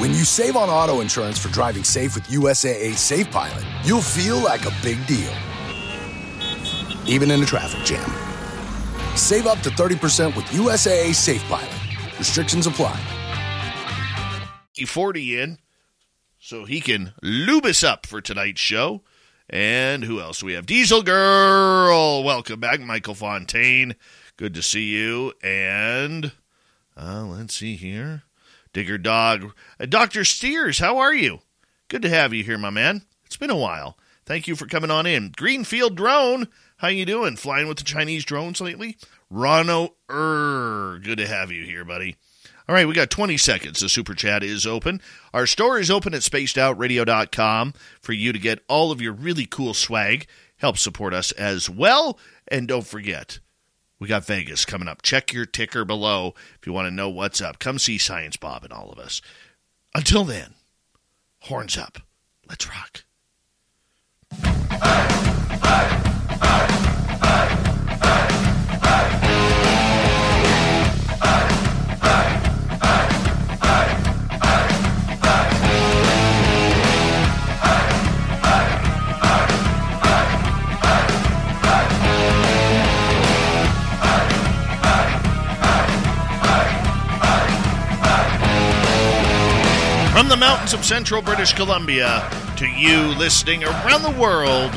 When you save on auto insurance for driving safe with USAA Safe Pilot, you'll feel like a big deal, even in a traffic jam. Save up to 30% with USAA Safe Pilot. Restrictions apply. 40 in so he can lube us up for tonight's show. And who else we have? Diesel Girl. Welcome back, Michael Fontaine. Good to see you. And uh, let's see here. Digger Dog. Uh, Dr. Steers, how are you? Good to have you here, my man. It's been a while. Thank you for coming on in. Greenfield Drone, how you doing? Flying with the Chinese drones lately? Rono Er, good to have you here, buddy. All right, we got 20 seconds. The super chat is open. Our store is open at spacedoutradio.com for you to get all of your really cool swag. Help support us as well. And don't forget, we got Vegas coming up. Check your ticker below if you want to know what's up. Come see Science Bob and all of us. Until then, horns up. Let's rock. From the mountains of central British Columbia to you listening around the world,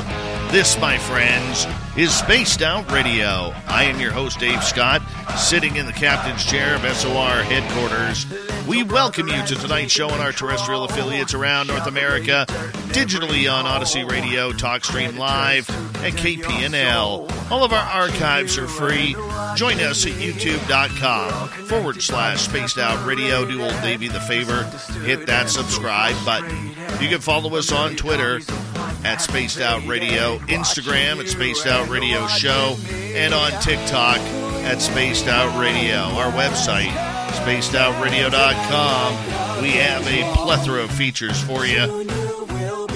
this, my friends, is Spaced Out Radio. I am your host, Dave Scott, sitting in the captain's chair of SOR headquarters. We welcome you to tonight's show on our terrestrial affiliates around North America, digitally on Odyssey Radio, TalkStream Live, and KPNL. All of our archives are free. Join us at youtube.com forward slash spaced out radio. Do old Davey the favor, hit that subscribe button. You can follow us on Twitter at Spaced Out Radio, Instagram at Spaced Out Radio Show, and on TikTok at Spaced Out Radio. Our website, spacedoutradio.com. We have a plethora of features for you.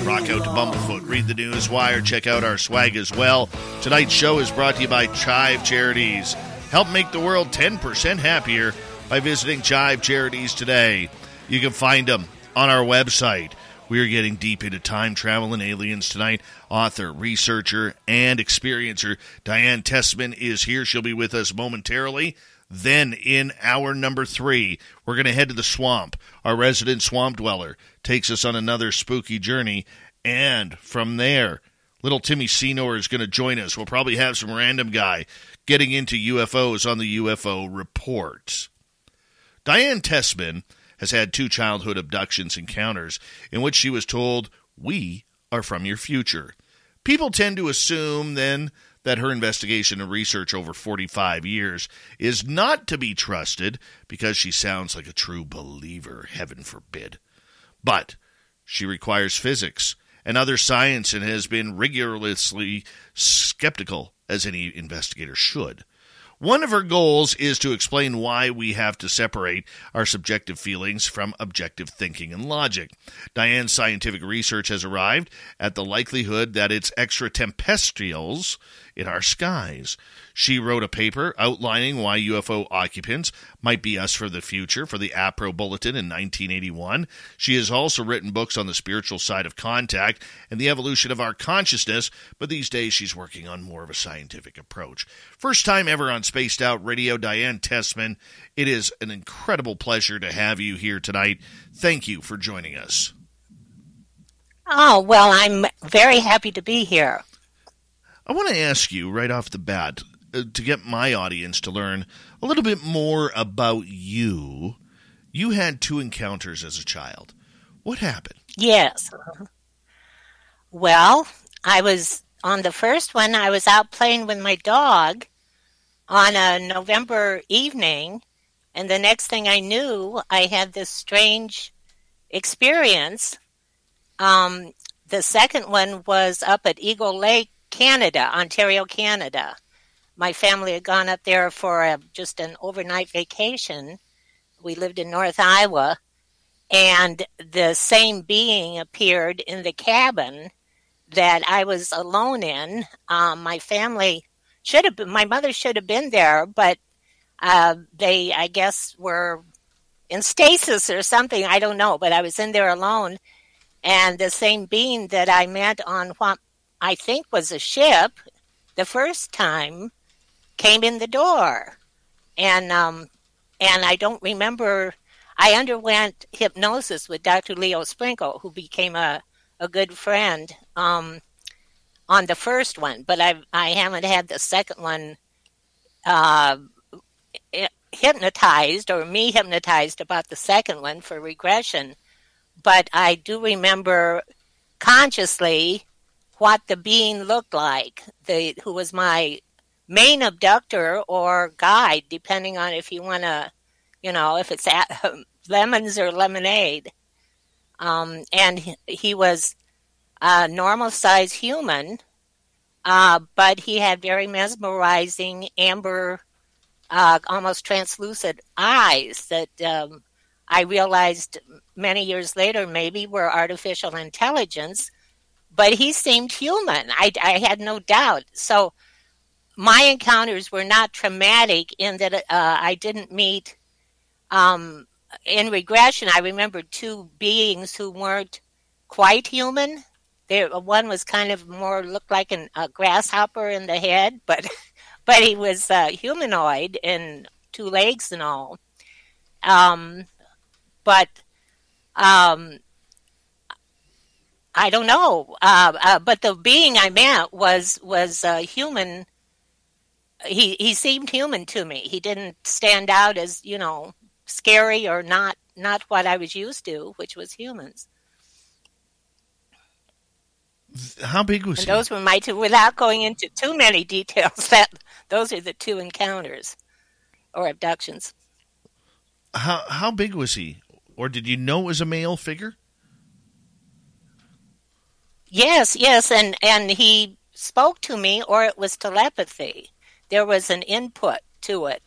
Rock out to Bumblefoot, read the news wire, check out our swag as well. Tonight's show is brought to you by Chive Charities. Help make the world 10% happier by visiting Chive Charities today. You can find them on our website. We are getting deep into time travel and aliens tonight. Author, researcher, and experiencer Diane Tessman is here. She'll be with us momentarily. Then, in hour number three, we're going to head to the swamp. Our resident swamp dweller takes us on another spooky journey. And from there, little Timmy Senor is going to join us. We'll probably have some random guy getting into UFOs on the UFO report. Diane Tessman has had two childhood abductions encounters in which she was told, We are from your future. People tend to assume then that her investigation and research over 45 years is not to be trusted because she sounds like a true believer, heaven forbid. But she requires physics and other science and has been rigorously skeptical, as any investigator should. One of her goals is to explain why we have to separate our subjective feelings from objective thinking and logic. Diane's scientific research has arrived at the likelihood that it's extraterrestrials in our skies. She wrote a paper outlining why UFO occupants might be us for the future for the APRO Bulletin in 1981. She has also written books on the spiritual side of contact and the evolution of our consciousness, but these days she's working on more of a scientific approach. First time ever on Spaced Out Radio, Diane Tessman. It is an incredible pleasure to have you here tonight. Thank you for joining us. Oh, well, I'm very happy to be here. I want to ask you right off the bat to get my audience to learn a little bit more about you. You had two encounters as a child. What happened? Yes. Well, I was on the first one, I was out playing with my dog on a November evening, and the next thing I knew, I had this strange experience. Um, the second one was up at Eagle Lake, Canada, Ontario, Canada. My family had gone up there for a, just an overnight vacation. We lived in North Iowa, and the same being appeared in the cabin that I was alone in. Um, my family should have been, my mother should have been there, but uh, they, I guess, were in stasis or something. I don't know, but I was in there alone, and the same being that I met on what I think was a ship the first time came in the door, and um, and I don't remember. I underwent hypnosis with Dr. Leo Sprinkle, who became a, a good friend um, on the first one, but I I haven't had the second one uh, hypnotized or me hypnotized about the second one for regression. But I do remember consciously what the being looked like, the who was my main abductor or guide, depending on if you want to, you know, if it's at, lemons or lemonade. Um, and he, was a normal size human, uh, but he had very mesmerizing amber, uh, almost translucent eyes that um, I realized many years later maybe were artificial intelligence. But he seemed human. I, I had no doubt. So my encounters were not traumatic in that uh, I didn't meet. Um, in regression, I remember two beings who weren't quite human. There, one was kind of more looked like an, a grasshopper in the head, but but he was uh, humanoid and two legs and all. Um, but um, I don't know. Uh, uh, but the being I met was was uh, human he he seemed human to me. He didn't stand out as you know scary or not not what I was used to, which was humans. How big was and he? Those were my two. Without going into too many details, that those are the two encounters or abductions. How how big was he, or did you know it was a male figure? Yes, yes, and and he spoke to me, or it was telepathy there was an input to it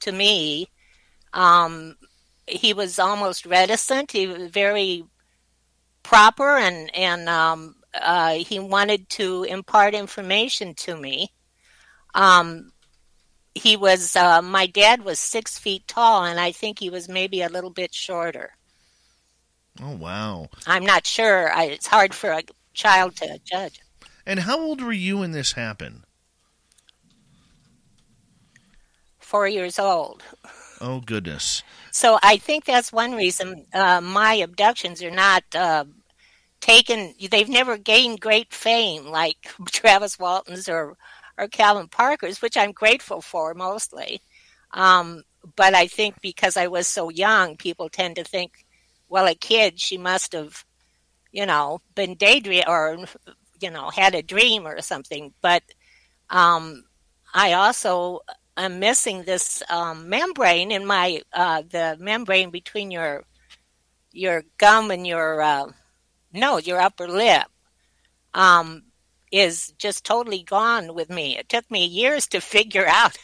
to me. Um, he was almost reticent. He was very proper, and and um, uh, he wanted to impart information to me. Um, he was uh, my dad was six feet tall, and I think he was maybe a little bit shorter. Oh wow! I'm not sure. I, it's hard for a child to judge. And how old were you when this happened? Four years old. Oh, goodness. So I think that's one reason uh, my abductions are not uh, taken, they've never gained great fame like Travis Walton's or, or Calvin Parker's, which I'm grateful for mostly. Um, but I think because I was so young, people tend to think, well, a kid, she must have, you know, been daydream or, you know, had a dream or something. But um, I also I'm missing this um, membrane in my uh, the membrane between your your gum and your uh, no your upper lip um, is just totally gone with me. It took me years to figure out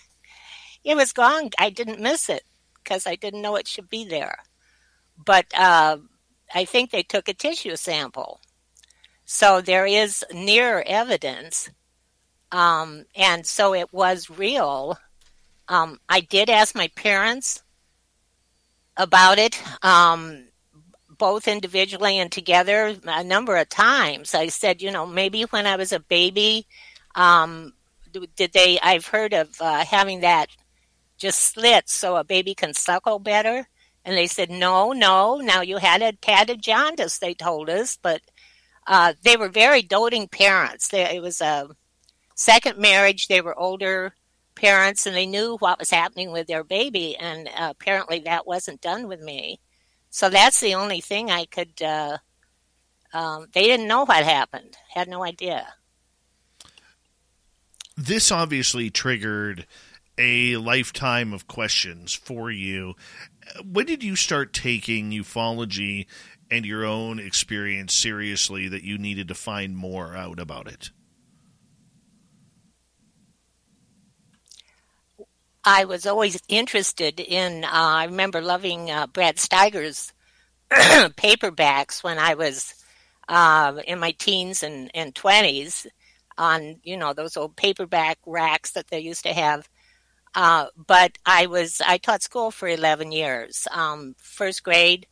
it was gone. I didn't miss it because I didn't know it should be there. But uh, I think they took a tissue sample, so there is near evidence. Um, and so it was real um, I did ask my parents about it, um, both individually and together, a number of times. I said, you know, maybe when I was a baby, um, did they? I've heard of uh, having that just slit so a baby can suckle better. And they said, no, no. Now you had a of jaundice, they told us, but uh, they were very doting parents. They, it was a second marriage. They were older parents and they knew what was happening with their baby, and uh, apparently that wasn't done with me. So that's the only thing I could. Uh, um, they didn't know what happened, had no idea. This obviously triggered a lifetime of questions for you. When did you start taking ufology and your own experience seriously that you needed to find more out about it? I was always interested in. Uh, I remember loving uh, Brad Steiger's paperbacks when I was uh, in my teens and, and 20s on, you know, those old paperback racks that they used to have. Uh, but I was I taught school for 11 years, um, first grade,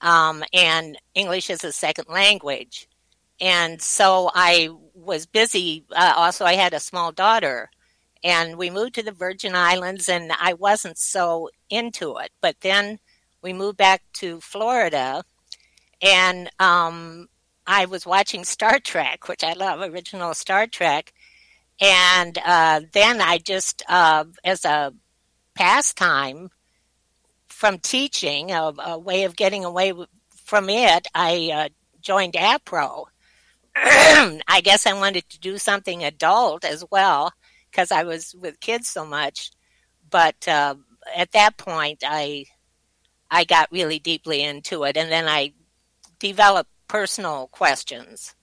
um, and English as a second language. And so I was busy. Uh, also, I had a small daughter, and we moved to the Virgin Islands, and I wasn't so into it. But then we moved back to Florida, and um, I was watching Star Trek, which I love, original Star Trek. And uh, then I just, uh, as a pastime from teaching, a, a, way of getting away from it, I uh, joined APRO. I guess I wanted to do something adult as well because I was with kids so much. But uh, at that point, I I got really deeply into it, and then I developed personal questions,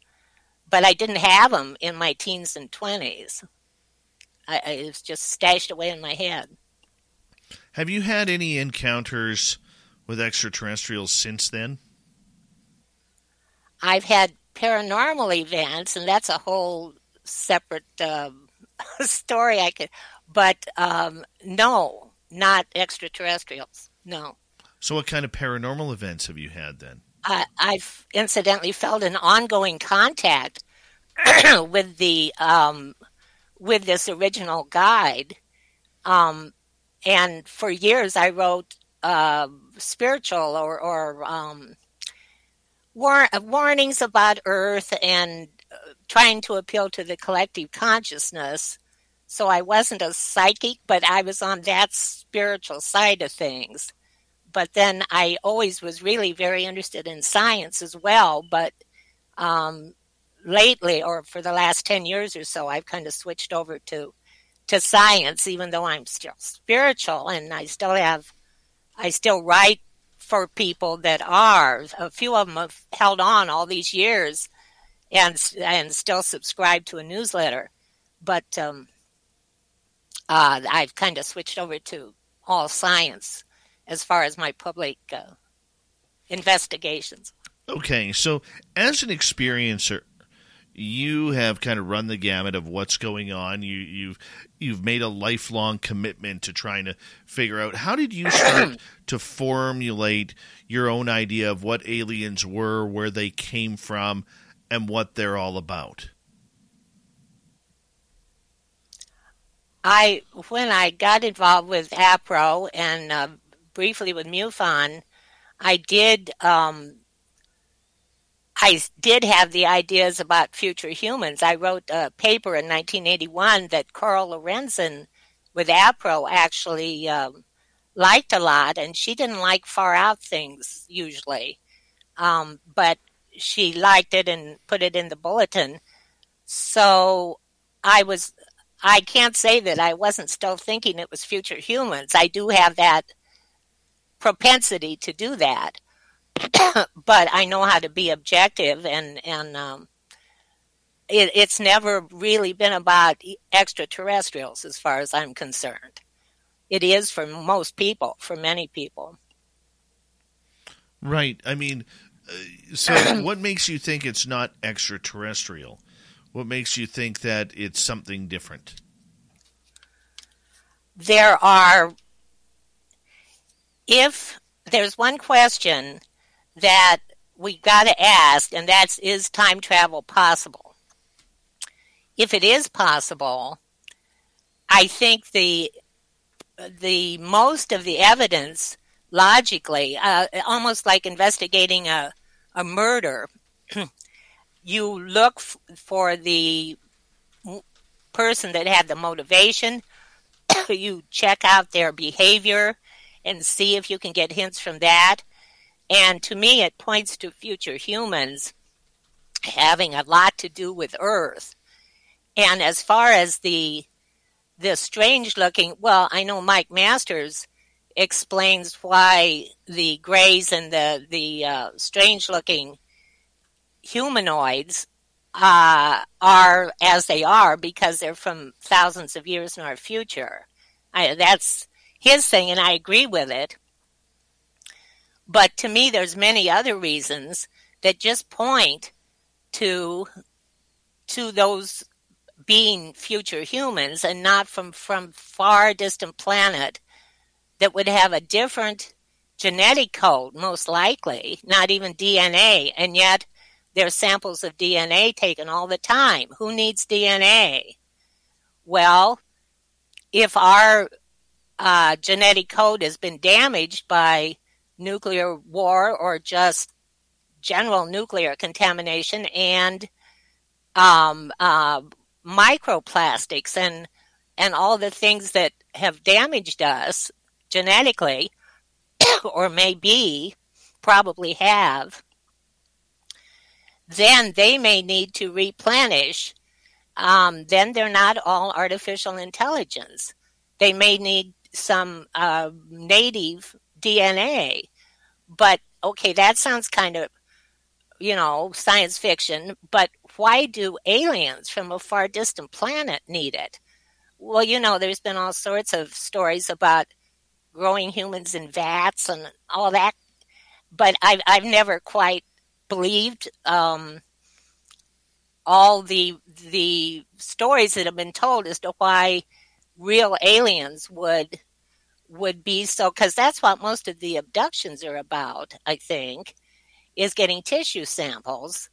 but I didn't have them in my teens and twenties. I, I it was just stashed away in my head. Have you had any encounters with extraterrestrials since then? I've had paranormal events, and that's a whole separate um, story. I could, but um, no, not extraterrestrials. No. So, what kind of paranormal events have you had then? Uh, I've incidentally felt an ongoing contact with the um, with this original guide, um, and for years I wrote uh, spiritual or, or um, war- warnings about Earth and trying to appeal to the collective consciousness. So I wasn't a psychic, but I was on that spiritual side of things but then I always was really very interested in science as well. But um, lately, or for the last 10 years or so, I've kind of switched over to, to science, even though I'm still spiritual and I still have, I still write for people that are. A few of them have held on all these years and, and still subscribe to a newsletter. But um, uh, I've kind of switched over to all science as far as my public uh, investigations. Okay, so as an experiencer, you have kind of run the gamut of what's going on. You, you've you've made a lifelong commitment to trying to figure out how did you start to formulate your own idea of what aliens were, where they came from, and what they're all about. I when I got involved with APRO and uh, briefly with MUFON, I did um, I did have the ideas about future humans. I wrote a paper in 1981 that Coral Lorenzen with APRO actually um, liked a lot, and she didn't like far out things usually, um, but she liked it and put it in the bulletin. So I was. I can't say that I wasn't still thinking it was future humans. I do have that propensity to do that. but I know how to be objective, and and um, it, it's never really been about extraterrestrials, as far as I'm concerned. It is for most people, for many people. Right. I mean, so what makes you think it's not extraterrestrial? What makes you think that it's something different? There are if there's one question that we got to ask, and that's is time travel possible? If it is possible, I think the the most of the evidence logically, uh, almost like investigating a a murder, you look f- for the person that had the motivation. you check out their behavior and see if you can get hints from that. And to me, it points to future humans having a lot to do with Earth. And as far as the the strange looking, well, I know Mike Masters explains why the grays and the the uh, strange looking humanoids uh, are as they are because they're from thousands of years in our future. I, that's his thing, and I agree with it. But to me, there's many other reasons that just point to to those being future humans and not from from far distant planet that would have a different genetic code most likely not even dna and yet there's samples of dna taken all the time. Who needs dna well if our uh, genetic code has been damaged by nuclear war or just general nuclear contamination and um, uh, microplastics and and all the things that have damaged us genetically or maybe probably have then they may need to replenish um, then they're not all artificial intelligence they may need some uh, native dna but okay that sounds kind of you know science fiction but why do aliens from a far distant planet need it? Well, you know, there's been all sorts of stories about growing humans in vats and all that, but I've I've never quite believed um, all the the stories that have been told as to why real aliens would would be so because that's what most of the abductions are about i think is getting tissue samples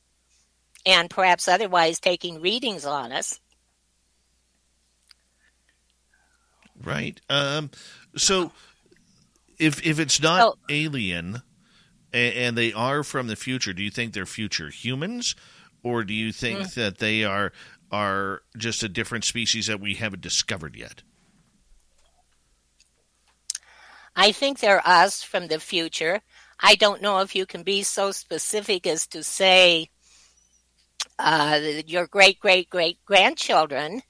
and perhaps otherwise taking readings on us. Right. Um, so if if it's not oh. alien and, and, they are from the future, do you think they're future humans, or do you think mm. that they are are just a different species that we haven't discovered yet? I think they're us from the future. I don't know if you can be so specific as to say uh, your great great great grandchildren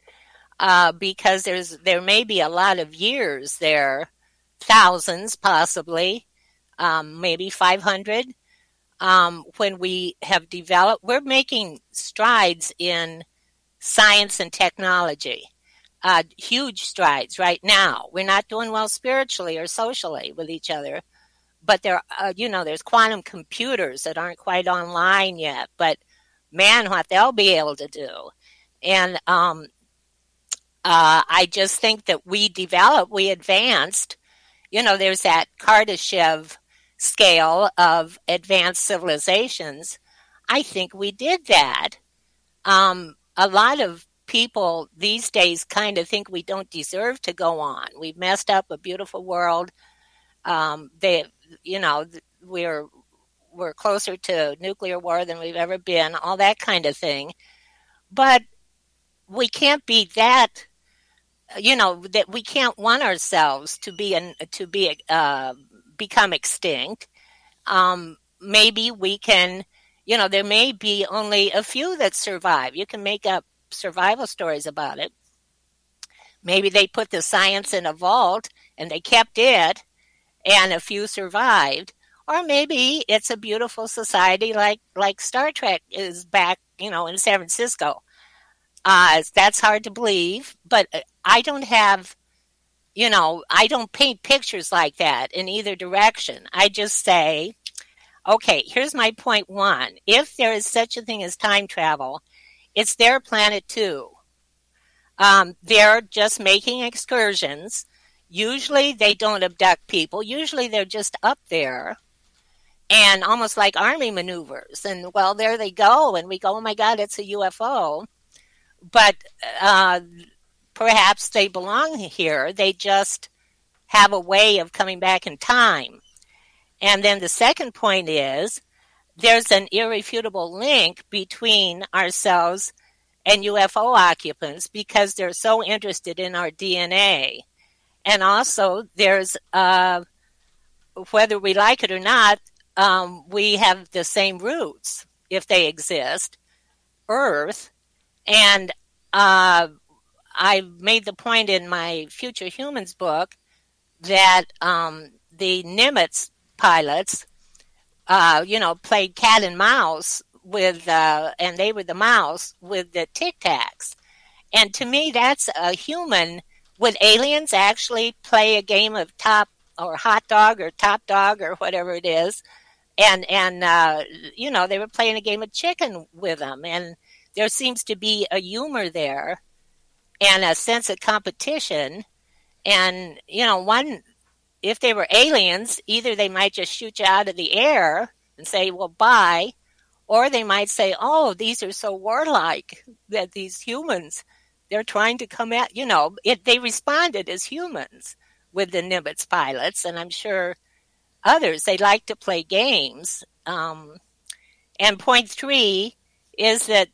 uh, because there's there may be a lot of years there, thousands possibly, um, maybe 500. Um, when we have developed, we're making strides in science and technology, uh, huge strides right now. We're not doing well spiritually or socially with each other, but there, uh, you know, there's quantum computers that aren't quite online yet, but man, what they'll be able to do. And um, uh, I just think that we developed, we advanced. You know, there's that Kardashev scale of advanced civilizations. I think we did that. Um, a lot of people these days kind of think we don't deserve to go on. We've messed up a beautiful world. Um, they, you know, we're we're closer to nuclear war than we've ever been, all that kind of thing. But we can't be that you know that we can't want ourselves to be an, to be uh, become extinct. Um, maybe we can, you know, there may be only a few that survive. You can make up survival stories about it. Maybe they put the science in a vault and they kept it, and a few survived or maybe it's a beautiful society like like Star Trek is back, you know, in San Francisco. Uh, that's hard to believe, but I don't have, you know, I don't paint pictures like that in either direction. I just say, okay, here's my point one. If there is such a thing as time travel, it's their planet too. Um, they're just making excursions. Usually they don't abduct people. Usually they're just up there and almost like army maneuvers. And well, there they go, and we go, oh my God, it's a UFO. But uh, perhaps they belong here. They just have a way of coming back in time. And then the second point is there's an irrefutable link between ourselves and UFO occupants because they're so interested in our DNA. And also, there's, uh, whether we like it or not, um, we have the same roots, if they exist, Earth. And uh, I made the point in my Future Humans book that um, the Nimitz pilots, uh, you know, played cat and mouse with, uh, and they were the mouse with the Tic Tacs. And to me, that's a human. Would aliens actually play a game of top or hot dog or top dog or whatever it is and and uh, you know they were playing a game of chicken with them, and there seems to be a humor there and a sense of competition. And, you know, one, if they were aliens, either they might just shoot you out of the air and say, well, bye, or they might say, oh, these are so warlike that these humans, they're trying to come at, you know, it, they responded as humans with the Nimitz pilots, and I'm sure others, they like to play games. Um, and point three is that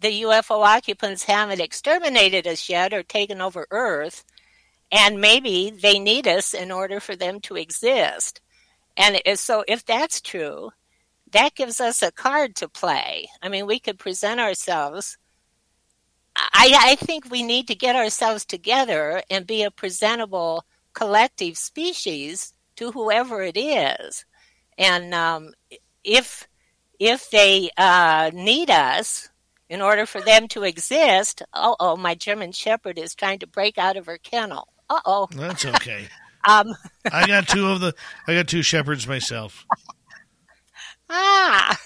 the UFO occupants haven't exterminated us yet or taken over Earth, and maybe they need us in order for them to exist. And so, if that's true, that gives us a card to play. I mean, we could present ourselves. I, I think we need to get ourselves together and be a presentable collective species to whoever it is. And um, if if they uh, need us in order for them to exist, oh, oh, my German Shepherd is trying to break out of her kennel. Uh oh. That's okay. um, I got two of the. I got two shepherds myself. ah.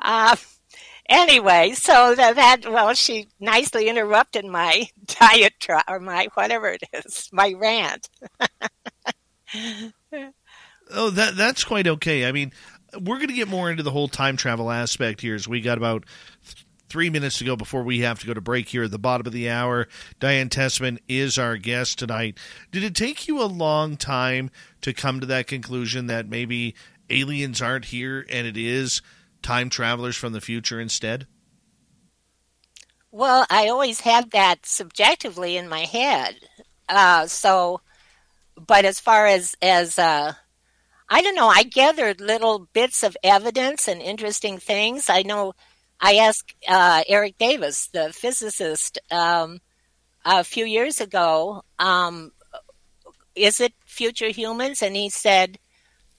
Uh, anyway, so that, that well, she nicely interrupted my diatribe or my whatever it is, my rant. oh, that that's quite okay. I mean, we're going to get more into the whole time travel aspect here as we got about three minutes to go before we have to go to break here at the bottom of the hour. Diane Tessman is our guest tonight. Did it take you a long time to come to that conclusion that maybe aliens aren't here and it is time travelers from the future instead? Well, I always had that subjectively in my head. Uh, so, but as far as as uh, I don't know, I gathered little bits of evidence and interesting things. I know I asked uh, Eric Davis, the physicist, um, a few years ago, um, is it future humans? And he said,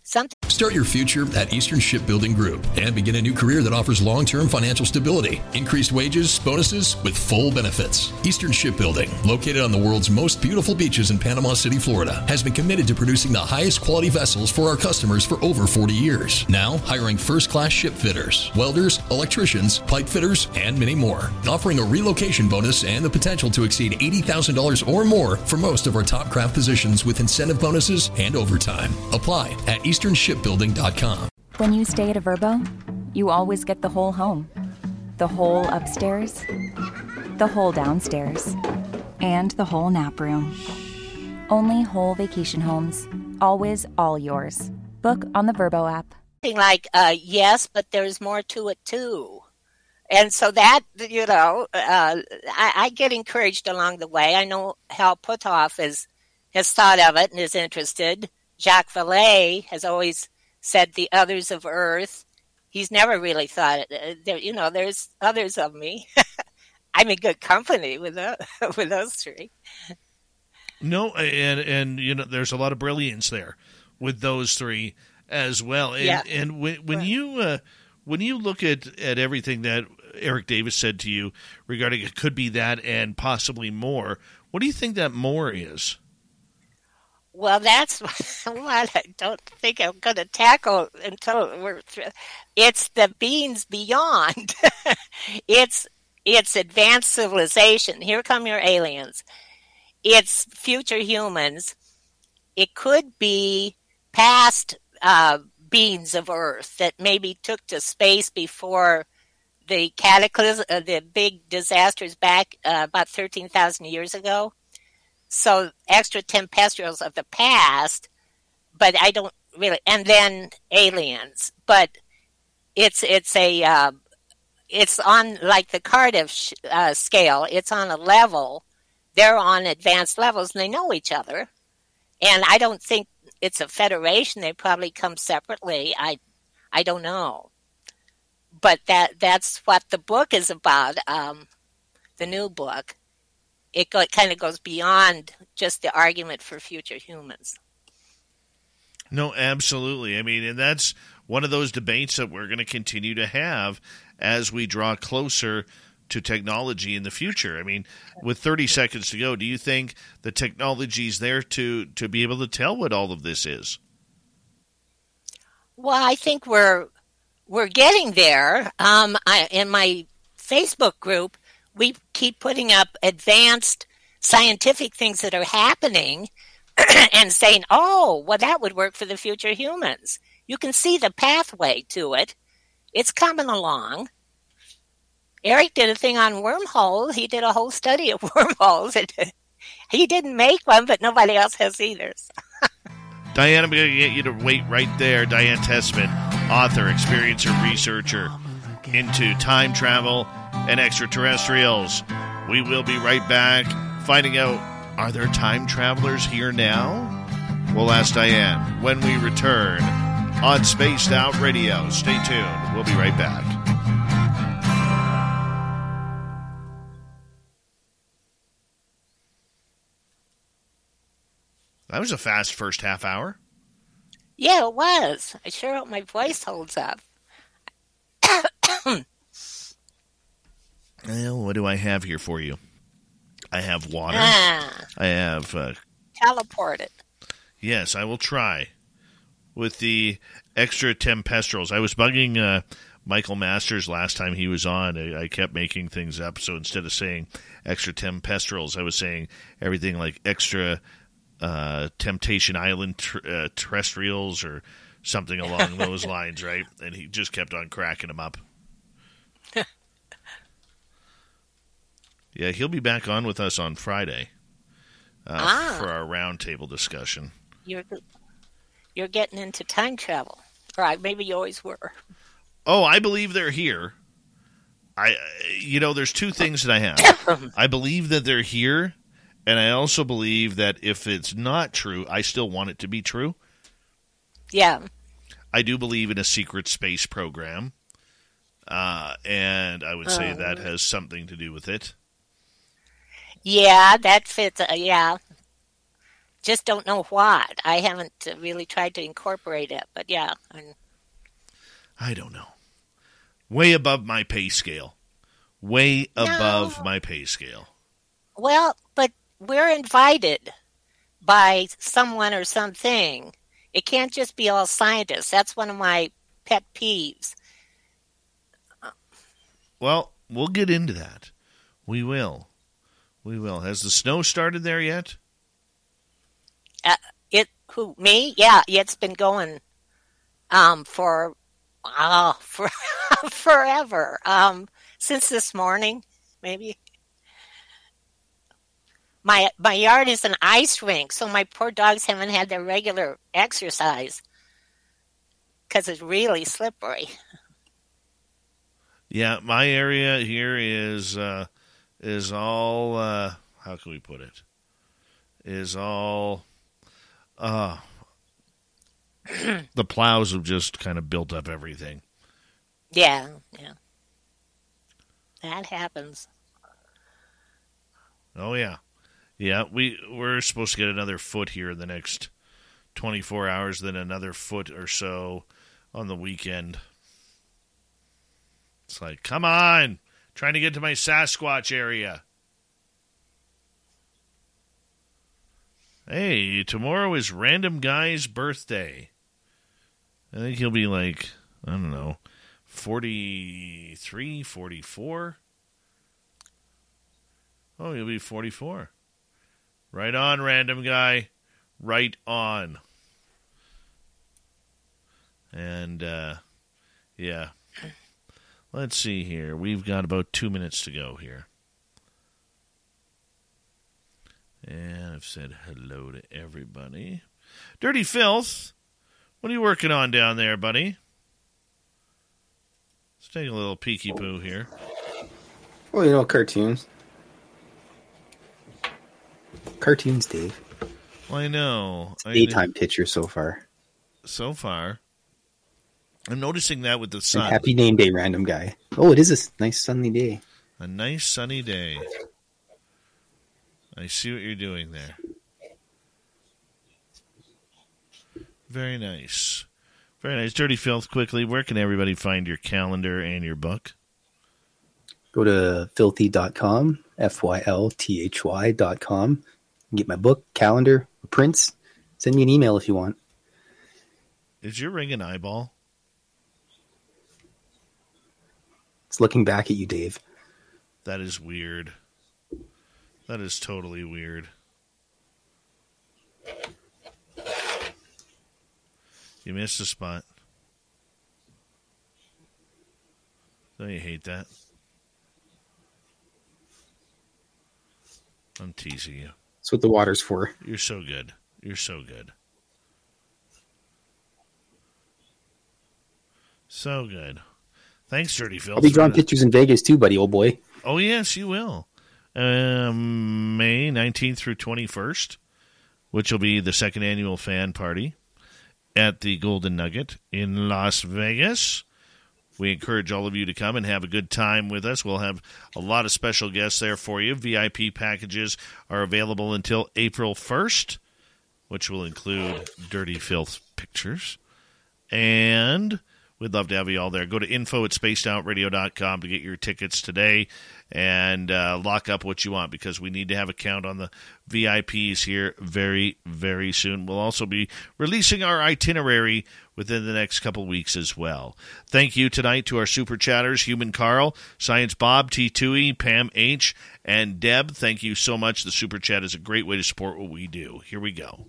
something. Start your future at Eastern Shipbuilding Group and begin a new career that offers long term financial stability, increased wages, bonuses, with full benefits. Eastern Shipbuilding, located on the world's most beautiful beaches in Panama City, Florida, has been committed to producing the highest quality vessels for our customers for over 40 years. Now, hiring first class ship fitters, welders, electricians, pipe fitters, and many more. Offering a relocation bonus and the potential to exceed $80,000 or more for most of our top craft positions with incentive bonuses and overtime. Apply at easternshipbuilding.com When you stay at a Vrbo, you always get the whole home the whole upstairs, the whole downstairs, and the whole nap room. Only whole vacation homes, always all yours. Book on the Vrbo app. Like, uh, yes, but there's more to it too. And so that, you know, uh, I, I, get encouraged along the way. I know Hal Puthoff is, has thought of it and is interested. Jacques Vallée has always said the others of Earth. He's never really thought it. Uh, there, you know, there's others of me. I'm in good company with the, with those three. No, and and you know, there's a lot of brilliance there with those three as well. And, yeah. and when when right. you uh, when you look at at everything that Eric Davis said to you regarding it could be that and possibly more, what do you think that more is? Well, that's what I don't think I'm going to tackle until we're through. It's the beings beyond. it's it's advanced civilization. Here come your aliens. It's future humans. It could be past uh, beings of Earth that maybe took to space before the cataclysm, uh, the big disasters back uh, about thirteen thousand years ago so extra extraterrestrials of the past, but I don't really. And then aliens, but it's it's a uh, it's on like the Cardiff uh, scale. It's on a level. They're on advanced levels, and they know each other. And I don't think it's a federation. They probably come separately. I I don't know, but that that's what the book is about. Um, the new book it go, kind of goes beyond just the argument for future humans. No, absolutely. I mean, and that's one of those debates that we're going to continue to have as we draw closer to technology in the future. I mean, with 30 seconds to go, do you think the technology is there to to be able to tell what all of this is? Well, I think we're we're getting there. Um, I, in my Facebook group, we keep putting up advanced scientific things that are happening and saying, oh, well, that would work for the future humans. You can see the pathway to it. It's coming along. Eric did a thing on wormholes. He did a whole study of wormholes. he didn't make one, but nobody else has either. Diane, I'm going to get you to wait right there. Diane Tessman, author, experiencer, researcher into time travel and extraterrestrials. We will be right back finding out are there time travelers here now? We'll ask Diane when we return on Spaced Out Radio. Stay tuned. We'll be right back. That was a fast first half hour. Yeah, it was. I sure hope my voice holds up. well, what do I have here for you? I have water. Ah, I have uh, teleported. Yes, I will try with the extra tempestrals. I was bugging uh, Michael Masters last time he was on. I, I, kept making things up, so instead of saying extra tempestrals, I was saying everything like extra uh, Temptation Island ter- uh, terrestrials or something along those lines, right? And he just kept on cracking them up. Yeah, he'll be back on with us on Friday uh, ah. for our roundtable discussion. You're you're getting into time travel, right? Maybe you always were. Oh, I believe they're here. I, you know, there's two things that I have. I believe that they're here, and I also believe that if it's not true, I still want it to be true. Yeah. I do believe in a secret space program, uh, and I would say that oh. has something to do with it. Yeah, that fits. Uh, yeah. Just don't know what. I haven't uh, really tried to incorporate it, but yeah. I'm... I don't know. Way above my pay scale. Way above no. my pay scale. Well, but we're invited by someone or something. It can't just be all scientists. That's one of my pet peeves. Well, we'll get into that. We will. We will. Has the snow started there yet? Uh, it who me? Yeah, it's been going um for uh, for forever. Um since this morning, maybe. My my yard is an ice rink, so my poor dogs haven't had their regular exercise because it's really slippery. Yeah, my area here is uh, is all uh, how can we put it? Is all uh, the plows have just kind of built up everything. Yeah, yeah. That happens. Oh yeah. Yeah, we we're supposed to get another foot here in the next 24 hours, then another foot or so on the weekend. It's like, come on trying to get to my Sasquatch area. Hey, tomorrow is Random Guy's birthday. I think he'll be like, I don't know, 43, 44. Oh, he'll be 44. Right on, Random Guy. Right on. And, uh, yeah, Let's see here. We've got about two minutes to go here. And I've said hello to everybody. Dirty Filth, what are you working on down there, buddy? Let's take a little peeky poo here. Well, you know, cartoons. Cartoons, Dave. Well, I know. Daytime picture so far. So far. I'm noticing that with the sun. And happy name day, random guy. Oh, it is a nice sunny day. A nice sunny day. I see what you're doing there. Very nice. Very nice. Dirty Filth, quickly, where can everybody find your calendar and your book? Go to fylthy.com, F Y L T H Y.com. Get my book, calendar, prints. Send me an email if you want. Is your ring an eyeball? It's looking back at you, Dave. That is weird. That is totally weird. You missed a spot. Don't you hate that? I'm teasing you. That's what the water's for. You're so good. You're so good. So good. Thanks, Dirty Phil. I'll be drawing pictures in Vegas too, buddy, old boy. Oh, yes, you will. Um, May 19th through 21st, which will be the second annual fan party at the Golden Nugget in Las Vegas. We encourage all of you to come and have a good time with us. We'll have a lot of special guests there for you. VIP packages are available until April 1st, which will include Dirty Filth pictures. And we'd love to have you all there. Go to info at spacedoutradio.com to get your tickets today and uh, lock up what you want because we need to have a count on the VIPs here very, very soon. We'll also be releasing our itinerary within the next couple weeks as well. Thank you tonight to our super chatters, Human Carl, Science Bob, T2E, Pam H., and Deb. Thank you so much. The super chat is a great way to support what we do. Here we go.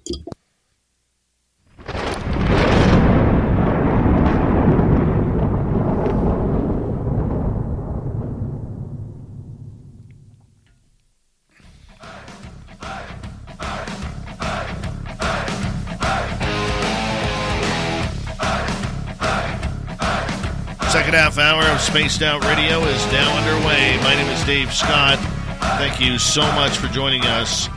Second half hour of Spaced Out Radio is now underway. My name is Dave Scott. Thank you so much for joining us.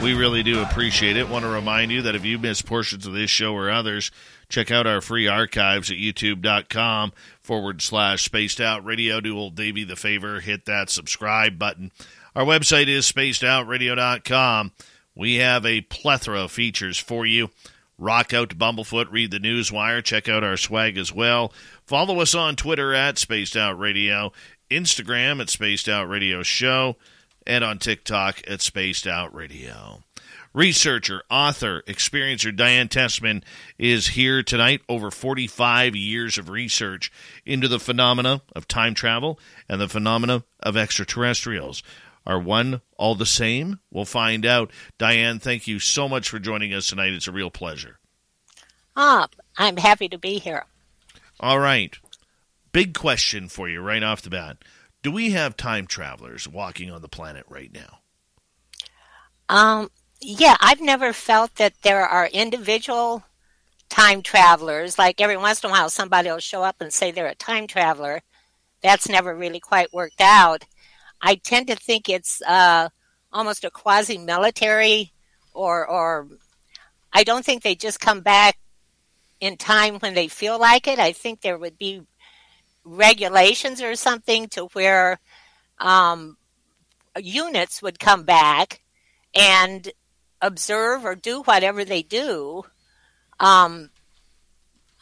We really do appreciate it. Want to remind you that if you missed portions of this show or others, check out our free archives at youtube.com forward slash spaced out radio. Do old Davey the favor, hit that subscribe button. Our website is spacedoutradio.com. We have a plethora of features for you. Rock out to Bumblefoot, read the Newswire, check out our swag as well. Follow us on Twitter at Spaced Out Radio, Instagram at Spaced Out Radio Show, and on TikTok at Spaced Out Radio. Researcher, author, experiencer Diane Tessman is here tonight. Over 45 years of research into the phenomena of time travel and the phenomena of extraterrestrials. Are one all the same? We'll find out. Diane, thank you so much for joining us tonight. It's a real pleasure. Ah, I'm happy to be here. All right. Big question for you right off the bat. Do we have time travelers walking on the planet right now? Um, yeah, I've never felt that there are individual time travelers. Like every once in a while, somebody will show up and say they're a time traveler. That's never really quite worked out. I tend to think it's uh, almost a quasi military, or or I don't think they just come back in time when they feel like it. I think there would be regulations or something to where um, units would come back and observe or do whatever they do. Um,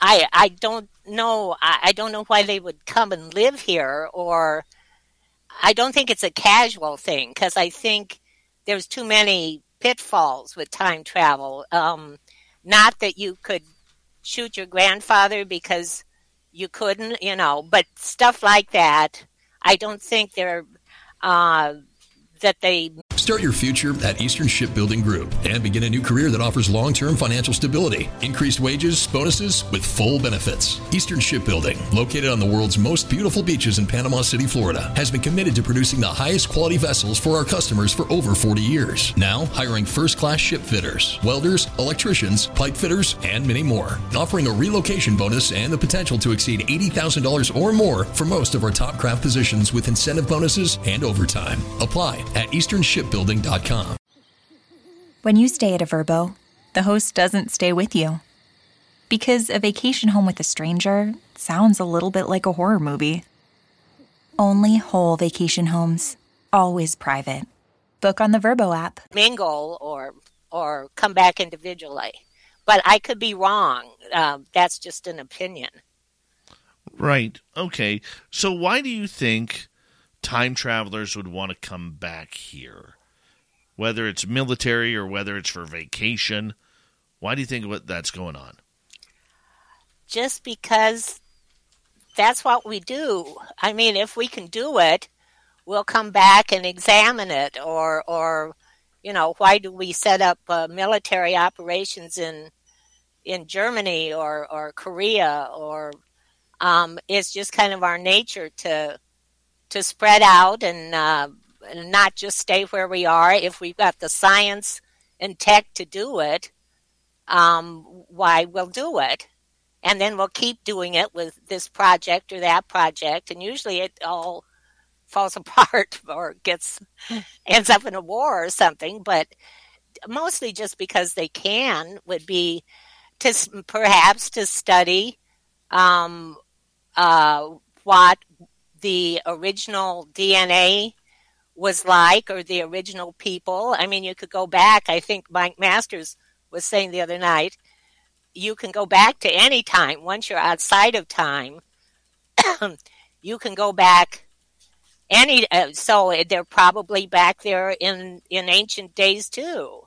I I don't know. I, I don't know why they would come and live here, or I don't think it's a casual thing because I think there's too many pitfalls with time travel. Um, not that you could shoot your grandfather because you couldn't, you know, but stuff like that. I don't think they're uh, that they Start your future at Eastern Shipbuilding Group and begin a new career that offers long term financial stability, increased wages, bonuses, with full benefits. Eastern Shipbuilding, located on the world's most beautiful beaches in Panama City, Florida, has been committed to producing the highest quality vessels for our customers for over 40 years. Now, hiring first class ship fitters, welders, electricians, pipe fitters, and many more. Offering a relocation bonus and the potential to exceed $80,000 or more for most of our top craft positions with incentive bonuses and overtime. Apply at easternshipbuilding.com. When you stay at a Vrbo, the host doesn't stay with you. Because a vacation home with a stranger sounds a little bit like a horror movie. Only whole vacation homes, always private. Book on the Vrbo app. mingle or or come back individually. But I could be wrong. Um, that's just an opinion. Right. Okay. So why do you think time travelers would want to come back here? Whether it's military or whether it's for vacation, why do you think what that's going on? Just because that's what we do. I mean, if we can do it, we'll come back and examine it, or or you know, why do we set up uh, military operations in in Germany or or Korea or um, it's just kind of our nature to to spread out and, uh, and not just stay where we are. If we've got the science and tech to do it, um, why we'll do it, and then we'll keep doing it with this project or that project, and usually it all falls apart or gets ends up in a war or something. But mostly just because they can would be to perhaps to study um, uh, what the original DNA was like or the original people. I mean, you could go back. I think Mike Masters was saying the other night, you can go back to any time. Once you're outside of time, you can go back any. Uh, so they're probably back there in in ancient days too,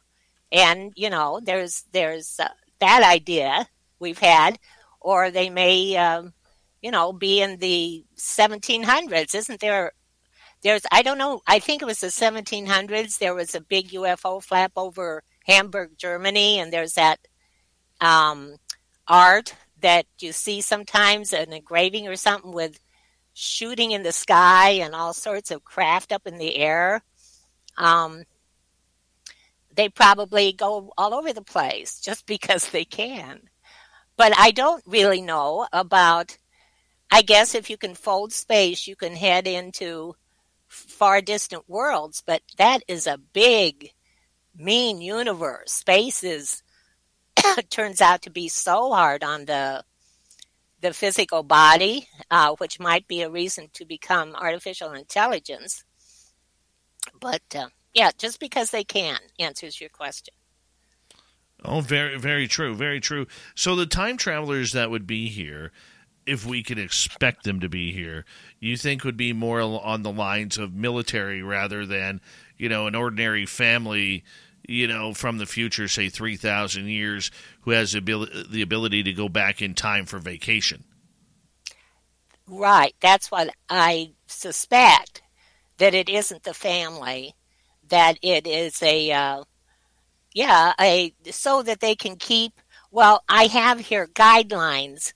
and you know, there's there's uh, that idea we've had, or they may, um, you know, be in the 1700s. Isn't there? There's, I don't know, I think it was the 1700s. There was a big UFO flap over Hamburg, Germany, and there's that um, art that you see sometimes, an engraving or something with shooting in the sky and all sorts of craft up in the air. Um, they probably go all over the place just because they can. But I don't really know about, I guess if you can fold space, you can head into far distant worlds, but that is a big, mean universe. Space is, turns out to be so hard on the the physical body, uh, which might be a reason to become artificial intelligence. But uh, yeah, just because they can answers your question. Oh, very, very true. Very true. So the time travelers that would be here, if we could expect them to be here, you think would be more on the lines of military rather than, you know, an ordinary family, you know, from the future, say 3,000 years, who has the ability, the ability to go back in time for vacation. Right. That's what I suspect, that it isn't the family that it is a uh, yeah a so that they can keep well i have here guidelines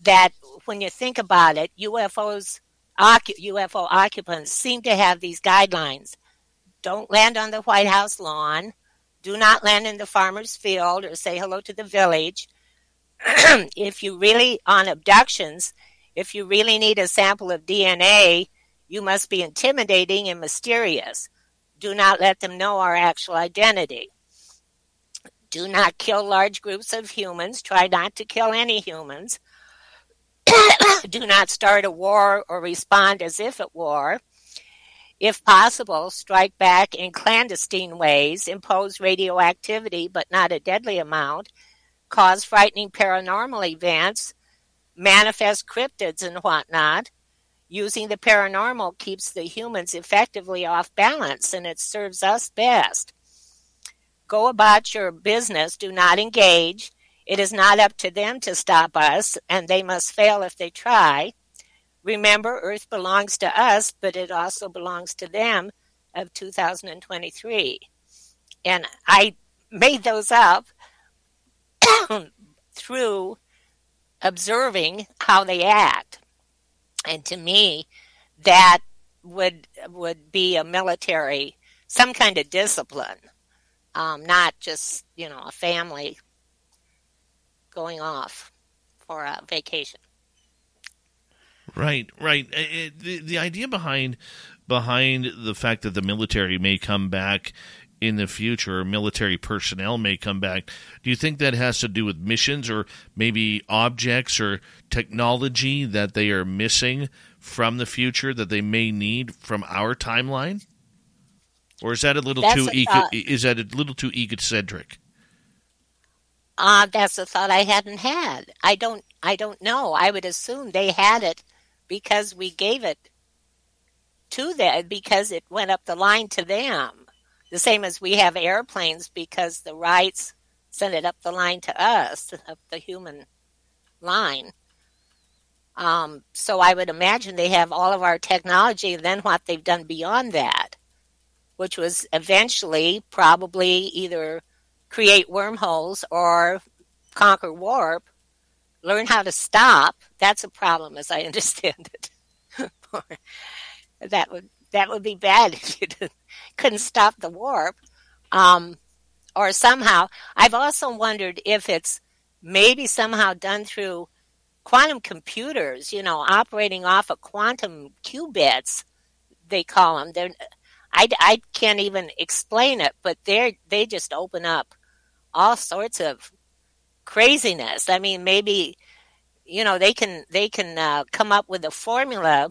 that when you think about it ufos ufo occupants seem to have these guidelines don't land on the white house lawn do not land in the farmer's field or say hello to the village if you really on abductions if you really need a sample of dna you must be intimidating and mysterious do not let them know our actual identity. Do not kill large groups of humans. Try not to kill any humans. Do not start a war or respond as if at war. If possible, strike back in clandestine ways, impose radioactivity but not a deadly amount, cause frightening paranormal events, manifest cryptids and whatnot, Using the paranormal keeps the humans effectively off balance and it serves us best. Go about your business, do not engage. It is not up to them to stop us, and they must fail if they try. Remember, Earth belongs to us, but it also belongs to them of 2023. And I made those up through observing how they act. And to me, that would would be a military, some kind of discipline, um, not just you know a family going off for a vacation. Right, right. It, the the idea behind behind the fact that the military may come back in the future, military personnel may come back. Do you think that has to do with missions or maybe objects or technology that they are missing from the future that they may need from our timeline? Or is that a little that's too a eco- uh, is that a little too egocentric? Uh, that's a thought I hadn't had. I don't I don't know. I would assume they had it because we gave it to them because it went up the line to them the same as we have airplanes because the Wrights sent it up the line to us, up the human line. Um, so I would imagine they have all of our technology and then what they've done beyond that, which was eventually probably either create wormholes or conquer warp, learn how to stop. That's a problem as I understand it. that would that would be bad if you couldn't stop the warp. Um, or somehow, I've also wondered if it's maybe somehow done through quantum computers, you know, operating off of quantum qubits, they call them. They're, I, I can't even explain it, but they they just open up all sorts of craziness. I mean, maybe you know they can they can uh, come up with a formula.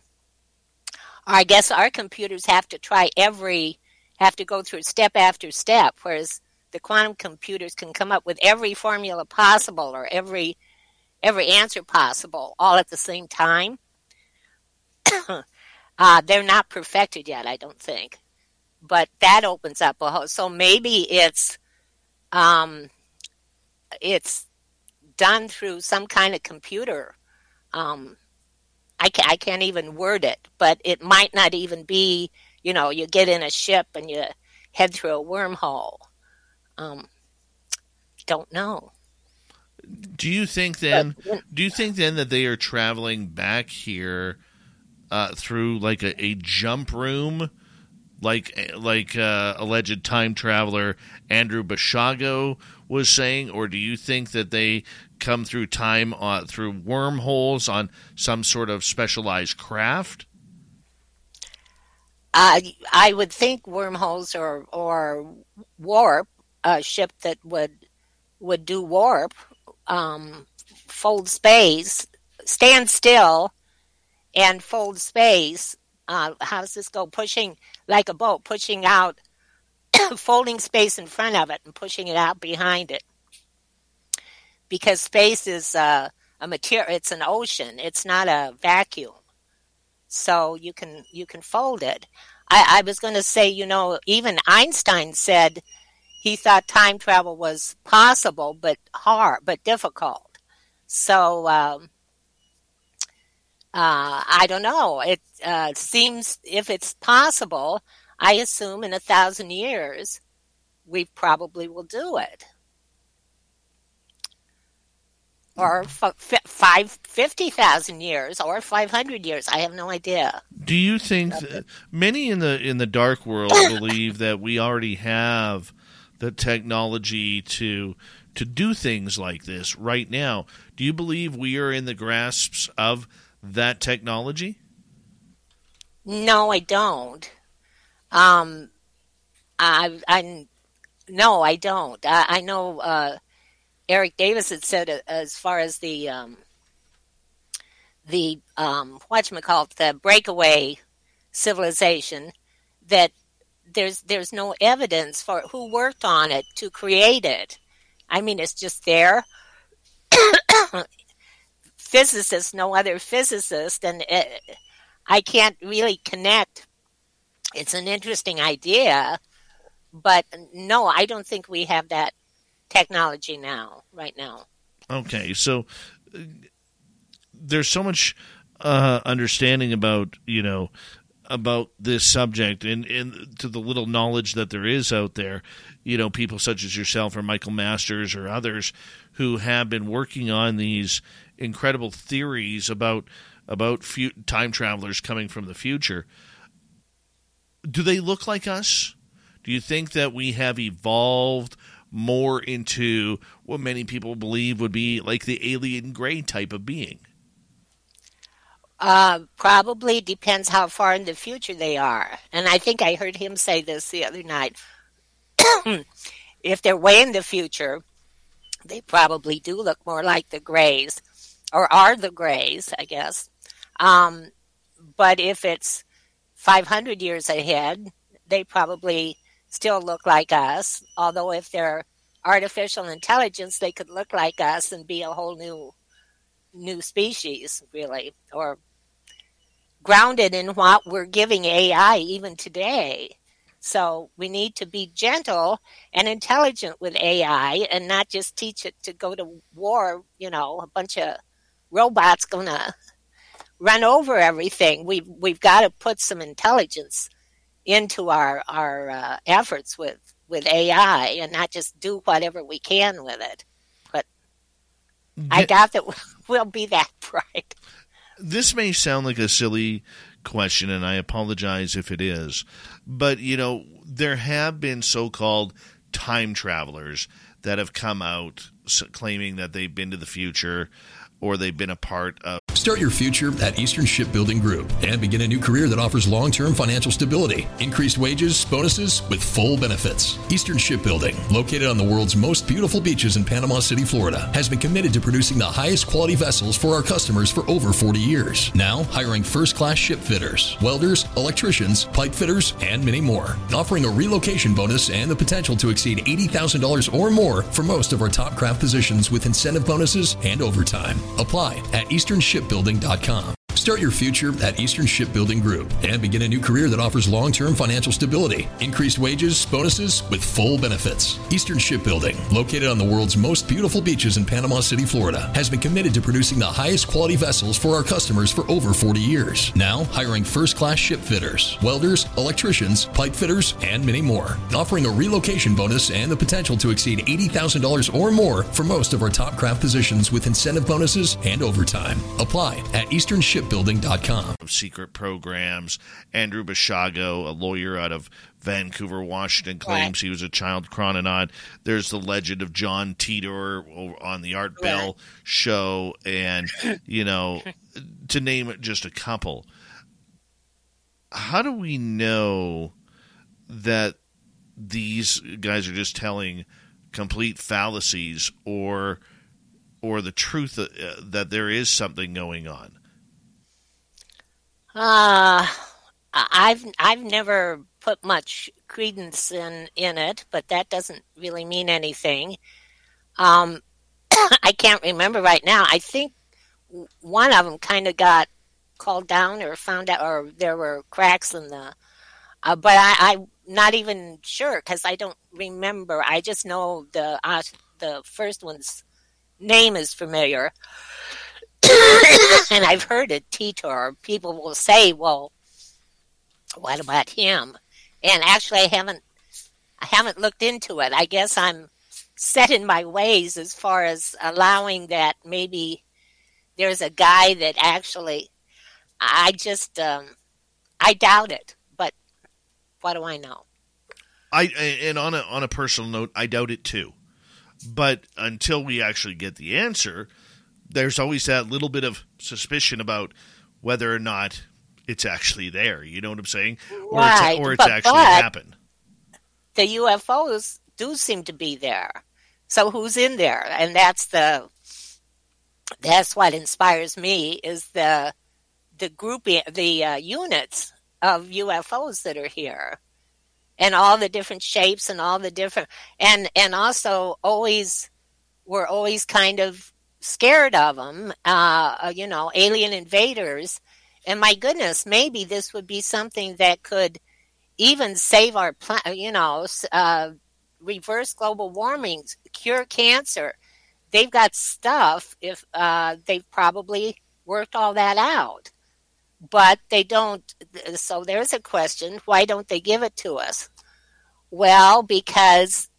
I guess our computers have to try every have to go through step after step, whereas the quantum computers can come up with every formula possible or every every answer possible all at the same time. uh, they're not perfected yet, I don't think, but that opens up a whole. So maybe it's um, it's done through some kind of computer. Um, I, ca- I can't even word it, but it might not even be, you know, you get in a ship and you head through a wormhole. Um, don't know. Do you think then? do you think then that they are traveling back here uh, through like a, a, jump room, like like uh, alleged time traveler Andrew Basiago was saying, or do you think that they come through time uh, through wormholes on some sort of specialized craft? Uh, I would think wormholes or or warp a ship that would would do warp, um, fold space, stand still, and fold space. Uh, how does this go? Pushing like a boat, pushing out, folding space in front of it and pushing it out behind it because space is uh, a material. It's an ocean. It's not a vacuum. So you can you can fold it. I, I was going to say, you know, even Einstein said he thought time travel was possible, but hard, but difficult. So um, uh, I don't know. It uh, seems if it's possible, I assume in a thousand years, we probably will do it. or f- five fifty thousand years or five hundred years. I have no idea. Do you think many in the in the dark world believe that we already have the technology to to do things like this right now? Do you believe we are in the grasps of that technology? No, I don't. Um, I, I, no, I don't. I, I know. Uh, Eric Davis had said uh, as far as the um, the um, what you call it, the breakaway civilization that there's there's no evidence for who worked on it to create it. I mean, it's just there. Physicists, no other physicist, and it, I can't really connect. It's an interesting idea, but no, I don't think we have that technology now, right now. Okay, so uh, there's so much uh, understanding about you know about this subject and, and to the little knowledge that there is out there, you know, people such as yourself or Michael Masters or others who have been working on these incredible theories about about time travelers coming from the future. Do they look like us? Do you think that we have evolved more into what many people believe would be like the alien gray type of being? Uh, probably depends how far in the future they are. And I think I heard him say this the other night. if they're way in the future, they probably do look more like the grays, or are the grays, I guess. Um, but if it's 500 years ahead, they probably still look like us. Although if they're artificial intelligence, they could look like us and be a whole new new species, really, or grounded in what we're giving AI even today. So we need to be gentle and intelligent with AI and not just teach it to go to war, you know, a bunch of robots gonna run over everything. We've we've got to put some intelligence into our our uh, efforts with with AI and not just do whatever we can with it. But I doubt that we'll be that bright. This may sound like a silly question, and I apologize if it is, but you know there have been so-called time travelers that have come out claiming that they've been to the future or they've been a part of. Start your future at Eastern Shipbuilding Group and begin a new career that offers long term financial stability, increased wages, bonuses, with full benefits. Eastern Shipbuilding, located on the world's most beautiful beaches in Panama City, Florida, has been committed to producing the highest quality vessels for our customers for over 40 years. Now, hiring first class ship fitters, welders, electricians, pipe fitters, and many more. Offering a relocation bonus and the potential to exceed $80,000 or more for most of our top craft positions with incentive bonuses and overtime. Apply at easternshipbuilding.com. Start your future at Eastern Shipbuilding Group and begin a new career that offers long term financial stability, increased wages, bonuses, with full benefits. Eastern Shipbuilding, located on the world's most beautiful beaches in Panama City, Florida, has been committed to producing the highest quality vessels for our customers for over 40 years. Now, hiring first class ship fitters, welders, electricians, pipe fitters, and many more. Offering a relocation bonus and the potential to exceed $80,000 or more for most of our top craft positions with incentive bonuses and overtime. Apply at Eastern Shipbuilding shipbuilding.com. Of secret programs. Andrew Basiago, a lawyer out of Vancouver, Washington, claims he was a child chrononaut. There's the legend of John Titor on the Art Bell show, and, you know, to name just a couple. How do we know that these guys are just telling complete fallacies or or the truth uh, that there is something going on? Uh, I've I've never put much credence in in it, but that doesn't really mean anything. Um, I can't remember right now. I think one of them kind of got called down or found out, or there were cracks in the. Uh, but I, I'm not even sure because I don't remember. I just know the uh, the first one's name is familiar. And I've heard it, Titor. People will say, "Well, what about him?" And actually, I haven't, I haven't looked into it. I guess I'm set in my ways as far as allowing that maybe there's a guy that actually. I just, um, I doubt it. But what do I know? I and on a on a personal note, I doubt it too. But until we actually get the answer, there's always that little bit of suspicion about whether or not it's actually there. You know what I'm saying? Right. Or it's, or it's but, actually but happened. The UFOs do seem to be there. So who's in there? And that's the that's what inspires me is the the grouping the uh, units of UFOs that are here and all the different shapes and all the different and and also always we're always kind of scared of them, uh, uh, you know, alien invaders. And my goodness, maybe this would be something that could even save our planet, you know, uh, reverse global warming, cure cancer. They've got stuff if uh, they've probably worked all that out. But they don't. So there's a question why don't they give it to us? Well, because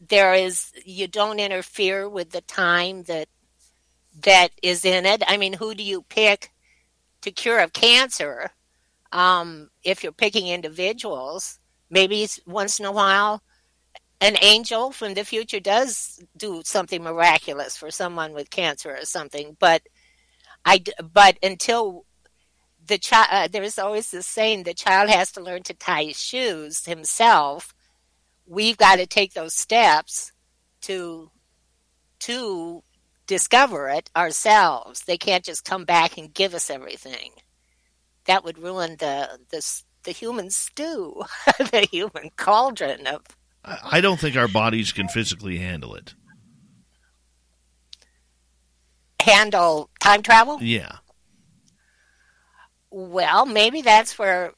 there is, you don't interfere with the time that that is in it. I mean, who do you pick to cure of cancer? Um, if you're picking individuals, maybe once in a while, an angel from the future does do something miraculous for someone with cancer or something. But I, but until the child, uh, there's always this saying: the child has to learn to tie his shoes himself. We've got to take those steps to to discover it ourselves. They can't just come back and give us everything. That would ruin the the, the human stew, the human cauldron of. I don't think our bodies can physically handle it. Handle time travel? Yeah. Well, maybe that's where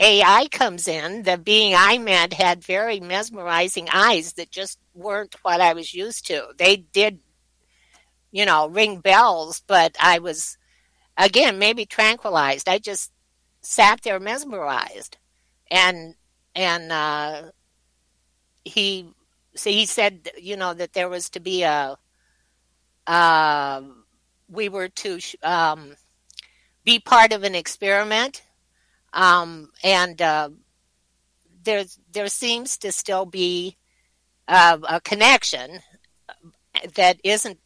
AI comes in. The being I met had very mesmerizing eyes that just weren't what I was used to. They did you know, ring bells, but I was again, maybe tranquilized. I just sat there mesmerized, and and uh, he he said, you know, that there was to be a, uh, we were to um, be part of an experiment, um, and uh, there there seems to still be uh, a connection that isn't.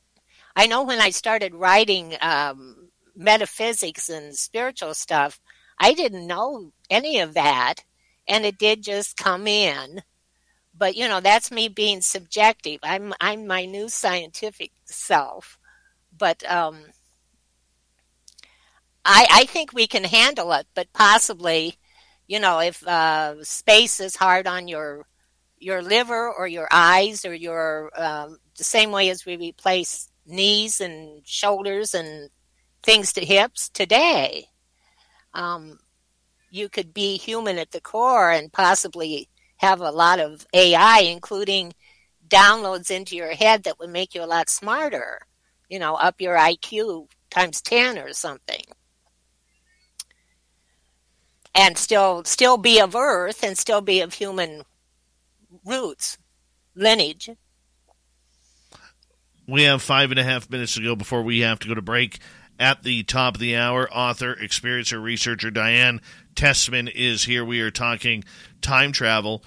I know when I started writing um, metaphysics and spiritual stuff, I didn't know any of that, and it did just come in. But you know that's me being subjective. I'm i'm my new scientific self. But um i i think we can handle it but possibly you know if uh space is hard on your your liver or your eyes or your um, the same way as we replace knees and shoulders and things to hips today um you could be human at the core and possibly have a lot of AI, including downloads into your head that would make you a lot smarter, you know, up your IQ times 10 or something. And still still be of earth and still be of human roots, lineage. We have five and a half minutes to go before we have to go to break. At the top of the hour, author, experiencer, researcher Diane Tessman is here. We are talking time travel.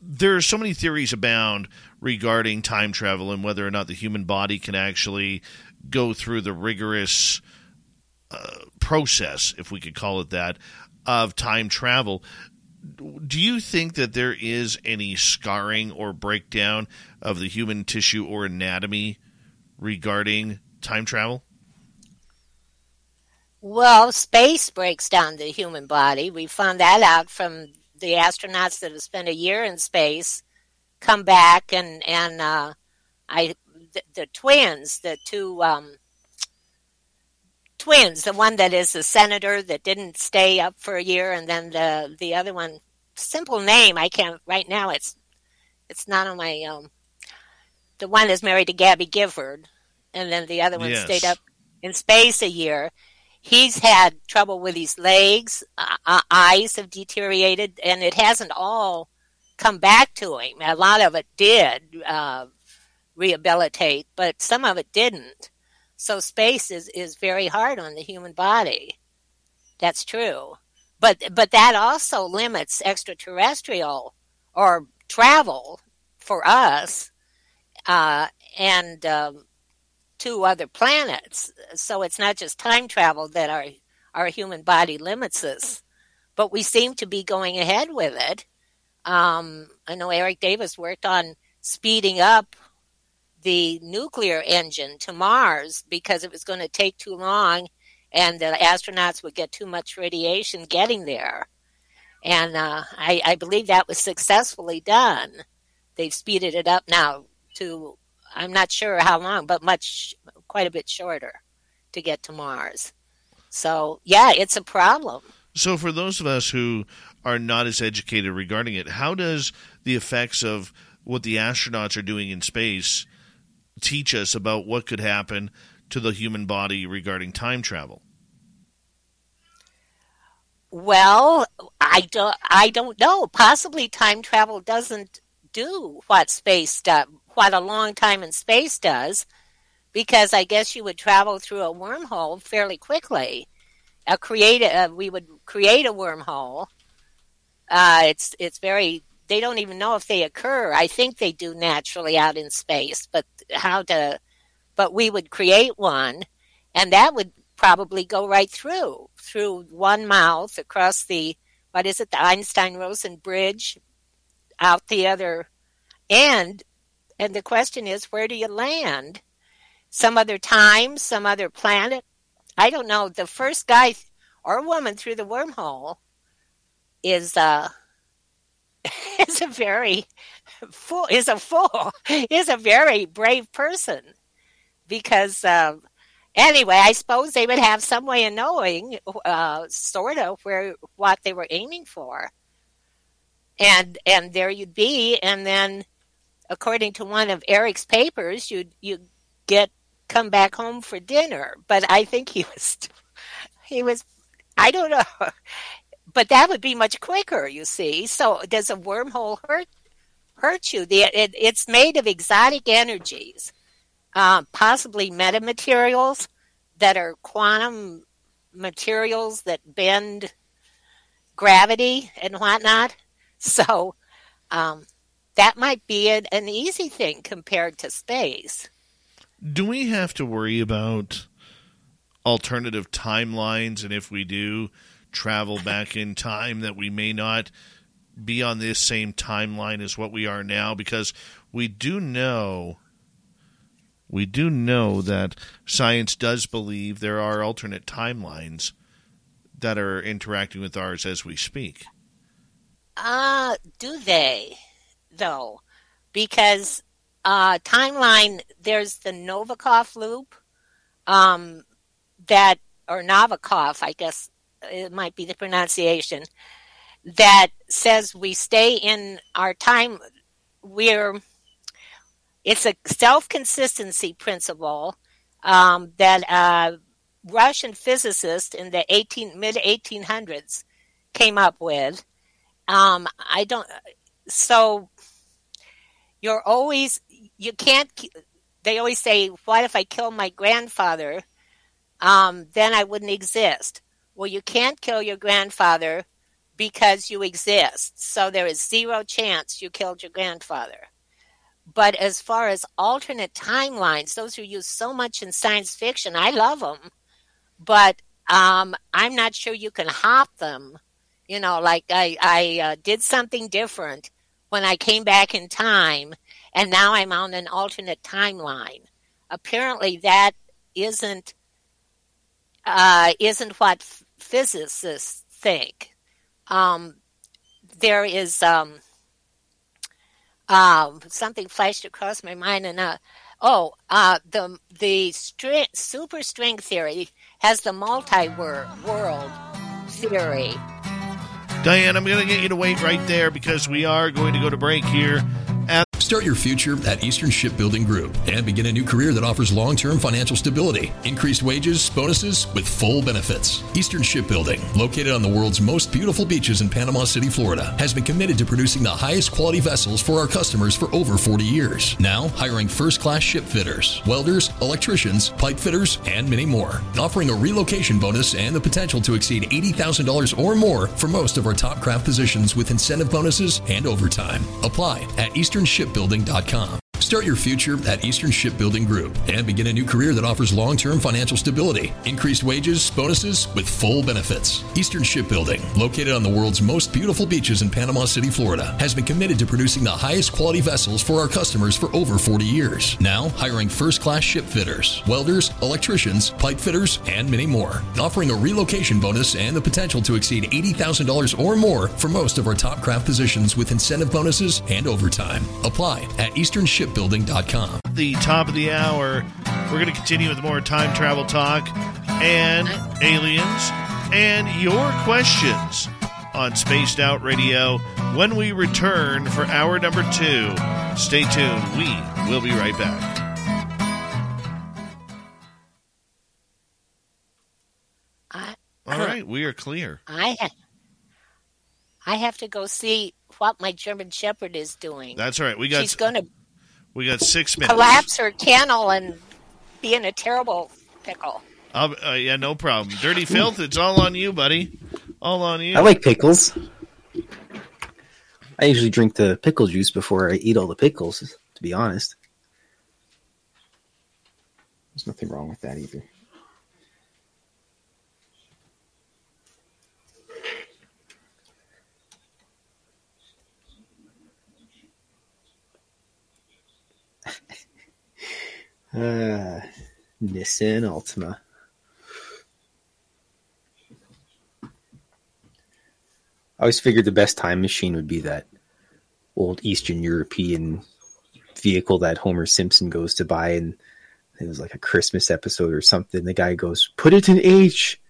There are so many theories abound regarding time travel and whether or not the human body can actually go through the rigorous uh, process, if we could call it that, of time travel. Do you think that there is any scarring or breakdown of the human tissue or anatomy regarding time travel? Well, space breaks down the human body. We found that out from the astronauts that have spent a year in space, come back and and uh, I the, the, twins, the two um, twins, the one that is a senator that didn't stay up for a year, and then the the other one, simple name I can't right now. It's it's not on my um. The one is married to Gabby Gifford, and then the other one yes. stayed up in space a year he's had trouble with his legs, uh, uh, eyes have deteriorated, and it hasn't all come back to him. A lot of it did uh, rehabilitate, but some of it didn't. So space is, is very hard on the human body. That's true. But but that also limits extraterrestrial or travel for us. Uh, and um, to other planets. So it's not just time travel that our our human body limits us, but we seem to be going ahead with it. Um, I know Eric Davis worked on speeding up the nuclear engine to Mars because it was going to take too long and the astronauts would get too much radiation getting there. And uh, I, I believe that was successfully done. They've speeded it up now to I'm not sure how long, but much, quite a bit shorter to get to Mars. So, yeah, it's a problem. So, for those of us who are not as educated regarding it, how does the effects of what the astronauts are doing in space teach us about what could happen to the human body regarding time travel? Well, I don't I don't know. Possibly time travel doesn't do what space what a long time in space does, because I guess you would travel through a wormhole fairly quickly. A create a, we would create a wormhole. Uh, it's it's very they don't even know if they occur. I think they do naturally out in space, but how to but we would create one and that would probably go right through through one mouth across the what is it the Einstein Rosen bridge out the other end and the question is, where do you land? Some other time, some other planet? I don't know. The first guy or woman through the wormhole is uh is a very fool is a fool is a very brave person because um, anyway i suppose they would have some way of knowing uh, sort of where what they were aiming for and and there you'd be and then according to one of Eric's papers, you'd you get come back home for dinner. But I think he was, he was, I don't know. But that would be much quicker, you see. So does a wormhole hurt hurt you? The, it, it's made of exotic energies, uh, possibly metamaterials that are quantum materials that bend gravity and whatnot. So um, that might be an, an easy thing compared to space. Do we have to worry about alternative timelines? And if we do travel back in time, that we may not be on this same timeline as what we are now? Because we do know. We do know that science does believe there are alternate timelines that are interacting with ours as we speak. Uh, do they, though? Because uh, timeline, there's the Novikov loop, um, that, or Novikov, I guess it might be the pronunciation, that says we stay in our time. We're, it's a self consistency principle um, that uh, Russian physicist in the 18 mid 1800s came up with. Um, I don't. So you're always you can't. They always say, "What if I kill my grandfather? Um, then I wouldn't exist." Well, you can't kill your grandfather because you exist. So there is zero chance you killed your grandfather. But as far as alternate timelines, those are used so much in science fiction. I love them but um, I'm not sure you can hop them. You know, like I, I uh, did something different when I came back in time, and now I'm on an alternate timeline. Apparently, that isn't uh, isn't what physicists think. Um, there is um, uh, something flashed across my mind, and uh, oh, uh, the the string, super string theory has the multi-world theory. Diane, I'm going to get you to wait right there because we are going to go to break here. Start your future at Eastern Shipbuilding Group and begin a new career that offers long term financial stability, increased wages, bonuses, with full benefits. Eastern Shipbuilding, located on the world's most beautiful beaches in Panama City, Florida, has been committed to producing the highest quality vessels for our customers for over 40 years. Now, hiring first class ship fitters, welders, electricians, pipe fitters, and many more. Offering a relocation bonus and the potential to exceed $80,000 or more for most of our top craft positions with incentive bonuses and overtime. Apply at Eastern Shipbuilding shipbuilding.com. Start your future at Eastern Shipbuilding Group and begin a new career that offers long term financial stability, increased wages, bonuses, with full benefits. Eastern Shipbuilding, located on the world's most beautiful beaches in Panama City, Florida, has been committed to producing the highest quality vessels for our customers for over 40 years. Now, hiring first class ship fitters, welders, electricians, pipe fitters, and many more. Offering a relocation bonus and the potential to exceed $80,000 or more for most of our top craft positions with incentive bonuses and overtime. Apply at Eastern Shipbuilding shipbuilding.com. The top of the hour, we're going to continue with more time travel talk and aliens and your questions on Spaced Out Radio when we return for hour number two. Stay tuned. We will be right back. All right, we are clear. I ha- I have to go see what my German Shepherd is doing. That's all right. We got. She's going to we got six minutes. Collapse or kennel and be in a terrible pickle. Uh, uh, yeah, no problem. Dirty filth, it's all on you, buddy. All on you. I like pickles. I usually drink the pickle juice before I eat all the pickles, to be honest. There's nothing wrong with that either. Uh, Nissan Altima. I always figured the best time machine would be that old Eastern European vehicle that Homer Simpson goes to buy, and it was like a Christmas episode or something. The guy goes, "Put it in H,"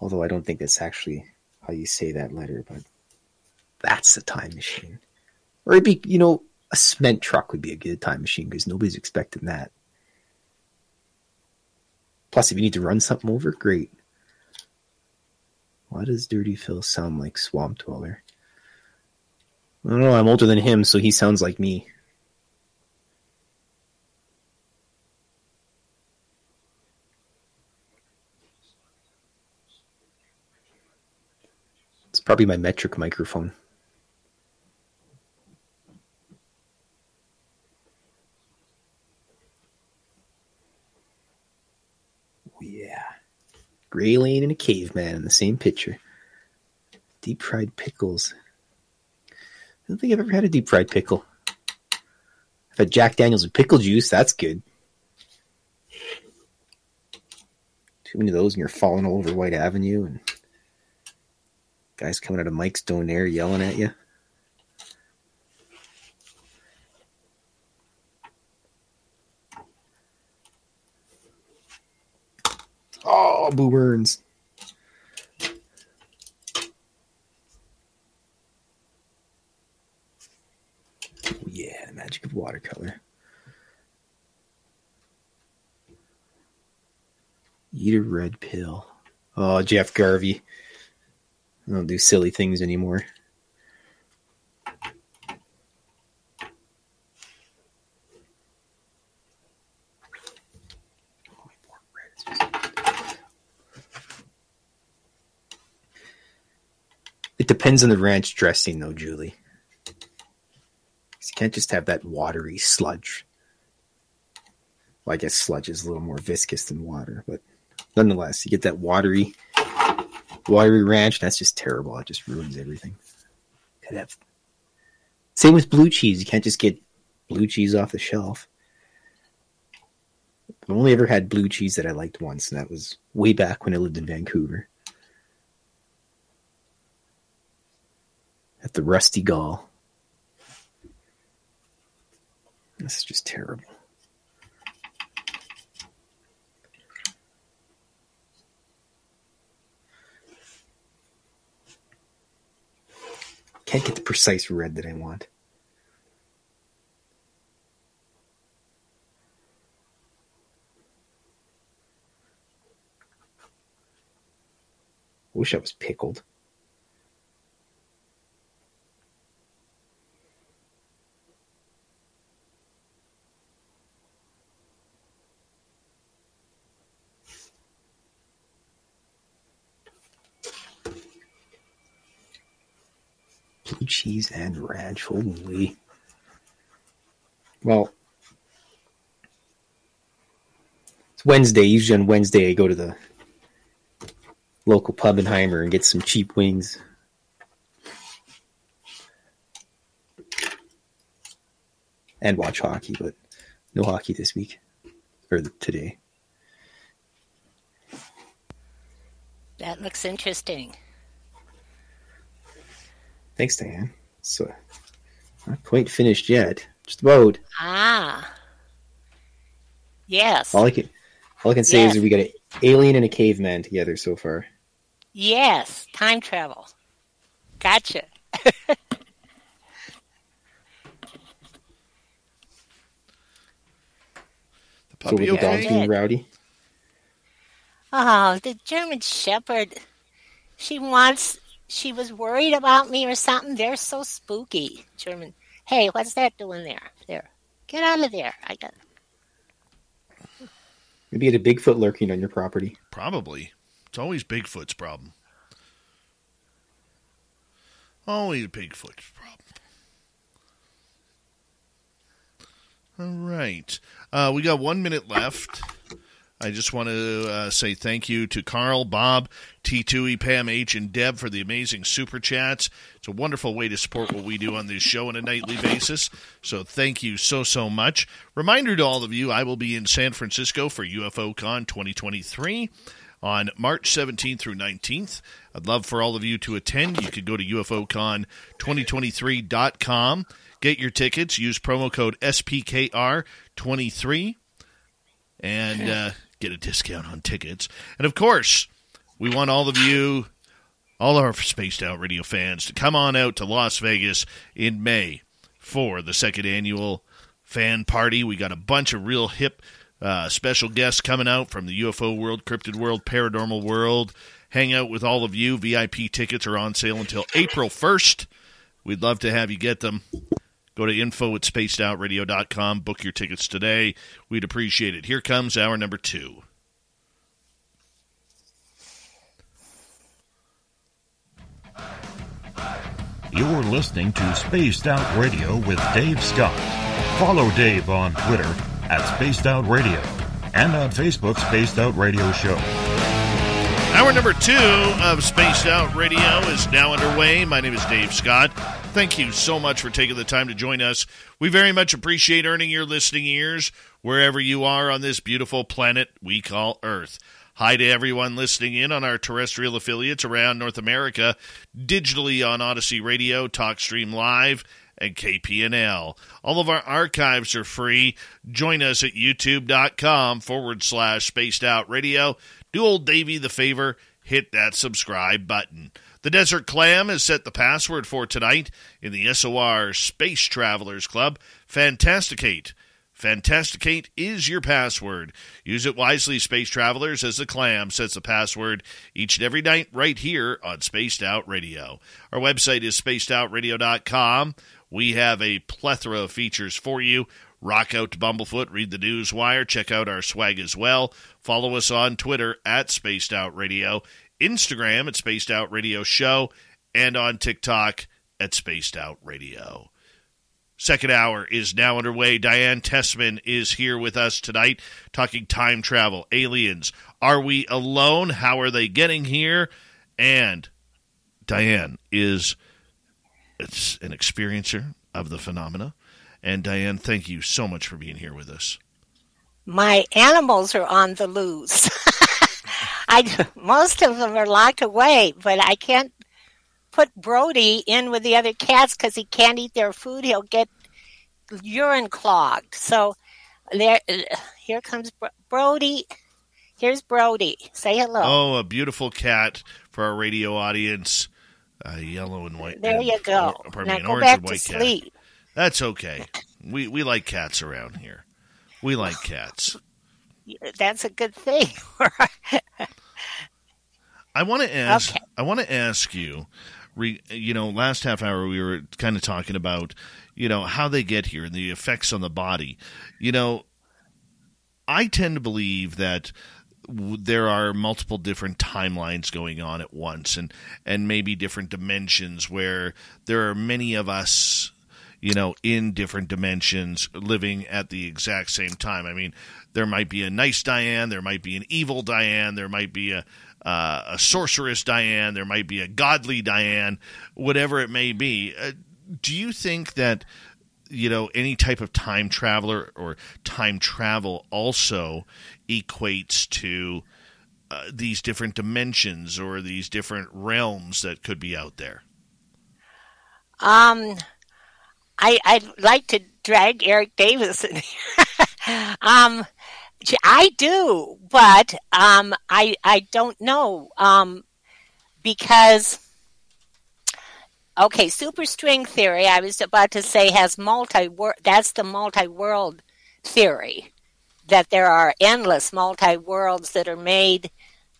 although I don't think that's actually how you say that letter, but that's a time machine. Or it'd be, you know, a cement truck would be a good time machine because nobody's expecting that. Plus, if you need to run something over, great. Why does Dirty Phil sound like Swamp Dweller? I don't know. I'm older than him, so he sounds like me. It's probably my metric microphone. Gray Lane and a caveman in the same picture. Deep fried pickles. I don't think I've ever had a deep fried pickle. I've had Jack Daniels with pickle juice. That's good. Too many of those, and you're falling all over Whyte Avenue, and guys coming out of Mike's Donair yelling at you. Oh, Boo Burns. Oh, yeah, the magic of watercolor. Eat a red pill. Oh, Jeff Garvey. I don't do silly things anymore. It depends on the ranch dressing, though, Julie. You can't just have that watery sludge. Well, I guess sludge is a little more viscous than water, but nonetheless, you get that watery, watery ranch. That's just terrible. It just ruins everything. Could have. Same with blue cheese. You can't just get blue cheese off the shelf. I've only ever had blue cheese that I liked once, and that was way back when I lived in Vancouver. At the Rusty Gull. This is just terrible. Can't get the precise red that I want. Wish I was pickled. Cheese and ranch. Holy. Well, it's Wednesday. Usually on Wednesday, I go to the local pub in Heimer and get some cheap wings. And watch hockey, but no hockey this week. Or today. That looks interesting. Thanks, Diane. So, not quite finished yet. Just about. Ah. Yes. All I can, all I can say Yes. is we got an alien and a caveman together so far. Yes. Time travel. Gotcha. The So with puppy the dogs being rowdy. Oh, the German Shepherd. She wants. She was worried about me or something. They're so spooky. German. Hey, what's that doing there? There. Get out of there. I got. Maybe you had a Bigfoot lurking on your property. Probably. It's always Bigfoot's problem. Always Bigfoot's problem. All right. Uh, we got one minute left. I just want to uh, say thank you to Carl, Bob, T2E, Pam H, and Deb for the amazing super chats. It's a wonderful way to support what we do on this show on a nightly basis. So thank you so, so much. Reminder to all of you, I will be in San Francisco for UFO Con 2023 on March 17th through 19th. I'd love for all of you to attend. You could go to UFOCon2023.com, get your tickets, use promo code SPKR23, and uh, get a discount on tickets. And of course, we want all of you, all our spaced out radio fans, to come on out to Las Vegas in May for the second annual fan party. We got a bunch of real hip Uh, special guests coming out from the UFO world, cryptid world, paranormal world. Hang out with all of you. VIP tickets are on sale until April 1st. We'd love to have you get them. Go to info at spacedoutradio.com. Book your tickets today. We'd appreciate it. Here comes hour number two. You're listening to Spaced Out Radio with Dave Scott. Follow Dave on Twitter at Spaced Out Radio and on Facebook, Spaced Out Radio Show. Hour number two of Spaced Out Radio is now underway. My name is Dave Scott. Thank you so much for taking the time to join us. We very much appreciate earning your listening ears wherever you are on this beautiful planet we call Earth. Hi to everyone listening in on our terrestrial affiliates around North America, digitally on Odyssey Radio, TalkStream Live, and KPNL. All of our archives are free. Join us at youtube.com forward slash spaced out radio. Do old Davy the favor, hit that subscribe button. The Desert Clam has set the password for tonight in the SOR Space Travelers Club. Fantasticate. Fantasticate is your password. Use it wisely, space travelers, as the clam sets the password each and every night right here on Spaced Out Radio. Our website is spacedoutradio.com. We have a plethora of features for you. Rock out to Bumblefoot, read the news wire, check out our swag as well. Follow us on Twitter at Spaced Out Radio, Instagram at Spaced Out Radio Show, and on TikTok at Spaced Out Radio. Second hour is now underway. Diane Tessman is here with us tonight, talking time travel, aliens. Are we alone? How are they getting here? And Diane is it's an experiencer of the phenomena. And Diane, thank you so much for being here with us. My animals are on the loose. I most of them are locked away, but I can't put Brody in with the other cats because he can't eat their food. He'll get urine clogged. So there, here comes Brody. Here's Brody. Say hello. Oh, a beautiful cat for our radio audience. Uh, yellow and white. There and, you go. Or, pardon now me, an go orange back and to white sleep. cat. That's okay. We we like cats around here. We like cats. That's a good thing. I want to ask. Okay. I want to ask you. Re, you know, last half hour we were kind of talking about, you know, how they get here and the effects on the body. You know, I tend to believe that there are multiple different timelines going on at once, and and maybe different dimensions where there are many of us you know, in different dimensions, living at the exact same time. I mean, there might be a nice Diane, there might be an evil Diane, there might be a uh, a sorceress Diane, there might be a godly Diane, whatever it may be. Uh, do you think that you know any type of time traveler or time travel also equates to uh, these different dimensions or these different realms that could be out there? Um, I I'd like to drag Eric Davis in here. um, I do, but um, I I don't know um, because okay, superstring theory. I was about to say has multi. That's the multi-world theory that there are endless multi-worlds that are made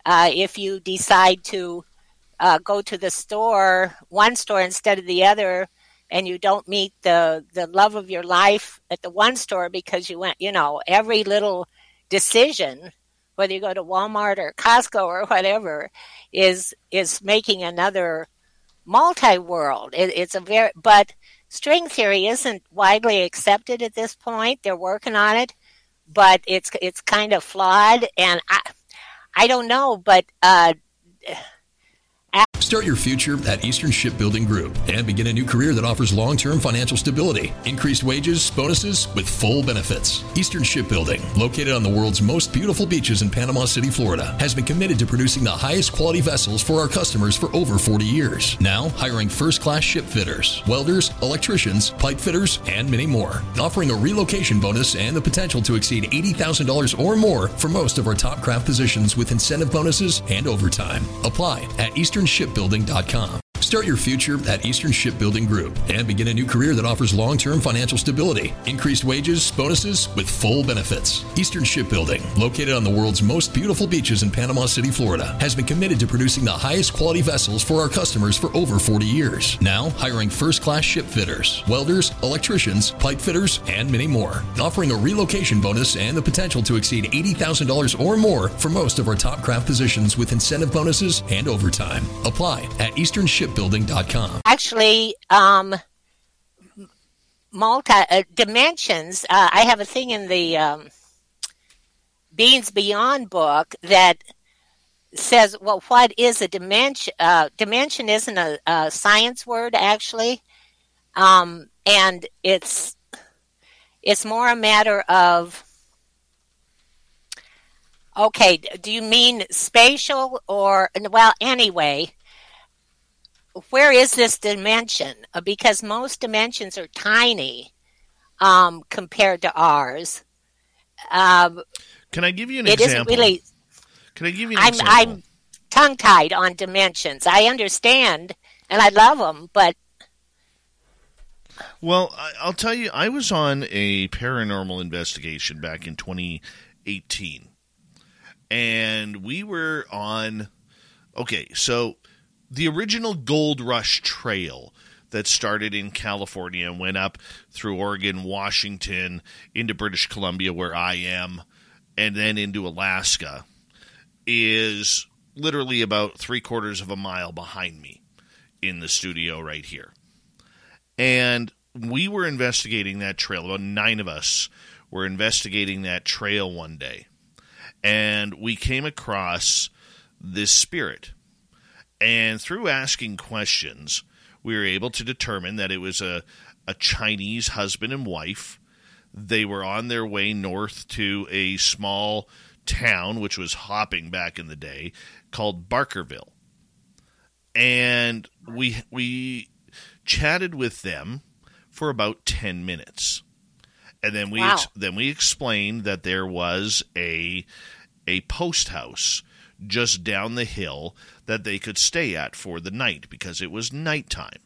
uh, if you decide to uh, go to the store, one store instead of the other, and you don't meet the the love of your life at the one store because you went, you know, every little decision, whether you go to Walmart or Costco or whatever, is is making another multi-world. It, it's a very but string theory isn't widely accepted at this point. They're working on it, but it's it's kind of flawed, and I I don't know, but. Uh, Start your future at Eastern Shipbuilding Group and begin a new career that offers long term financial stability, increased wages, bonuses, with full benefits. Eastern Shipbuilding, located on the world's most beautiful beaches in Panama City, Florida, has been committed to producing the highest quality vessels for our customers for over 40 years. Now, hiring first class ship fitters, welders, electricians, pipe fitters, and many more. Offering a relocation bonus and the potential to exceed $80,000 or more for most of our top craft positions with incentive bonuses and overtime. Apply at easternshipbuilding.com. Start your future at Eastern Shipbuilding Group and begin a new career that offers long term financial stability, increased wages, bonuses, with full benefits. Eastern Shipbuilding, located on the world's most beautiful beaches in Panama City, Florida, has been committed to producing the highest quality vessels for our customers for over 40 years. Now, hiring first class ship fitters, welders, electricians, pipe fitters, and many more. Offering a relocation bonus and the potential to exceed $80,000 or more for most of our top craft positions with incentive bonuses and overtime. Apply at Actually, um, multi uh, dimensions. Uh, I have a thing in the um, Beings Beyond book that says, well, what is a dimension? Uh, dimension isn't a, a, science word, actually, um, and it's it's more a matter of okay. Do you mean spatial or well? Anyway, where is this dimension? Uh, because most dimensions are tiny um, compared to ours. Um, Can I give you an it example? Isn't really, Can I give you an I'm, example? I'm tongue tied on dimensions. I understand and I love them, but Well, I'll tell you, I was on a paranormal investigation back in 2018. And we were on. Okay, so the original Gold Rush Trail that started in California and went up through Oregon, Washington, into British Columbia, where I am, and then into Alaska, is literally about three quarters of a mile behind me in the studio right here. And we were investigating that trail. About nine of us were investigating that trail one day. And we came across this spirit. And through asking questions, we were able to determine that it was a, a Chinese husband and wife. They were on their way north to a small town, which was hopping back in the day, called Barkerville. And we we chatted with them for about 10 minutes. And then we Wow. ex- then we explained that there was a a post house just down the hill that they could stay at for the night because it was nighttime.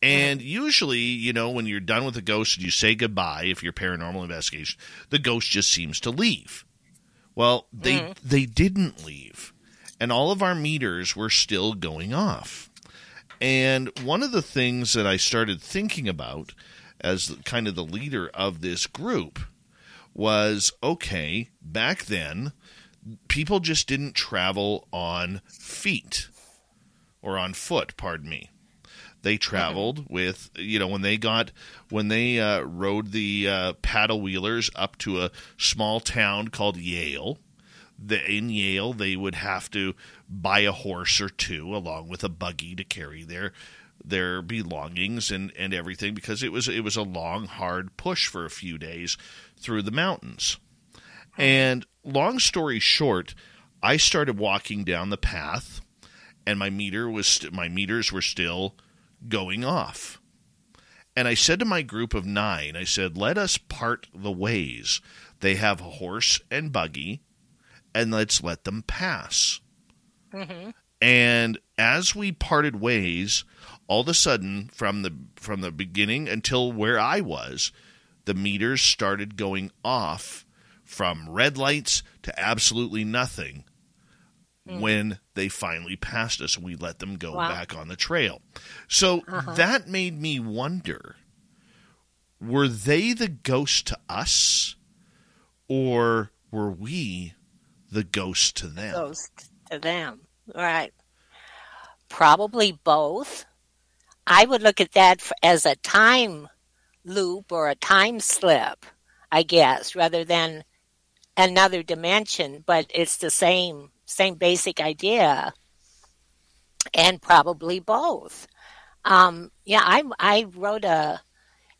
And usually, you know, when you're done with a ghost and you say goodbye, if you're paranormal investigation, the ghost just seems to leave. Well, they mm-hmm. they didn't leave, and all of our meters were still going off. And one of the things that I started thinking about as kind of the leader of this group was okay, back then, people just didn't travel on feet or on foot, pardon me. They traveled with, you know, when they got, when they uh, rode the uh, paddle wheelers up to a small town called Yale. The, in Yale, they would have to buy a horse or two along with a buggy to carry their their belongings and, and everything because it was it was a long hard push for a few days through the mountains. And long story short, I started walking down the path, and my meter was st- my meters were still going off. And I said to my group of nine, I said, "Let us part the ways. They have a horse and buggy, and let's let them pass." Mm-hmm. And as we parted ways, all of a sudden, from the from the beginning until where I was, the meters started going off from red lights to absolutely nothing hmm. when they finally passed us and we let them go Wow. back on the trail. So uh-huh. that made me wonder were they the ghost to us or were we the ghost to them? Ghost to them. Right. Probably both. I would look at that as a time loop or a time slip, I guess, rather than another dimension, but it's the same same basic idea. And probably both. Um, yeah, I I wrote a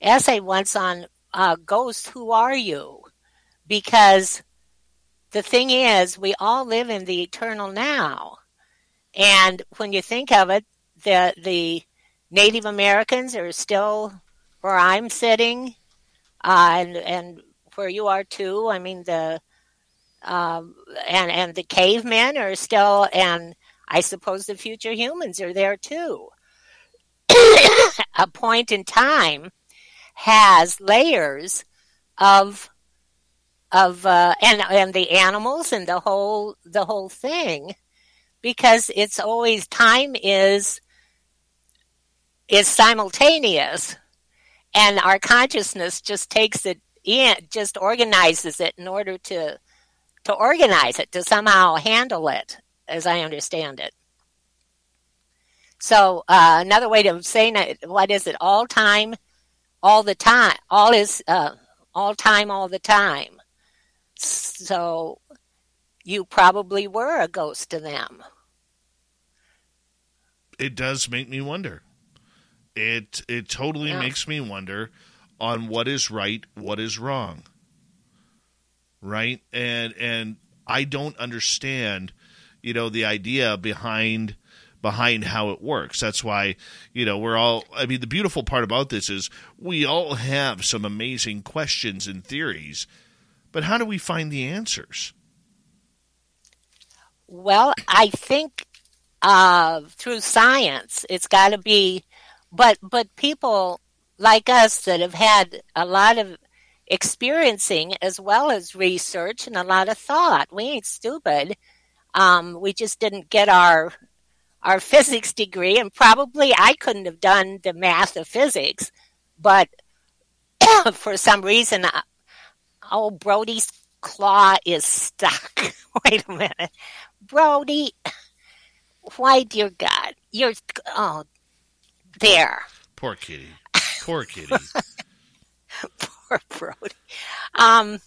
essay once on uh, ghosts. Who are you? Because the thing is, we all live in the eternal now. And when you think of it, the the Native Americans are still where I'm sitting, uh, and and where you are too. I mean the um, and and the cavemen are still, and I suppose the future humans are there too. a point in time has layers of of uh, and and the animals and the whole the whole thing because it's always time is is simultaneous and our consciousness just takes it in just organizes it in order to to organize it to somehow handle it as i understand it. So uh, another way of saying it what is it? All time all the time all is uh, all time all the time. So you probably were a ghost to them. It does make me wonder. It it totally Yeah. makes me wonder on what is right, what is wrong. Right? And and I don't understand, you know, the idea behind behind how it works. That's why, you know, we're all I mean the beautiful part about this is we all have some amazing questions and theories, but how do we find the answers? Well, I think uh, through science, it's got to be, but but people like us that have had a lot of experiencing as well as research and a lot of thought. We ain't stupid. Um, we just didn't get our our physics degree, and probably I couldn't have done the math of physics, but for some reason, uh, oh, Brody's claw is stuck. Wait a minute. Brody, why, dear God, you're oh, there, Poor kitty. Poor kitty. Brody. Um,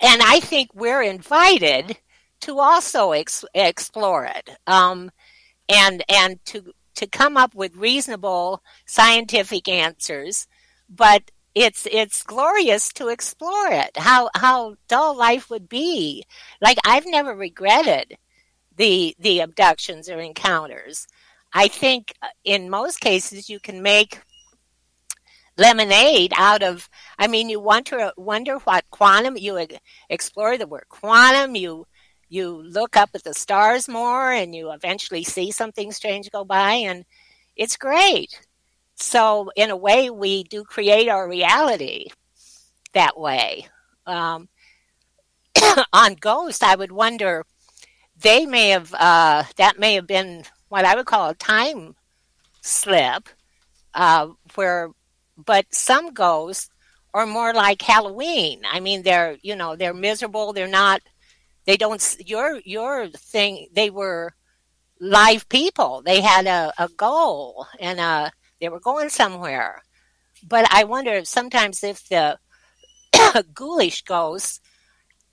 and I think we're invited to also ex- explore it, um, and and to to come up with reasonable scientific answers, but. It's it's glorious to explore it. How how dull life would be. Like I've never regretted the the abductions or encounters. I think uh, in most cases you can make lemonade out of. I mean, you wonder wonder what quantum. You explore the word quantum. You you look up at the stars more, and you eventually see something strange go by, and it's great. So in a way, we do create our reality that way. Um, on Ghost, I would wonder they may have uh, that may have been what I would call a time slip, uh, where but some ghosts are more like Halloween. I mean, they're you know they're miserable. They're not. They don't. Your your thing. They were live people. They had a, a goal and uh they were going somewhere. But I wonder if sometimes if the ghoulish ghosts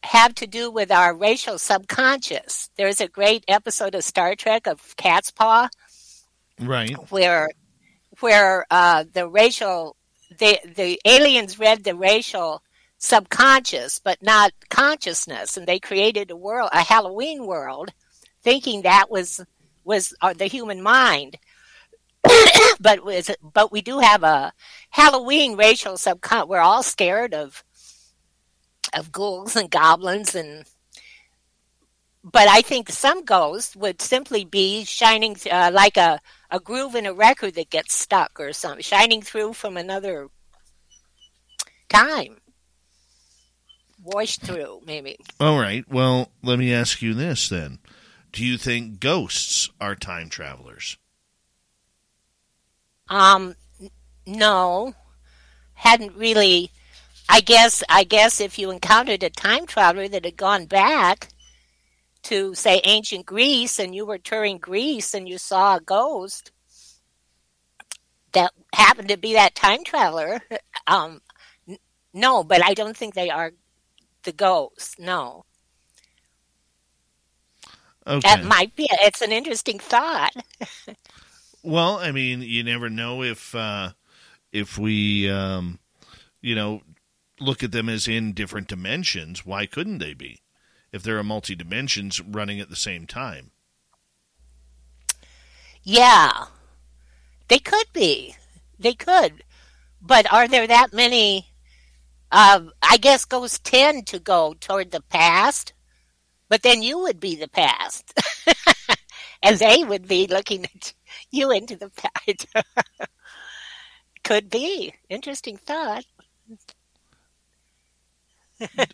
have to do with our racial subconscious. There's a great episode of Star Trek of Catspaw right. where where uh, the racial the the aliens read the racial subconscious but not consciousness and they created a world a halloween world thinking that was was uh, the human mind. But was but we do have a halloween racial subconscious we're all scared of of ghouls and goblins and but I think some ghosts would simply be shining uh, like a, a groove in a record that gets stuck or something, shining through from another time. Washed through, maybe. All right. Well, let me ask you this then. Do you think ghosts are time travelers? Um, no, hadn't really. I guess. I guess if you encountered a time traveler that had gone back to say ancient Greece, and you were touring Greece, and you saw a ghost that happened to be that time traveler. Um, n- no, but I don't think they are the ghosts. No, Okay. that might be. It's an interesting thought. Well, I mean, you never know if uh, if we, um, you know, look at them as in different dimensions. Why couldn't they be? If there are multi dimensions running at the same time. Yeah, they could be. They could. But are there that many? Uh, I guess ghosts tend to go toward the past, but then you would be the past. and they would be looking at you into the past. Could be. Interesting thought.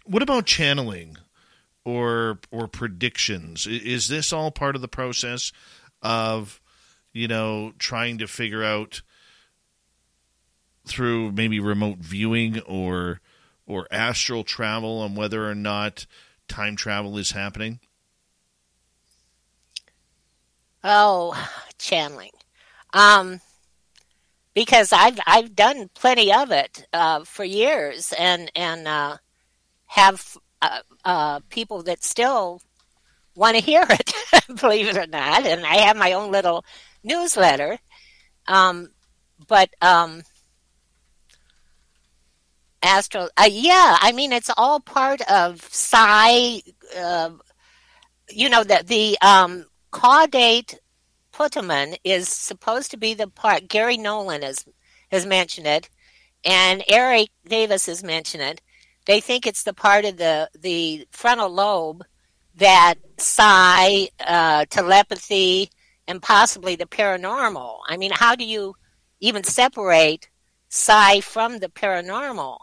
what about channeling or or predictions? Is this all part of the process of you know trying to figure out through maybe remote viewing or or astral travel on whether or not time travel is happening? Oh, channeling. Um, because I've I've done plenty of it uh, for years, and and uh, have uh, uh people that still want to hear it, believe it or not. And I have my own little newsletter. Um, but um, astral, uh, yeah, I mean it's all part of psi. Uh, you know that the um, caudate putamen is supposed to be the part. Garry Nolan has has mentioned it, and Eric Davis has mentioned it. They think it's the part of the the frontal lobe that psi, uh, telepathy, and possibly the paranormal. I mean, how do you even separate psi from the paranormal?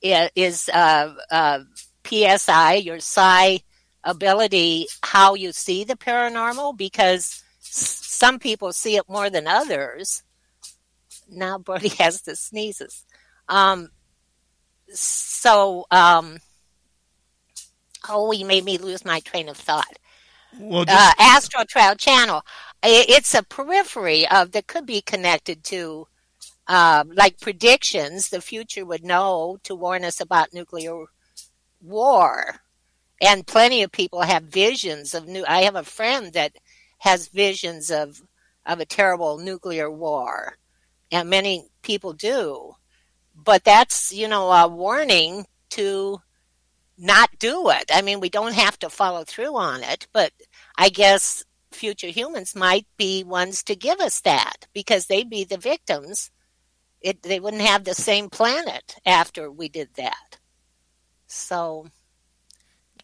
Is uh, uh, PSI your psi ability how you see the paranormal? Because some people see it more than others. Now Brody has the sneezes. Um, so, um, oh, you made me lose my train of thought. Well, just... uh, Astro Trail Channel. It's a periphery of that could be connected to, uh, like predictions. The future would know to warn us about nuclear war, and plenty of people have visions of new. I have a friend that has visions of of a terrible nuclear war, and many people do. But that's you know a warning to not do it. I mean, we don't have to follow through on it, but I guess future humans might be ones to give us that because they'd be the victims. It, they wouldn't have the same planet after we did that. So,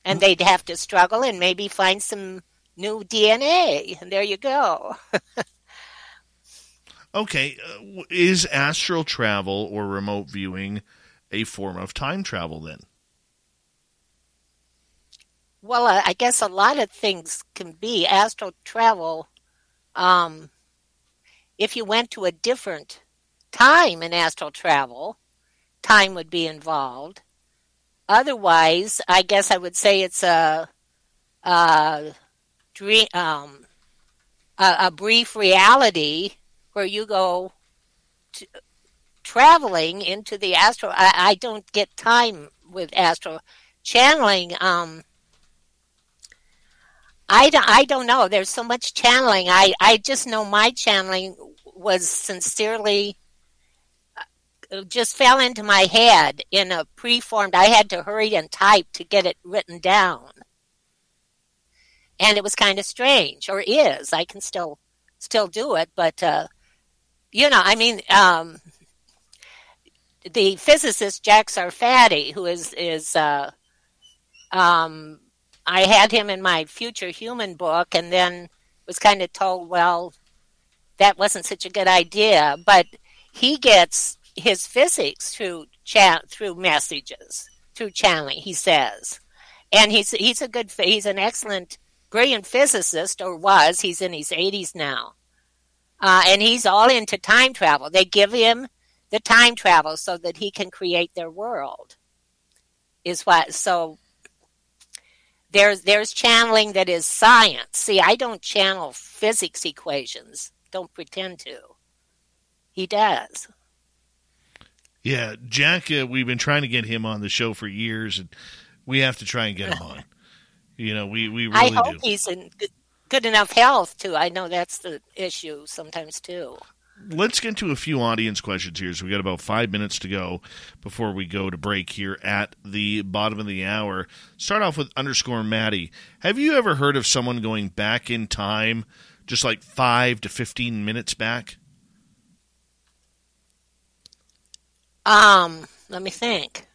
and mm. they'd have to struggle and maybe find some new DNA. And there you go. okay. Uh, is astral travel or remote viewing a form of time travel then? Well, I guess a lot of things can be astral travel. Um, if you went to a different time in astral travel, time would be involved. Otherwise, I guess I would say it's a, a dream, um, a, a brief reality where you go to, traveling into the astral. I, I, don't get time with astral channeling. Um, I don't, I don't know. There's so much channeling. I, I just know my channeling was sincerely uh, just fell into my head in a preformed. I had to hurry and type to get it written down. And it was kind of strange, or is. I can still still do it, but uh, you know, I mean, um, the physicist Jack Sarfatti, who is is uh, um, I had him in my future human book and then was kind of told, well, that wasn't such a good idea. But he gets his physics through chat through messages, through channeling, he says. And he's he's a good he's an excellent brilliant physicist or was, he's in his 80s now. Uh, and he's all into time travel. They give him the time travel so that he can create their world. Is what so there's there's channeling that is science. See, I don't channel physics equations. Don't pretend to. He does. Yeah, Jack. Uh, we've been trying to get him on the show for years, and we have to try and get him on. You know, we we really I hope do. he's in good, good enough health too. I know that's the issue sometimes too let's get to a few audience questions here. So we got about five minutes to go before we go to break here at the bottom of the hour. Start off with underscore Maddie. Have you ever heard of someone going back in time, just like five to fifteen minutes back? Um, let me think.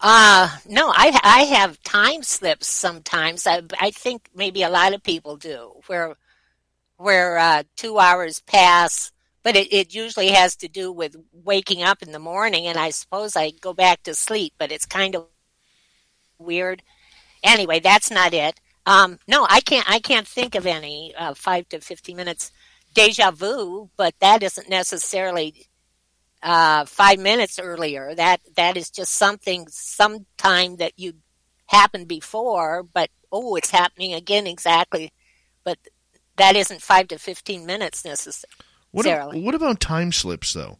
Uh, no, I I have time slips sometimes. I I think maybe a lot of people do, where where uh, two hours pass, but it, it usually has to do with waking up in the morning, and I suppose I go back to sleep, but it's kind of weird. Anyway, that's not it. Um, no, I can't. I can't think of any uh, five to fifteen minutes deja vu, but that isn't necessarily uh, five minutes earlier. That that is just something, sometime that you happened before, but oh, it's happening again exactly. But that isn't five to fifteen minutes necessarily. What, what about time slips though?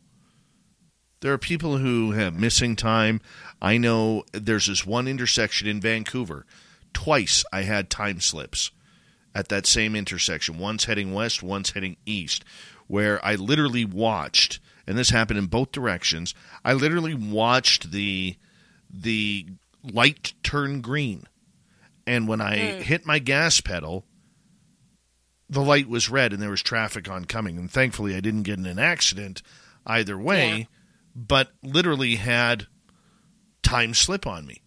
There are people who have missing time. I know there's this one intersection in Vancouver. Twice I had time slips at that same intersection. Once heading west, once heading east, where I literally watched and this happened in both directions. I literally watched the the light turn green, and when I mm. hit my gas pedal, the light was red and there was traffic oncoming. And thankfully, I didn't get in an accident either way, yeah. but literally had time slip on me.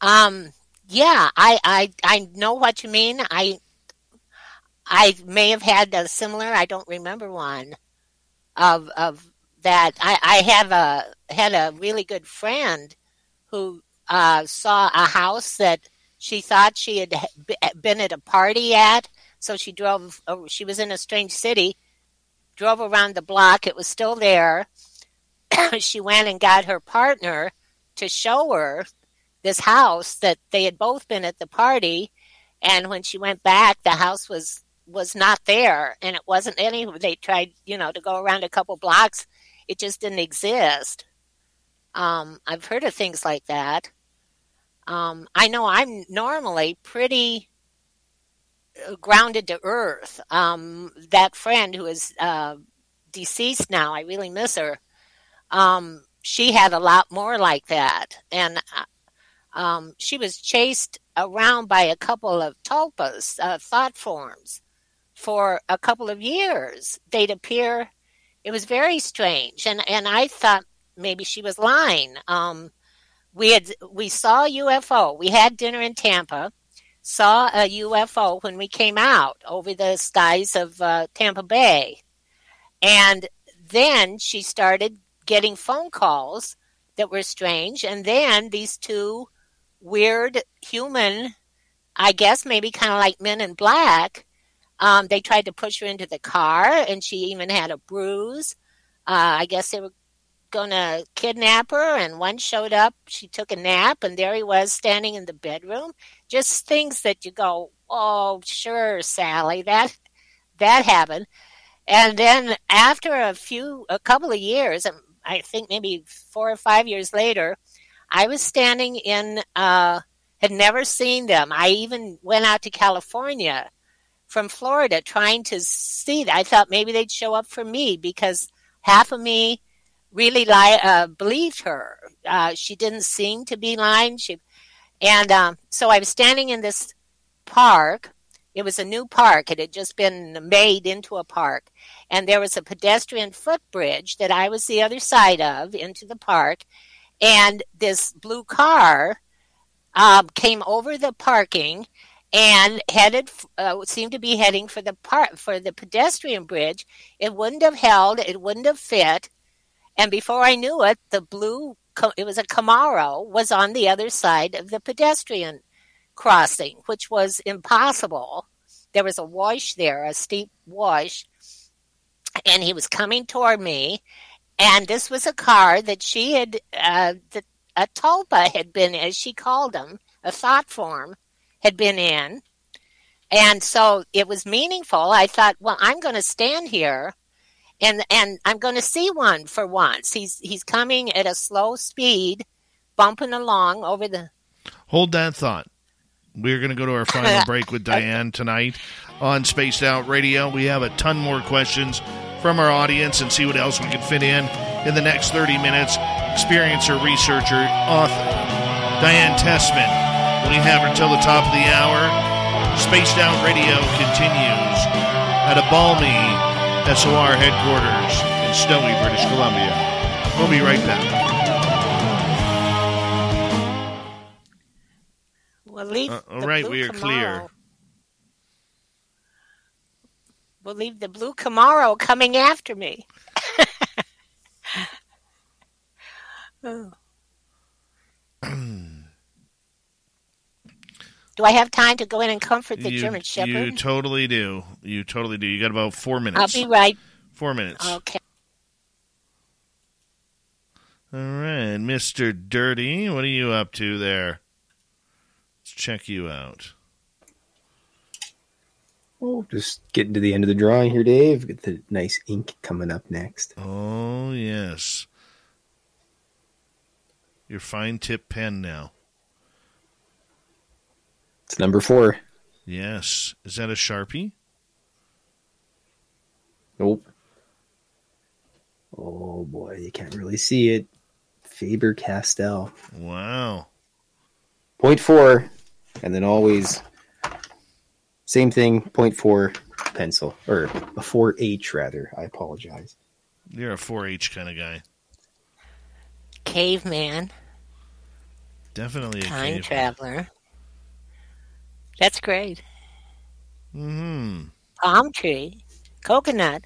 Um. Yeah, I, I I know what you mean. I I may have had a similar. I don't remember one of of that. I, I have a had a really good friend who uh, saw a house that she thought she had been at a party at. So she drove. Uh, she was in a strange city. Drove around the block. It was still there. she went and got her partner to show her this house that they had both been at the party. And when she went back, the house was was not there and it wasn't any they tried you know to go around a couple blocks. It just didn't exist. Um, i've heard of things like that. Um, i know i'm normally pretty uh, grounded to earth. Um, that friend who is uh, deceased now i really miss her. Um, she had a lot more like that. And uh, um, she was chased around by a couple of tulpas, uh, thought forms, for a couple of years. They'd appear. It was very strange, and and I thought maybe she was lying. Um, we had we saw UFO. We had dinner in Tampa. Saw a UFO when we came out over the skies of uh, Tampa Bay, and then she started getting phone calls that were strange, and then these two weird human, I guess maybe kind of like men in black, um, they tried to push her into the car, and she even had a bruise. Uh, I guess they were going to kidnap her, and one showed up. She took a nap, and there he was standing in the bedroom. Just things that you go, oh, sure, Sally, that that happened. And then after a few, a couple of years, um, I think maybe four or five years later, I was standing in, uh, had never seen them. I even went out to California from Florida trying to see. I thought maybe they'd show up for me because half of me really li- uh, believed her. Uh, she didn't seem to be lying. She, and um, so I was standing in this park. It was a new park. It had just been made into a park. And there was a pedestrian footbridge that I was the other side of into the park. And this blue car um, came over the parking and headed uh, seemed to be heading for the part for the pedestrian bridge. It wouldn't have held. It wouldn't have fit. And before I knew it, the blue it was a Camaro was on the other side of the pedestrian crossing, which was impossible. There was a wash there, a steep wash, and he was coming toward me. And this was a car that she had, uh, that a tulpa had been, as she called him, a thought form, had been in. And so it was meaningful. I thought, well, I'm going to stand here and and I'm going to see one for once. He's he's coming at a slow speed, bumping along over the Hold that thought. We're going to go to our final break with Diane tonight on Spaced Out Radio. We have a ton more questions from our audience and see what else we can fit in in the next 30 minutes. Experiencer, researcher, author, Diane Tessman we have her until the top of the hour. Spaced Out Radio continues at a balmy SOR headquarters in snowy British Columbia. We'll be right back. We'll leave. Uh, all right, we are Camaro. clear. We'll leave the blue Camaro coming after me. Oh. Do I have time to go in and comfort the you, German Shepherd? you totally do. You totally do. You got about four minutes. I'll be right. Four minutes. Okay. All right, Mister Dirty, what are you up to there? Let's check you out. Oh, just getting to the end of the drawing here, Dave. Get the nice ink coming up next. Oh yes, your fine tip pen now. It's number four. Yes, is that a sharpie? Nope. Oh boy, you can't really see it. Faber Castell. Wow. Point four, and then always same thing. Point four pencil or a four H rather. I apologize. You're a 4-H kind of guy. Caveman, Definitely a time caveman. traveler. That's great. Mm-hmm. Palm tree, coconut.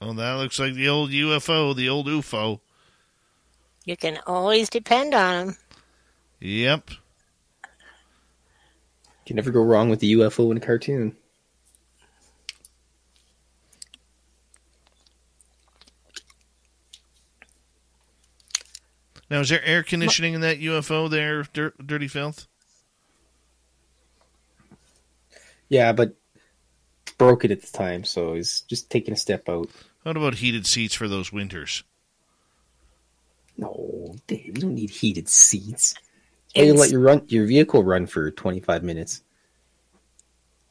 Oh, that looks like the old UFO, the old UFO. You can always depend on them. Yep. Can never go wrong with the UFO in a cartoon. Now, is there air conditioning in that UFO there, Dir- Dirty Filth? Yeah, but broke it at the time, so he's just taking a step out. What about heated seats for those winters? No, Dave, you don't need heated seats. Why you let your run your vehicle run for twenty five minutes?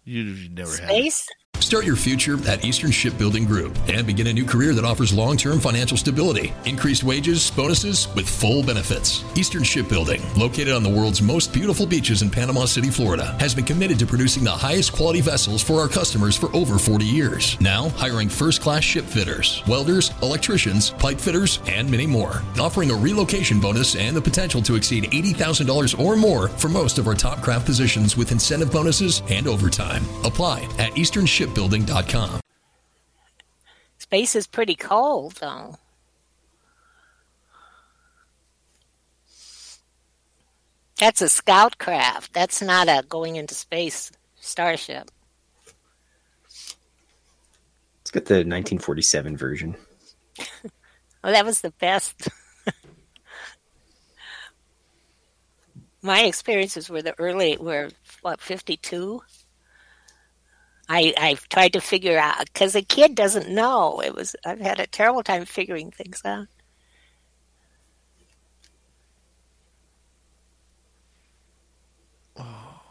You, you never had. space. Start your future at Eastern Shipbuilding Group and begin a new career that offers long term financial stability, increased wages, bonuses, with full benefits. Eastern Shipbuilding, located on the world's most beautiful beaches in Panama City, Florida, has been committed to producing the highest quality vessels for our customers for over 40 years. Now, hiring first class ship fitters, welders, electricians, pipe fitters, and many more. Offering a relocation bonus and the potential to exceed $80,000 or more for most of our top craft positions with incentive bonuses and overtime. Apply at easternshipbuilding.com. Space is pretty cold, though. That's a scout craft. That's not a going into space starship. Let's get the nineteen forty seven version. Well, that was the best. My experiences were the early, were what, 52? I, I've tried to figure out, because a kid doesn't know. It was, I've had a terrible time figuring things out. Oh,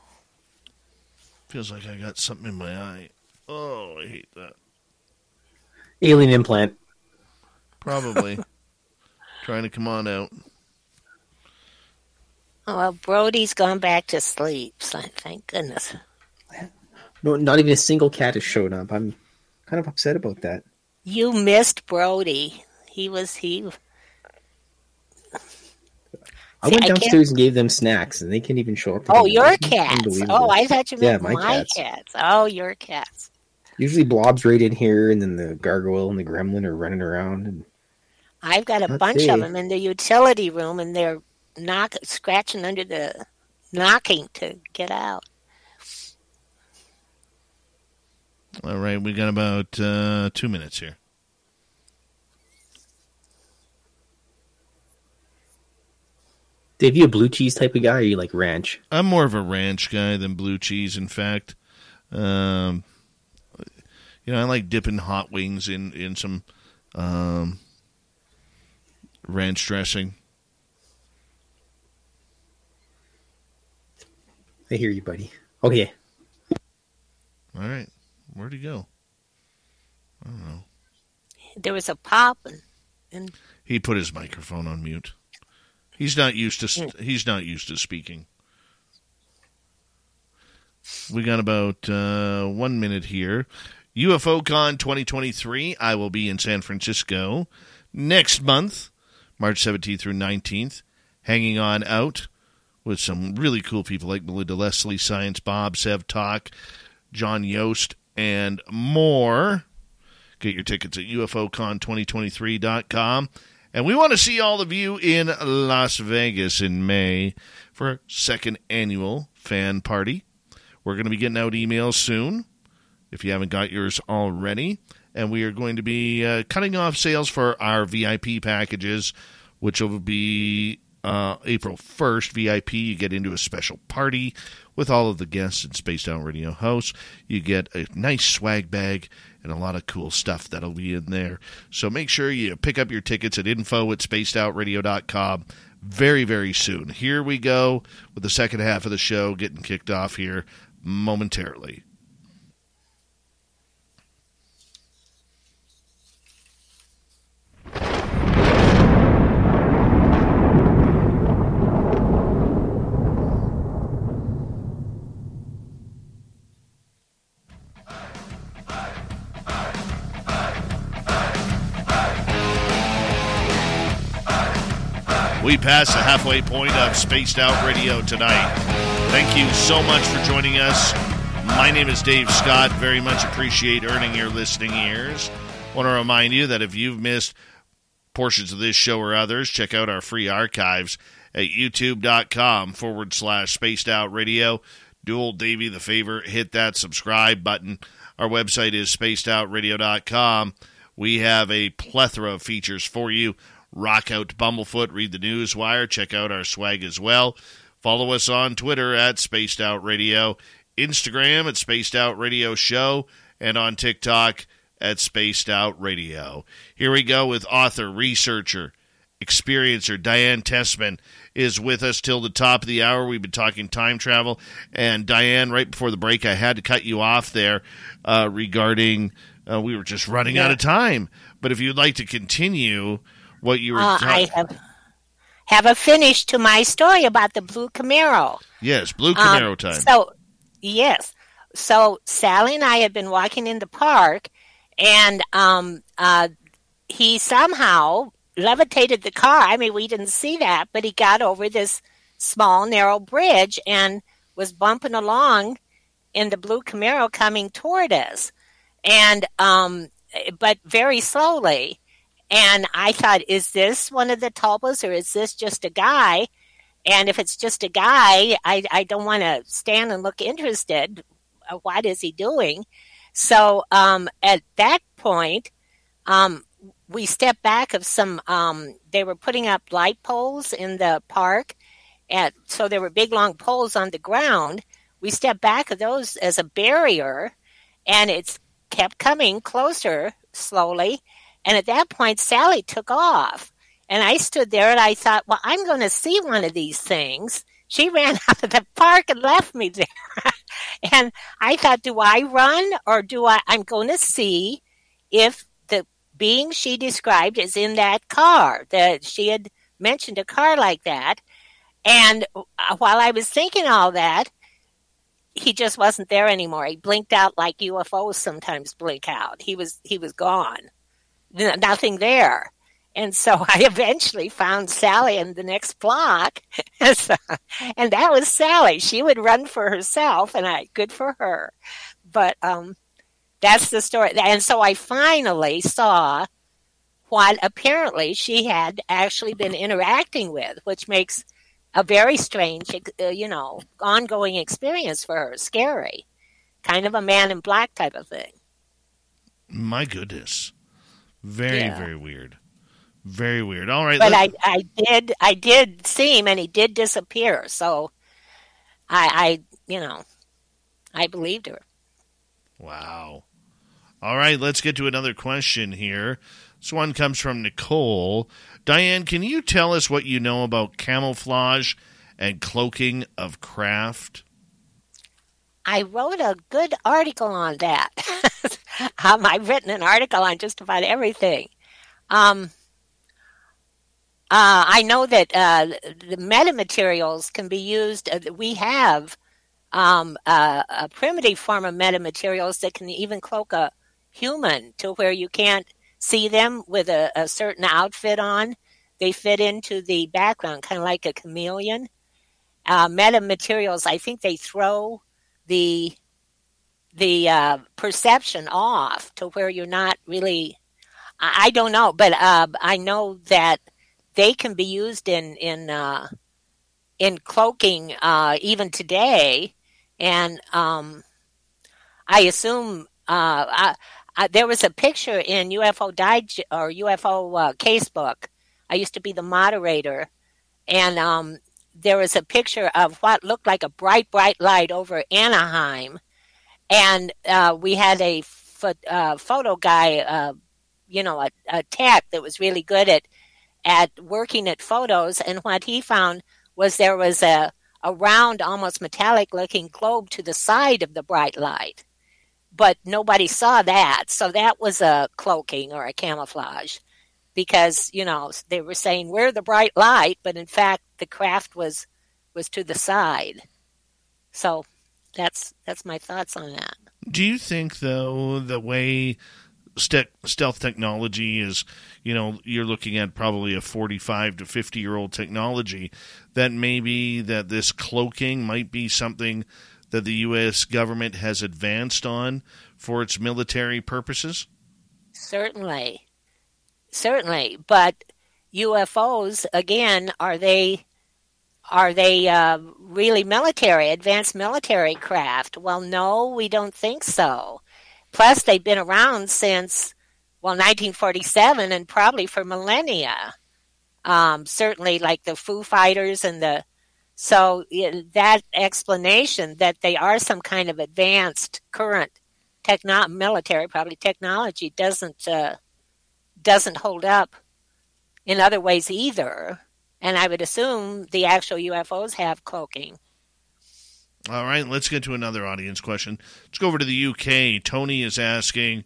Feels like I got something in my eye. Oh, I hate that. Alien implant. Probably. Trying to come on out. Oh, well, Brody's gone back to sleep, so thank goodness. No, not even a single cat has shown up. I'm kind of upset about that. You missed Brody. He was, he, I See, went I downstairs and gave them snacks, and they can't even show up. oh, your them. cats. Oh, I thought you Yeah, meant my my, cats. cats. Oh, your cats. Usually, Blob's right in here, and then the gargoyle and the gremlin are running around. And I've got a bunch of them in the utility room, and they're knock scratching under the knocking to get out. All right, we got about uh, two minutes here. Dave, you a blue cheese type of guy, or you like ranch? I'm more of a ranch guy than blue cheese. In fact, um, you know, I like dipping hot wings in in some um, ranch dressing. I hear you, buddy. Okay, All right, where'd he go? I don't know. There was a pop, and, and He put his microphone on mute. He's not used to he's not used to speaking. We got about uh, one minute here. UFOCon 2023. I will be in San Francisco next month, March 17th through 19th, hanging on out with some really cool people like Melinda Leslie, Science Bob, Sev Talk, John Yost, and more. Get your tickets at UFOCon2023.com. And we want to see all of you in Las Vegas in May for our second annual fan party. We're going to be getting out emails soon if you haven't got yours already. And we are going to be uh, cutting off sales for our VIP packages, which will be uh, April 1st. VIP, you get into a special party with all of the guests and Spaced Out Radio hosts. You get a nice swag bag and a lot of cool stuff that'll be in there. So make sure you pick up your tickets at info at spacedoutradio.com very, very soon. Here we go with the second half of the show getting kicked off here momentarily. We pass the halfway point of Spaced Out Radio tonight. Thank you so much for joining us. My name is Dave Scott. Very much appreciate earning your listening ears. Want to remind you that if you've missed portions of this show or others, check out our free archives at youtube.com forward slash spaced out radio. Do old Davey the favor, hit that subscribe button. Our website is spacedoutradio.com. We have a plethora of features for you rock out to Bumblefoot, read the news wire, check out our swag as well. Follow us on Twitter at Spaced Out Radio, Instagram at Spaced Out Radio Show, and on TikTok at Spaced Out Radio. Here we go with author, researcher, experiencer Diane Tessman is with us till the top of the hour. We've been talking time travel. And Diane, right before the break, I had to cut you off there uh, regarding uh, we were just running yeah. out of time. But if you'd like to continue what you were. Uh, I have have a finish to my story about the blue Camaro. Yes, blue Camaro um, time. So yes, so Sally and I had been walking in the park, and um, uh, he somehow levitated the car. I mean, we didn't see that, but he got over this small narrow bridge and was bumping along in the blue Camaro coming toward us, and um, but very slowly. And I thought, is this one of the Talbots or is this just a guy? And if it's just a guy, I, I don't want to stand and look interested. Uh, what is he doing? So um, at that point, um, we stepped back of some, um, they were putting up light poles in the park. And so there were big long poles on the ground. We stepped back of those as a barrier and it's kept coming closer slowly. And at that point, Sally took off. And I stood there and I thought, well, I'm going to see one of these things. She ran out of the park and left me there. and I thought, do I run or do I? I'm going to see if the being she described is in that car. That she had mentioned a car like that. And uh, while I was thinking all that, he just wasn't there anymore. He blinked out like UFOs sometimes blink out. He was he was gone nothing there. And so I eventually found Sally in the next block. and that was Sally. She would run for herself and I good for her. But um that's the story. And so I finally saw what apparently she had actually been interacting with, which makes a very strange, uh, you know, ongoing experience for her. Scary. Kind of a man in black type of thing. My goodness. Very, yeah. very weird. Very weird. All right. But I, I did, I did see him, and he did disappear. So, I, I, you know, I believed her. Wow. All right, let's get to another question here. This one comes from Nicole. Diane, can you tell us what you know about camouflage and cloaking of craft? I wrote a good article on that. um, I've written an article on just about everything. Um, uh, I know that uh, the metamaterials can be used. Uh, we have um, a primitive form of metamaterials that can even cloak a human to where you can't see them with a, a certain outfit on. They fit into the background, kind of like a chameleon. Uh, metamaterials, I think they throw the the uh, perception off to where you're not really. I, I don't know, but uh, I know that they can be used in in uh, in cloaking uh, even today, and um, I assume uh, I, I, there was a picture in UFO Dig- or UFO uh, Casebook. I used to be the moderator, and um, there was a picture of what looked like a bright, bright light over Anaheim, and uh, we had a uh, photo guy, uh, you know, a, a tech that was really good at at working at photos, and what he found was there was a a round, almost metallic looking globe to the side of the bright light. But nobody saw that. So that was a cloaking or a camouflage because, you know, they were saying we're the bright light, but in fact the craft was was to the side. So that's that's my thoughts on that. Do you think though the way st- stealth technology is, you know, you're looking at probably a 45 to 50 year old technology, that maybe that this cloaking might be something that the U.S. government has advanced on for its military purposes? Certainly. Certainly. But UFOs, again, are they are they uh, really military, advanced military craft? Well, no, we don't think so. Plus, they've been around since, well, 1947 and probably for millennia. Um, certainly, like the Foo Fighters and the. So, that explanation that they are some kind of advanced current techno- military, probably technology, doesn't, uh, doesn't hold up in other ways either. And I would assume the actual UFOs have cloaking. All right, let's get to another audience question. Let's go over to the UK. Tony is asking,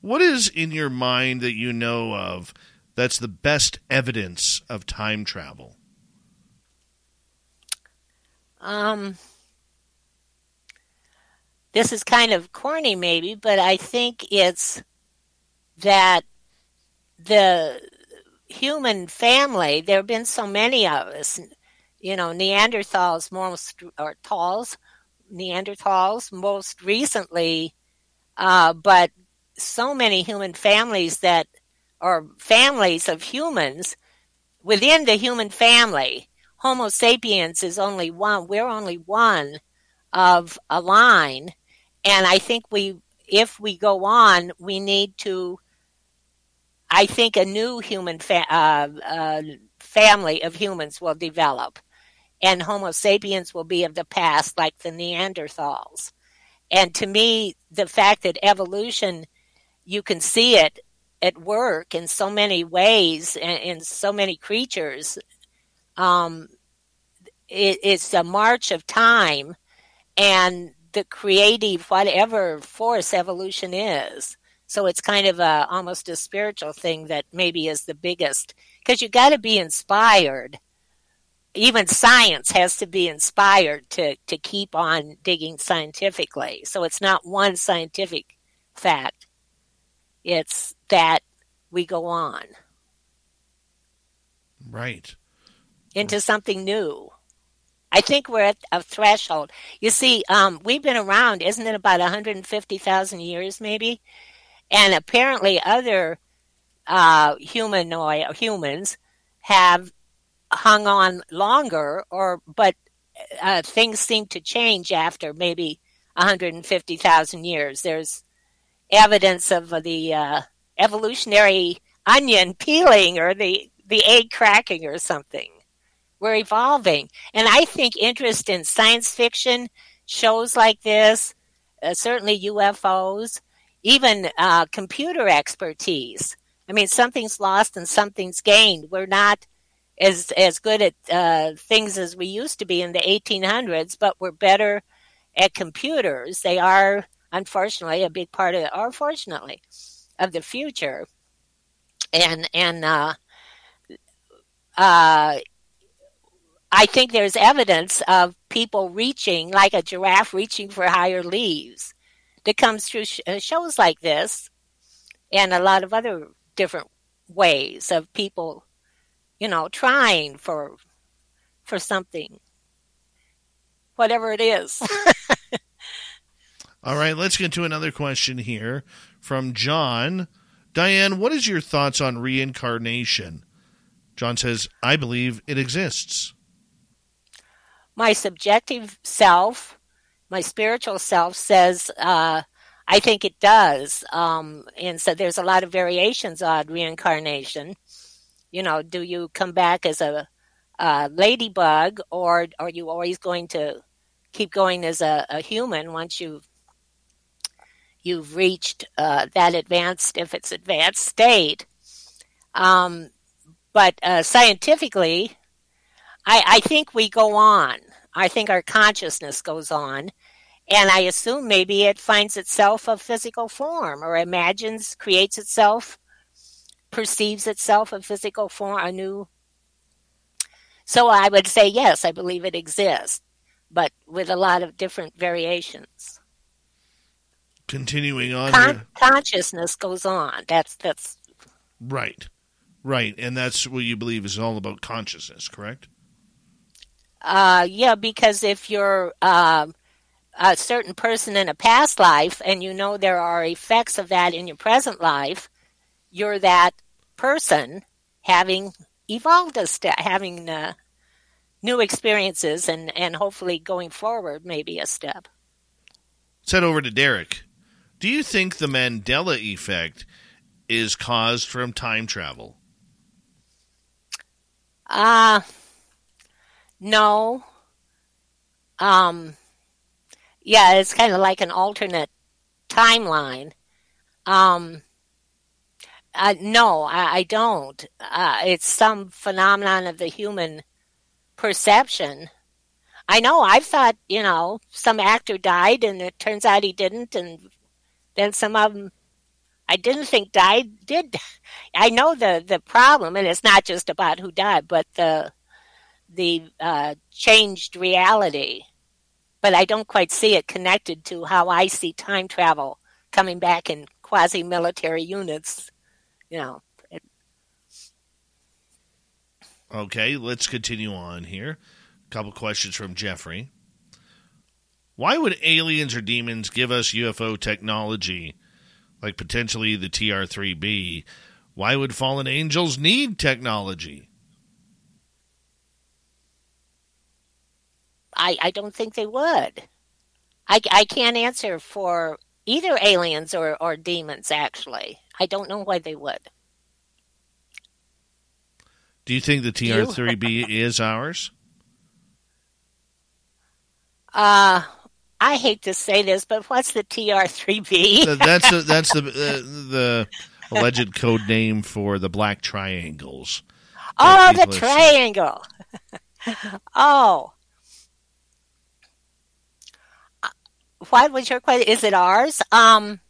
what is in your mind that you know of that's the best evidence of time travel? Um, this is kind of corny, maybe, but I think it's that the human family, there have been so many of us, you know, Neanderthals most or tals, Neanderthals most recently, uh, but so many human families that or families of humans within the human family. Homo sapiens is only one. We're only one of a line, and I think we, if we go on, we need to. I think a new human fa- uh, uh, family of humans will develop and Homo sapiens will be of the past, like the Neanderthals. And to me, the fact that evolution, you can see it at work in so many ways and in so many creatures. Um, it, it's a march of time and the creative, whatever force evolution is. So it's kind of a, almost a spiritual thing that maybe is the biggest because you got to be inspired even science has to be inspired to, to keep on digging scientifically. So it's not one scientific fact, it's that we go on. Right. Into something new. I think we're at a threshold. You see, um, we've been around, isn't it, about 150,000 years maybe? And apparently, other uh, humanoid humans have hung on longer, or but uh, things seem to change after maybe 150,000 years. There's evidence of the uh, evolutionary onion peeling or the, the egg cracking or something. We're evolving. And I think interest in science fiction, shows like this, uh, certainly UFOs, even uh, computer expertise. I mean, something's lost and something's gained. We're not as as good at uh, things as we used to be in the 1800s, but we're better at computers. They are unfortunately a big part of, or fortunately, of the future. And and uh, uh, I think there's evidence of people reaching, like a giraffe reaching for higher leaves, that comes through sh- uh, shows like this and a lot of other different ways of people, you know, trying for for something, whatever it is. All right, let's get to another question here from John. Diane, what is your thoughts on reincarnation? John says, I believe it exists. My subjective self, my spiritual self says, uh, I think it does. Um, and so there's a lot of variations on reincarnation. You know, do you come back as a, a ladybug or are you always going to keep going as a, a human once you've you've reached uh, that advanced, if it's advanced state. Um, but uh, scientifically, I, I think we go on. I think our consciousness goes on. And I assume maybe it finds itself a physical form or imagines, creates itself, perceives itself a physical form, a new. So I would say, yes, I believe it exists, but with a lot of different variations continuing on Con- consciousness goes on that's that's right right and that's what you believe is all about consciousness correct uh yeah because if you're um a certain person in a past life and you know there are effects of that in your present life you're that person having evolved a step having uh, new experiences and and hopefully going forward maybe a step Let's head over to Derek. Do you think the Mandela effect is caused from time travel? Uh no. Um yeah, it's kind of like an alternate timeline. Um uh, no, I, I don't. Uh, it's some phenomenon of the human perception. I know. I've thought, you know, some actor died, and it turns out he didn't, and then some of them I didn't think died did. I know the the problem, and it's not just about who died, but the the uh, changed reality. But I don't quite see it connected to how I see time travel coming back in quasi military units. You know. Okay, let's continue on here. A couple questions from Jeffrey. Why would aliens or demons give us UFO technology, like potentially the TR 3B? Why would fallen angels need technology? I, I don't think they would. I, I can't answer for either aliens or, or demons, actually. I don't know why they would. Do you think the TR 3B is ours? Uh, I hate to say this, but what's the TR3B? that's a, that's the uh, the alleged code name for the black triangles. Oh, the triangle. oh. Uh, what was your question? Is it ours? Um,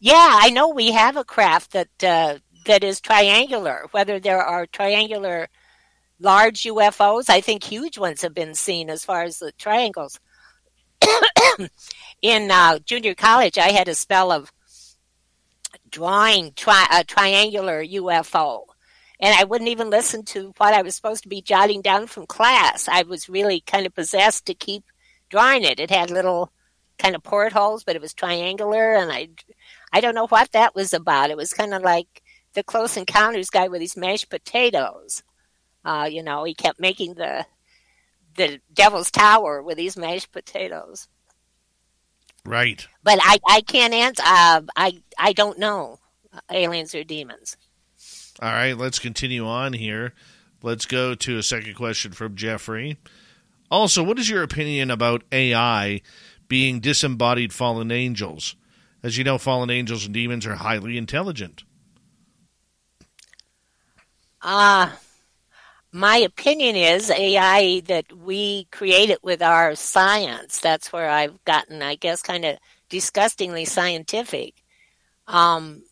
yeah, I know we have a craft that uh, that is triangular. Whether there are triangular large UFOs, I think huge ones have been seen as far as the triangles. In uh, junior college, I had a spell of drawing tri- a triangular UFO. And I wouldn't even listen to what I was supposed to be jotting down from class. I was really kind of possessed to keep drawing it. It had little kind of portholes, but it was triangular, and I, I don't know what that was about. It was kind of like the Close Encounters guy with his mashed potatoes. Uh, you know, he kept making the the Devil's Tower with these mashed potatoes. Right. But I, I can't answer. Uh, I I don't know aliens or demons. All right, let's continue on here. Let's go to a second question from Jeffrey. Also, what is your opinion about AI being disembodied fallen angels? As you know, fallen angels and demons are highly intelligent. Uh, my opinion is AI that we created with our science. That's where I've gotten, I guess, kind of disgustingly scientific. Um,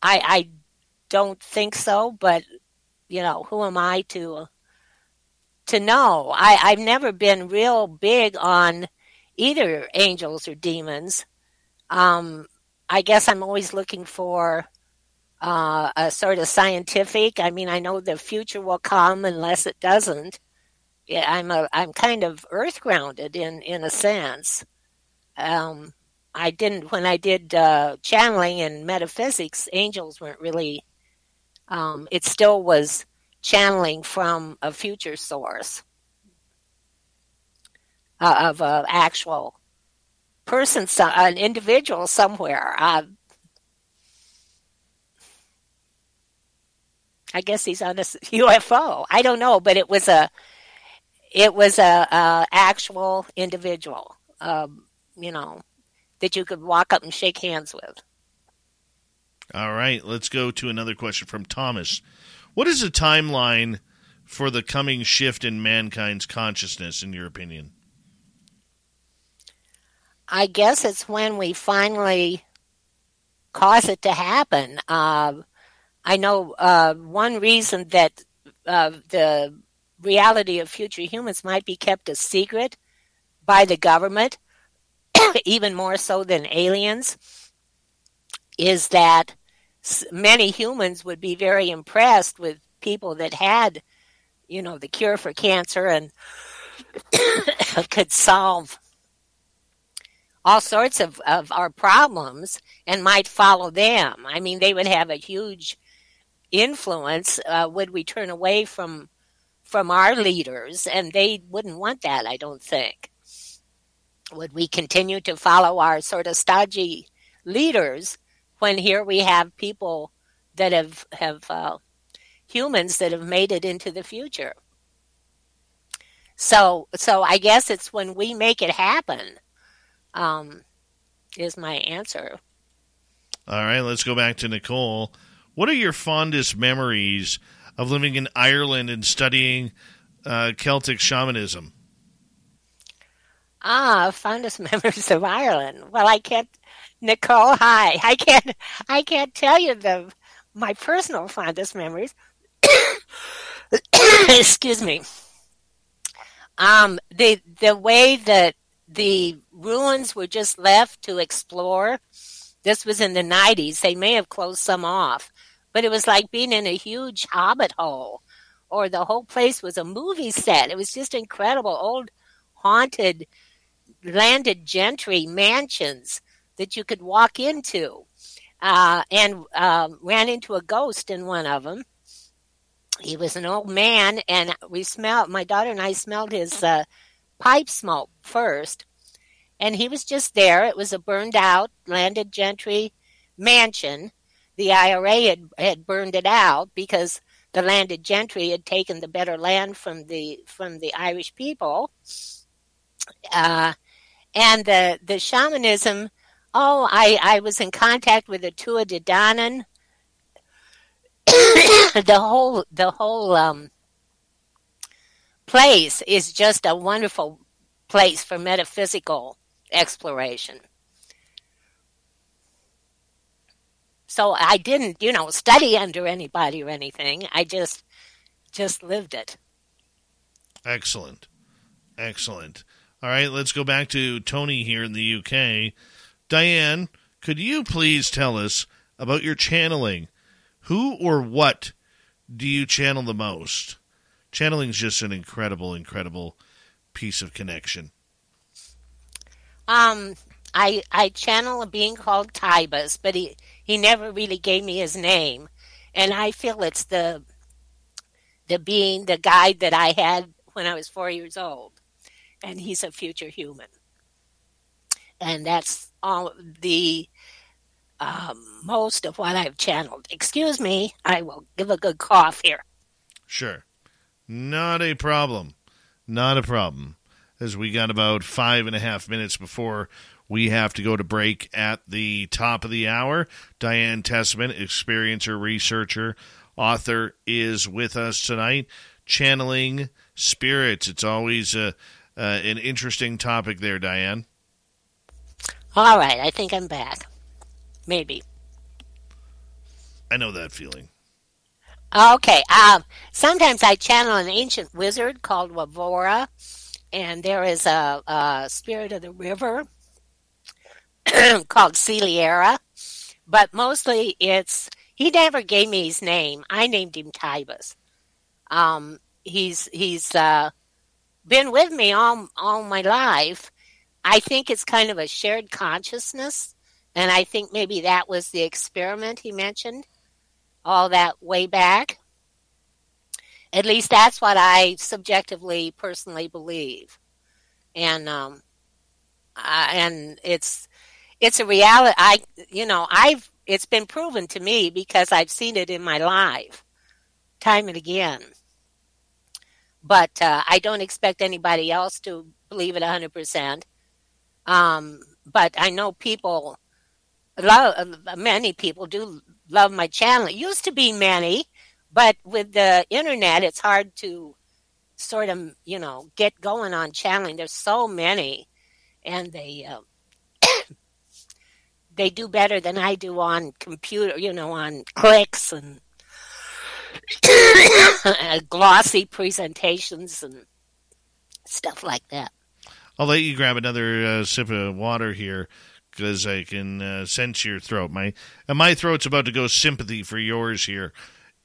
I, I don't think so, but you know, who am I to to know? I, I've never been real big on either angels or demons. Um, I guess I'm always looking for uh, a sort of scientific. I mean, I know the future will come unless it doesn't. Yeah, I'm a I'm kind of earth grounded in in a sense. Um, I didn't when I did uh, channeling and metaphysics. Angels weren't really. Um, it still was channeling from a future source uh, of an actual person, an individual somewhere. Uh, I guess he's on a UFO. I don't know, but it was a it was a, a actual individual. Um, you know that you could walk up and shake hands with. All right, let's go to another question from Thomas. What is the timeline for the coming shift in mankind's consciousness, in your opinion? I guess it's when we finally cause it to happen. Uh, I know uh, one reason that uh, the reality of future humans might be kept a secret by the government even more so than aliens, is that many humans would be very impressed with people that had, you know, the cure for cancer and could solve all sorts of, of our problems and might follow them. I mean, they would have a huge influence. Uh, would we turn away from from our leaders? And they wouldn't want that, I don't think would we continue to follow our sort of stodgy leaders when here we have people that have have uh, humans that have made it into the future? So so I guess it's when we make it happen. Um, is my answer. All right, let's go back to Nicole. What are your fondest memories of living in Ireland and studying uh, Celtic shamanism? Ah, fondest memories of Ireland. Well, I can't, Nicole. Hi, I can't, I can't tell you the my personal fondest memories. Excuse me. Um, the the way that the ruins were just left to explore. This was in the nineties. They may have closed some off, but it was like being in a huge hobbit hole, or the whole place was a movie set. It was just incredible, old haunted landed gentry mansions that you could walk into. Uh, and uh, ran into a ghost in one of them. He was an old man, and we smelled. My daughter and I smelled his uh, pipe smoke first, and he was just there. It was a burned out landed gentry mansion. The IRA had had burned it out because the landed gentry had taken the better land from the from the Irish people. Uh, and the the shamanism. Oh, I I was in contact with the Danann. the whole the whole um, place is just a wonderful place for metaphysical exploration. So I didn't, you know, study under anybody or anything. I just just lived it. Excellent. Excellent. All right, let's go back to Tony here in the UK. Diane, could you please tell us about your channeling? Who or what do you channel the most? Channeling is just an incredible, incredible piece of connection. Um, I I channel a being called Tibus, but he he never really gave me his name, and I feel it's the the being, the guide that I had when I was four years old and he's a future human. And that's all the um, most of what I've channeled. Excuse me, I will give a good cough here. Sure. Not a problem. Not a problem. As we got about five and a half minutes before we have to go to break at the top of the hour. Diane Tessman, experiencer, researcher, author, is with us tonight, channeling spirits. It's always a uh, an interesting topic there, Diane. All right, I think I'm back. Maybe. I know that feeling. Okay. Um, sometimes I channel an ancient wizard called Wavora, and there is a, a spirit of the river called Celiera. But mostly it's, he never gave me his name. I named him Tibus. Um, he's, he's, uh, been with me all, all my life. I think it's kind of a shared consciousness. And I think maybe that was the experiment he mentioned all that way back. At least that's what I subjectively, personally believe, and um, and it's it's a reality. I you know I've it's been proven to me because I've seen it in my life, time and again. But uh, I don't expect anybody else to believe it hundred percent. Um, but I know people, love, many people do love my channel. It used to be many, but with the internet, it's hard to sort of, you know, get going on channeling. There's so many, and they uh, they do better than I do on computer, you know, on clicks and glossy presentations and stuff like that. I'll let you grab another uh, sip of water here because I can uh, sense your throat. My and my throat's about to go sympathy for yours here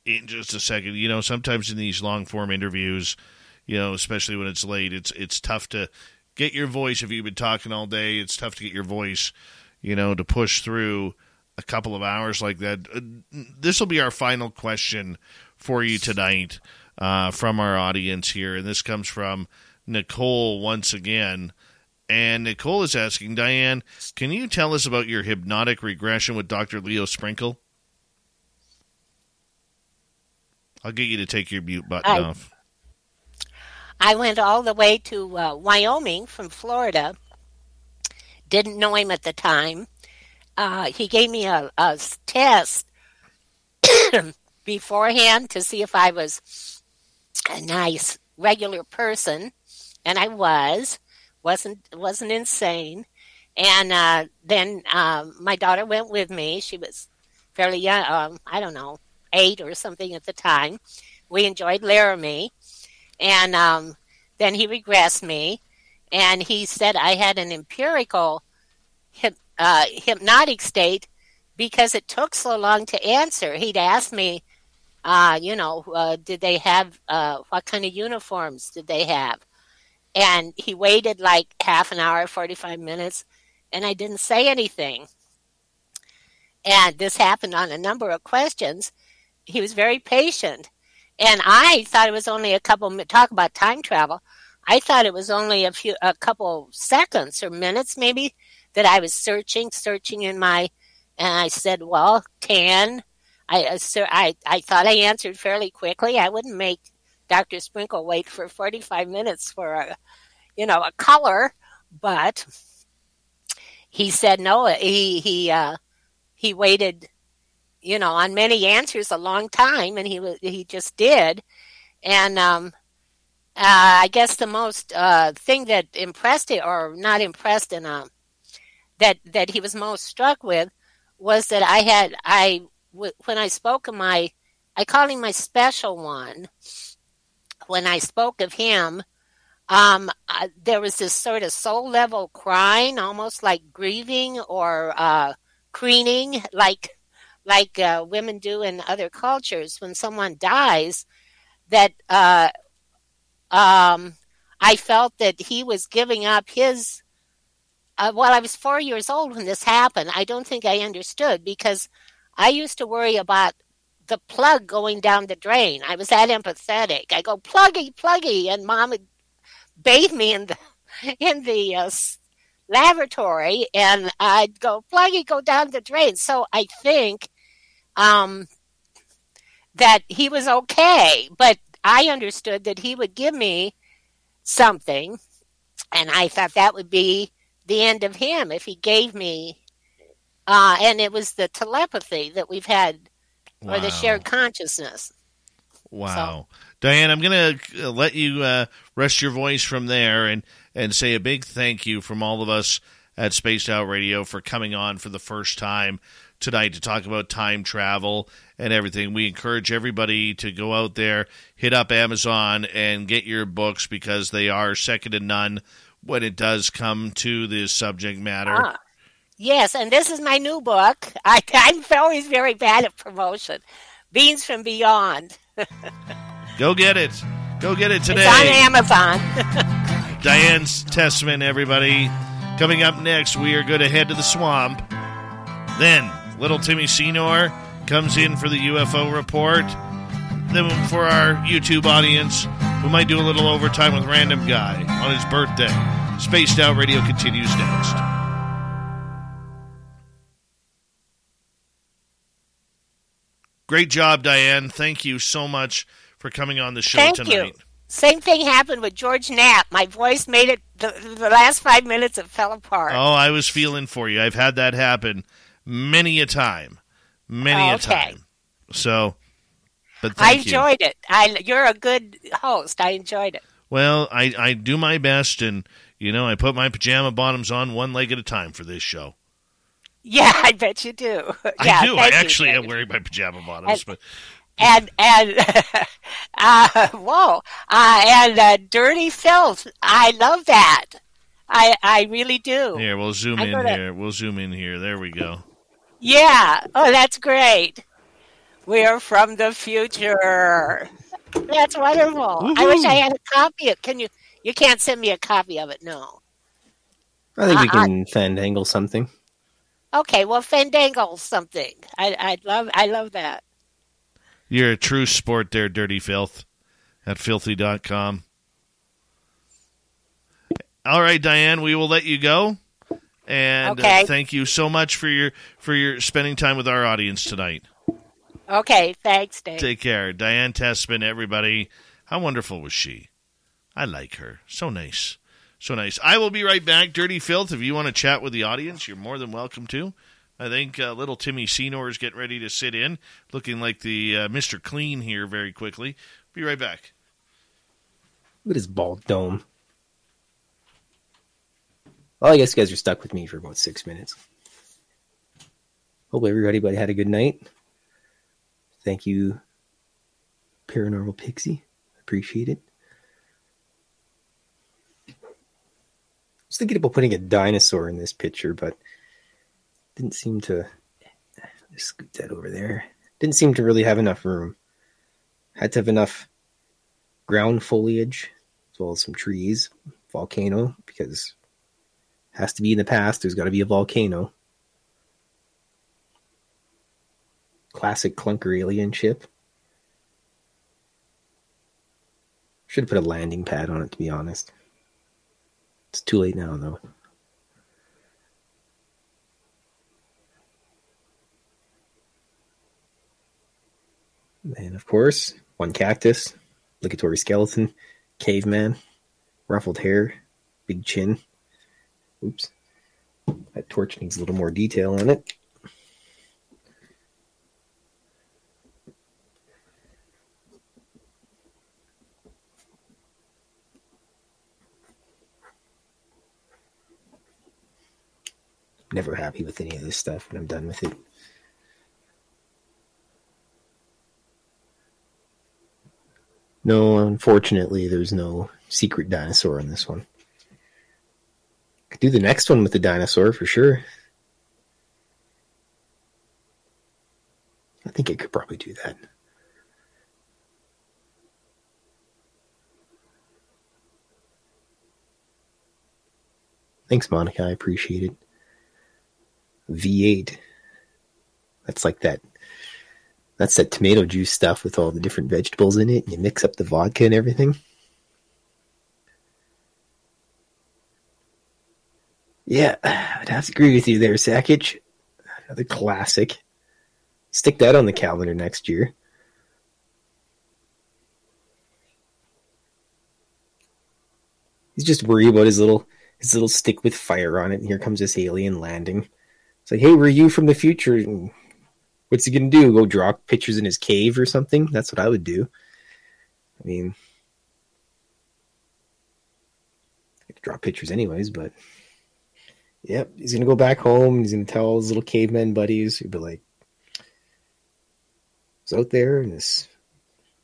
in just a second. You know, sometimes in these long form interviews, you know, especially when it's late, it's it's tough to get your voice if you've been talking all day. It's tough to get your voice, you know, to push through a couple of hours like that. Uh, this will be our final question for you tonight uh, from our audience here, and this comes from Nicole once again. And Nicole is asking, Diane, can you tell us about your hypnotic regression with Dr. Leo Sprinkle? I'll get you to take your mute button I, off. I went all the way to uh, Wyoming from Florida. Didn't know him at the time. Uh, he gave me a, a test beforehand to see if I was a nice, regular person, and I was wasn't wasn't insane. And uh, then uh, my daughter went with me. She was fairly young, um, I don't know, eight or something at the time. We enjoyed Laramie, and um, then he regressed me, and he said I had an empirical hip, uh, hypnotic state because it took so long to answer. He'd ask me, uh, you know, uh, did they have uh, what kind of uniforms did they have? And he waited like half an hour, 45 minutes, and I didn't say anything. And this happened on a number of questions. He was very patient. And I thought it was only a couple, talk about time travel. I thought it was only a few, a couple seconds or minutes maybe that I was searching, searching in my, and I said, well, 10. I, uh, I, I thought I answered fairly quickly. I wouldn't make Dr. Sprinkle wait for 45 minutes for a, you know, a color, but he said no. He, he, uh, he waited, you know, on many answers a long time and he he just did. And, um, uh, I guess the most uh, thing that impressed it, or not impressed, in a that that he was most struck with, was that I had I when I spoke of my, I call him my special one, when I spoke of him, um, uh, there was this sort of soul level crying, almost like grieving or uh, crooning, like like uh, women do in other cultures when someone dies. That uh, um, I felt that he was giving up his. Uh, well, I was four years old when this happened. I don't think I understood because I used to worry about the plug going down the drain. I was that empathetic. I go pluggy, pluggy, and mom would bathe me in the in the uh, lavatory, and I'd go pluggy, go down the drain. So I think um, that he was okay, but I understood that he would give me something, and I thought that would be the end of him if he gave me. Uh, and it was the telepathy that we've had wow. or the shared consciousness. Wow. So. Diane, I'm going to uh, let you uh, rest your voice from there and, and say a big thank you from all of us at Spaced Out Radio for coming on for the first time tonight to talk about time travel and everything. We encourage everybody to go out there, hit up Amazon, and get your books because they are second to none when it does come to this subject matter. Ah, yes, and this is my new book. I, I'm always very bad at promotion. Beings from Beyond. Go get it. Go get it today. It's on Amazon. Diane Tessman, everybody. Coming up next, we are going to head to the swamp. Then, little Timmy Senor comes in for the UFO report. Then, for our YouTube audience, we might do a little overtime with Random Guy on his birthday. Spaced Out Radio continues next. Great job, Diane. Thank you so much for coming on the show Thank tonight. you. Same thing happened with George Knapp. My voice made it the, the last five minutes. It fell apart. Oh, I was feeling for you. I've had that happen many a time, many Oh, a time. So, but I thank you. enjoyed it. I you're a good host. I enjoyed it. Well, I I do my best, and you know I put my pajama bottoms on one leg at a time for this show. Yeah, I bet you do. yeah, I do. I thank you, actually am wearing my pajama bottoms, but and and uh, whoa, uh, and uh, dirty filth. I love that. I I really do. here we'll zoom I'm in gonna- here. We'll zoom in here. There we go. Yeah. Oh, that's great. We're from the future. That's wonderful. I wish I had a copy of. Can you? You can't send me a copy of it. No. I think we Uh, I- can fandangle something. Okay. Well, fandangle something. I I love I love that. You're a true sport there, Dirty Filth at fylthy.com. All right, Diane, we will let you go. And uh, thank you so much for your for your spending time with our audience tonight. Okay. Thanks, Dave. Take care. Diane Tessman, everybody. How wonderful was she? I like her. So nice. So nice. I will be right back. Dirty Filth, if you want to chat with the audience, you're more than welcome to. I think uh, little Timmy Senor is getting ready to sit in, looking like the uh, Mr. Clean here very quickly. Be right back. Look at his bald dome. Well, I guess you guys are stuck with me for about six minutes. Hope everybody had a good night. Thank you, Paranormal Pixie. Appreciate it. Was thinking about putting a dinosaur in this picture, but didn't seem to. Just scoot that over there. Didn't seem to really have enough room. Had to have enough ground foliage as well as some trees, volcano, because has to be in the past. There's got to be a volcano. Classic clunker alien ship. Should have put a landing pad on it, to be honest. It's too late now, though. And of course, one cactus, obligatory skeleton, caveman, ruffled hair, big chin. Oops. That torch needs a little more detail on it. Never happy with any of this stuff when I'm done with it. No, unfortunately, there's no secret dinosaur in this one. Could do the next one with the dinosaur for sure. I think I could probably do that. Thanks, Monica. I appreciate it. V8. That's like that. That's that tomato juice stuff with all the different vegetables in it, and you mix up the vodka and everything. Yeah, I'd have to agree with you there, Sakic. Another classic. Stick that on the calendar next year. He's just worried about his little his little stick with fire on it, and here comes this alien landing. It's like, hey, we're you from the future. What's he gonna do? Go draw pictures in his cave or something? That's what I would do. I mean, I could draw pictures anyways, but Yep, he's gonna go back home. He's gonna tell his little caveman buddies. He'd be like, "I was out there, and this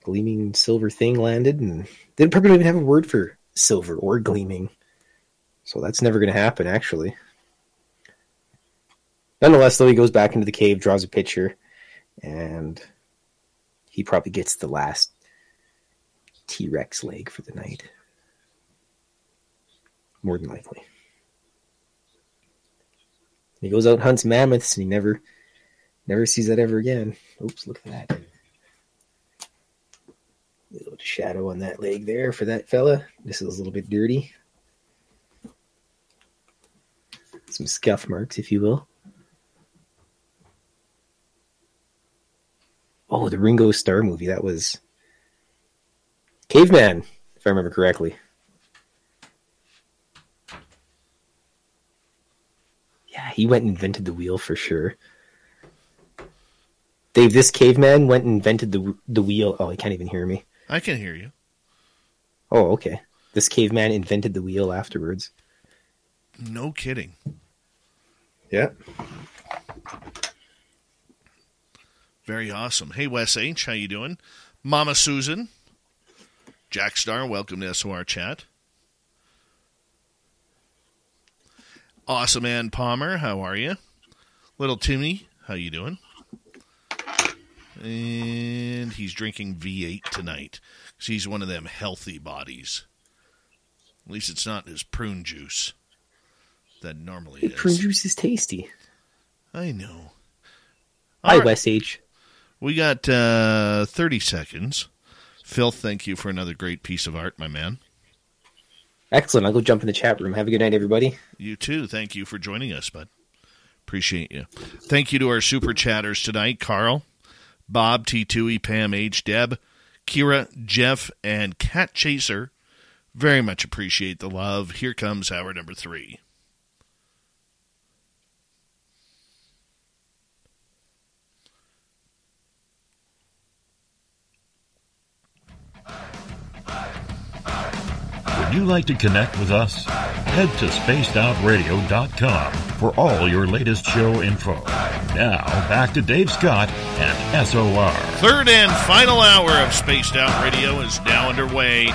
gleaming silver thing landed, and they probably don't even have a word for silver or gleaming. So that's never gonna happen, actually." Nonetheless, though, he goes back into the cave, draws a picture, and he probably gets the last T Rex leg for the night. More than likely. He goes out hunts mammoths and he never never sees that ever again. Oops, look at that. A little shadow on that leg there for that fella. This is a little bit dirty. Some scuff marks, if you will. Oh, the Ringo Starr movie. That was Caveman, if I remember correctly. Yeah, he went and invented the wheel for sure. Dave, this caveman went and invented the the wheel. Oh, he can't even hear me. I can hear you. Oh, okay. This caveman invented the wheel afterwards. No kidding. Yeah. Very awesome. Hey, Wes H, how you doing? Mama Susan, Jack Star, welcome to SOR Chat. Awesome Ann Palmer, how are you? Little Timmy, how you doing? And he's drinking V8 tonight because he's one of them healthy bodies. At least it's not his prune juice that normally Hey, is. prune juice is tasty. I know. Hi, All right. Wes H. We got uh, 30 seconds. Phil, thank you for another great piece of art, my man. Excellent. I'll go jump in the chat room. Have a good night, everybody. You too. Thank you for joining us, bud. Appreciate you. Thank you to our super chatters tonight Carl, Bob, T2E, Pam, H, Deb, Kira, Jeff, and Cat Chaser. Very much appreciate the love. Here comes hour number three. Would you like to connect with us? Head to spacedoutradio.com for all your latest show info. Now, back to Dave Scott and SOR. Third and final hour of Spaced Out Radio is now underway.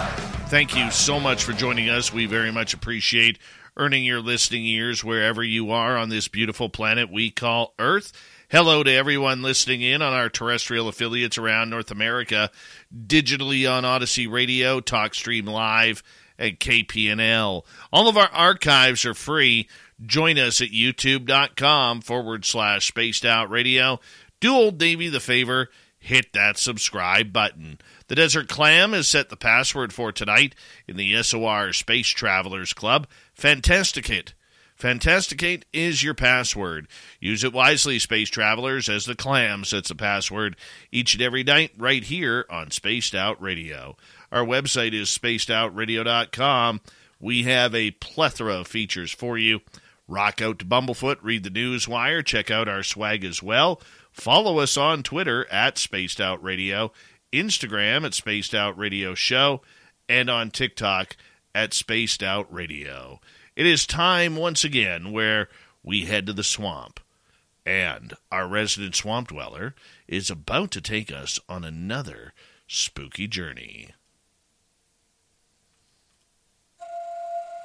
Thank you so much for joining us. We very much appreciate earning your listening ears wherever you are on this beautiful planet we call Earth. Hello to everyone listening in on our terrestrial affiliates around North America, digitally on Odyssey Radio, TalkStream Live, and KPNL. All of our archives are free. Join us at youtube.com forward slash spaced out radio. Do old Davy the favor, hit that subscribe button. The Desert Clam has set the password for tonight in the SOR Space Travelers Club. Fantasticate. Fantasticate is your password. Use it wisely, space travelers, as the clam sets a password each and every night right here on Spaced Out Radio. Our website is spacedoutradio.com. We have a plethora of features for you. Rock out to Bumblefoot, read the news wire, check out our swag as well. Follow us on Twitter at Spaced Out Radio, Instagram at Spaced Out Radio Show, and on TikTok at Spaced Out Radio. It is time once again where we head to the swamp, and our resident swamp dweller is about to take us on another spooky journey.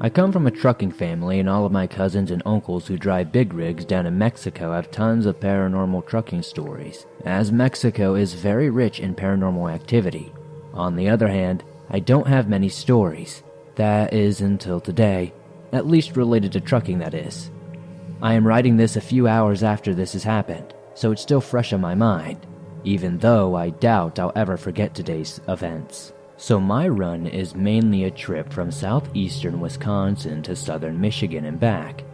I come from a trucking family, and all of my cousins and uncles who drive big rigs down in Mexico have tons of paranormal trucking stories, as Mexico is very rich in paranormal activity. On the other hand, I don't have many stories. That is until today, at least related to trucking, that is. I am writing this a few hours after this has happened, so it's still fresh in my mind, even though I doubt I'll ever forget today's events. So, my run is mainly a trip from southeastern Wisconsin to southern Michigan and back.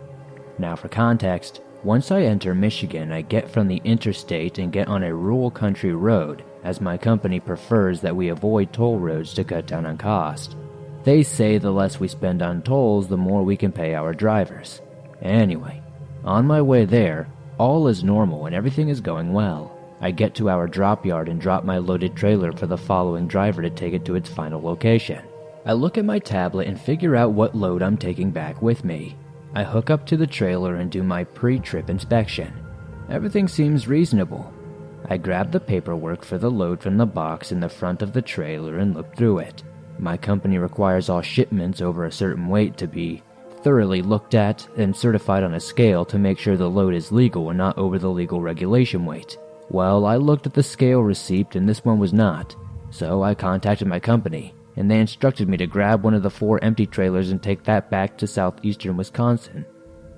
Now, for context, Once I enter Michigan, I get from the interstate and get on a rural country road, as my company prefers that we avoid toll roads to cut down on cost. They say the less we spend on tolls, the more we can pay our drivers. Anyway, on my way there, all is normal and everything is going well. I get to our drop yard and drop my loaded trailer for the following driver to take it to its final location. I look at my tablet and figure out what load I'm taking back with me. I hook up to the trailer and do my pre trip inspection. Everything seems reasonable. I grab the paperwork for the load from the box in the front of the trailer and look through it. My company requires all shipments over a certain weight to be thoroughly looked at and certified on a scale to make sure the load is legal and not over the legal regulation weight. Well, I looked at the scale receipt and this one was not, so I contacted my company and they instructed me to grab one of the four empty trailers and take that back to southeastern Wisconsin.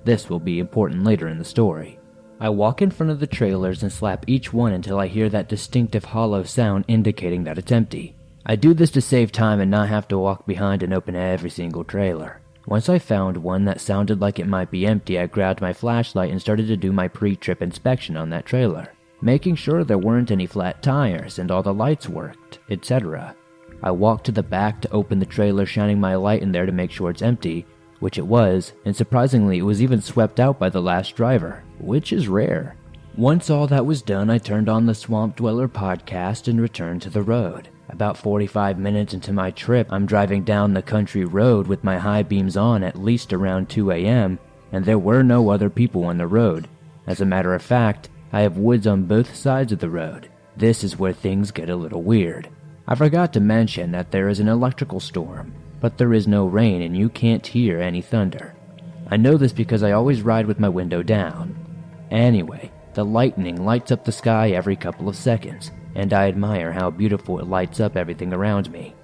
This will be important later in the story. I walk in front of the trailers and slap each one until I hear that distinctive hollow sound indicating that it's empty. I do this to save time and not have to walk behind and open every single trailer. Once I found one that sounded like it might be empty, I grabbed my flashlight and started to do my pre trip inspection on that trailer, making sure there weren't any flat tires and all the lights worked, etc. I walked to the back to open the trailer, shining my light in there to make sure it's empty, which it was, and surprisingly, it was even swept out by the last driver, which is rare. Once all that was done, I turned on the Swamp Dweller podcast and returned to the road. About 45 minutes into my trip, I'm driving down the country road with my high beams on at least around 2 a.m., and there were no other people on the road. As a matter of fact, I have woods on both sides of the road. This is where things get a little weird. I forgot to mention that there is an electrical storm, but there is no rain and you can't hear any thunder. I know this because I always ride with my window down. Anyway, the lightning lights up the sky every couple of seconds, and I admire how beautiful it lights up everything around me.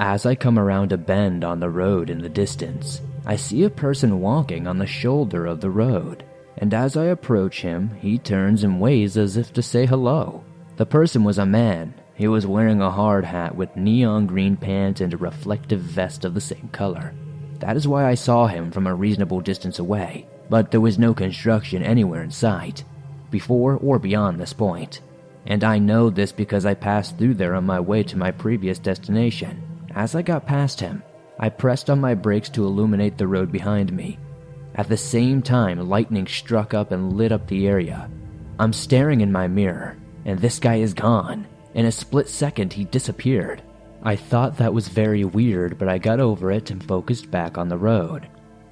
As I come around a bend on the road in the distance, I see a person walking on the shoulder of the road, and as I approach him, he turns and waves as if to say hello. The person was a man, he was wearing a hard hat with neon green pants and a reflective vest of the same color. That is why I saw him from a reasonable distance away, but there was no construction anywhere in sight, before or beyond this point. And I know this because I passed through there on my way to my previous destination. As I got past him, I pressed on my brakes to illuminate the road behind me. At the same time, lightning struck up and lit up the area. I'm staring in my mirror, and this guy is gone. In a split second, he disappeared. I thought that was very weird, but I got over it and focused back on the road.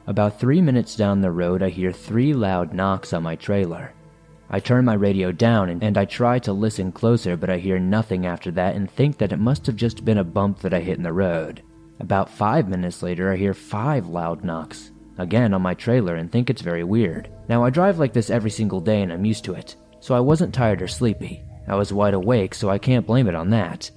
About three minutes down the road, I hear three loud knocks on my trailer. I turn my radio down and, and, I try to listen closer, but I hear nothing after that and think that it must have just been a bump that I hit in the road. About five minutes later, I hear five loud knocks, again on my trailer, and think it's very weird. Now, I drive like this every single day and I'm used to it, so I wasn't tired or sleepy. I was wide awake, so I can't blame it on that.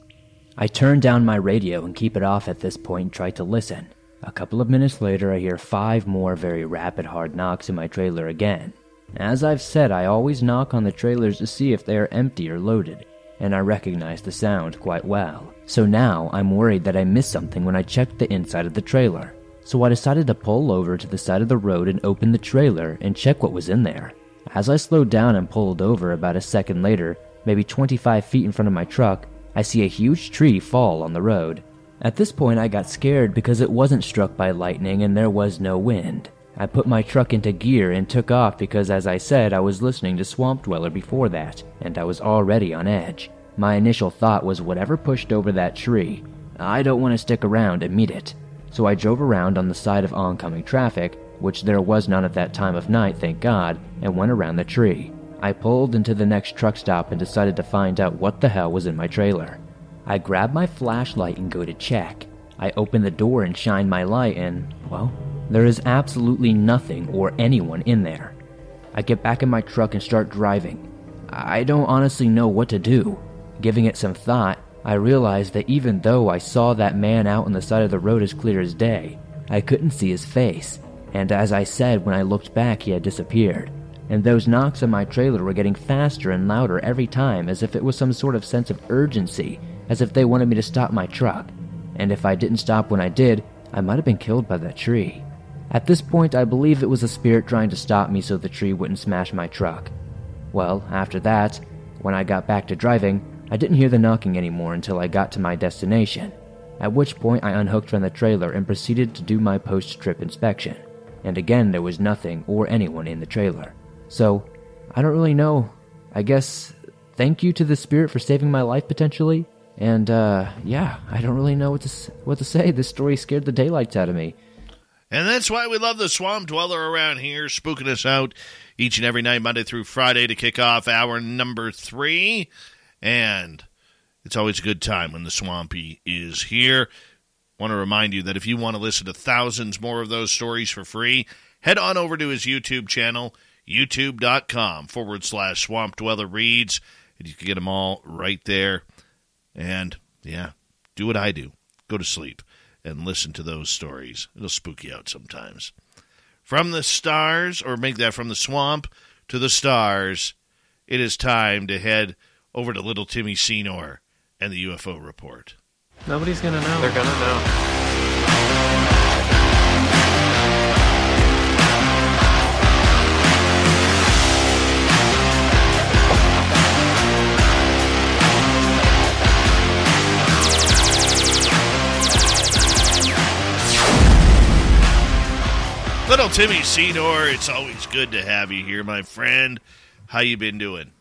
I turn down my radio and keep it off at this point and try to listen. A couple of minutes later, I hear five more very rapid hard knocks in my trailer again. As I've said, I always knock on the trailers to see if they are empty or loaded, and I recognize the sound quite well. So now I'm worried that I missed something when I checked the inside of the trailer. So I decided to pull over to the side of the road and open the trailer and check what was in there. As I slowed down and pulled over about a second later, maybe 25 feet in front of my truck, I see a huge tree fall on the road. At this point, I got scared because it wasn't struck by lightning and there was no wind. I put my truck into gear and took off because, as I said, I was listening to Swamp Dweller before that, and I was already on edge. My initial thought was whatever pushed over that tree, I don't want to stick around and meet it. So I drove around on the side of oncoming traffic, which there was none at that time of night, thank God, and went around the tree. I pulled into the next truck stop and decided to find out what the hell was in my trailer. I grab my flashlight and go to check. I open the door and shine my light, and, well, there is absolutely nothing or anyone in there. I get back in my truck and start driving. I don't honestly know what to do. Giving it some thought, I realized that even though I saw that man out on the side of the road as clear as day, I couldn't see his face, and as I said when I looked back, he had disappeared and those knocks on my trailer were getting faster and louder every time as if it was some sort of sense of urgency, as if they wanted me to stop my truck. And if I didn't stop when I did, I might have been killed by that tree. At this point, I believe it was a spirit trying to stop me so the tree wouldn't smash my truck. Well, after that, when I got back to driving, I didn't hear the knocking anymore until I got to my destination, at which point I unhooked from the trailer and proceeded to do my post trip inspection. And again, there was nothing or anyone in the trailer. So, I don't really know. I guess thank you to the spirit for saving my life potentially. And uh, yeah, I don't really know what to what to say. This story scared the daylights out of me. And that's why we love the swamp dweller around here, spooking us out each and every night, Monday through Friday, to kick off hour number three. And it's always a good time when the swampy is here. Want to remind you that if you want to listen to thousands more of those stories for free, head on over to his YouTube channel, youtube.com forward slash swamp dweller reads. And you can get them all right there. And yeah, do what I do go to sleep and listen to those stories. It'll spook you out sometimes. From the stars, or make that from the swamp to the stars, it is time to head over to little Timmy Senor and the UFO report. Nobody's gonna know. They're gonna know. Little Timmy Senor, it's always good to have you here, my friend. How you been doing?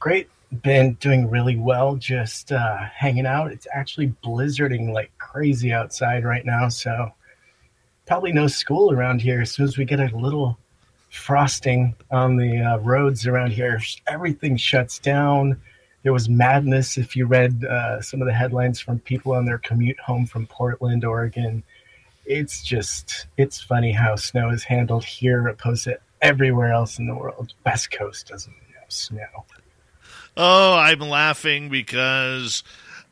Great. Been doing really well, just uh, hanging out. It's actually blizzarding like crazy outside right now, so probably no school around here. As soon as we get a little frosting on the uh, roads around here, everything shuts down. There was madness if you read uh, some of the headlines from people on their commute home from Portland, Oregon it's just it's funny how snow is handled here opposed to everywhere else in the world. West Coast doesn't have snow. Oh, I'm laughing because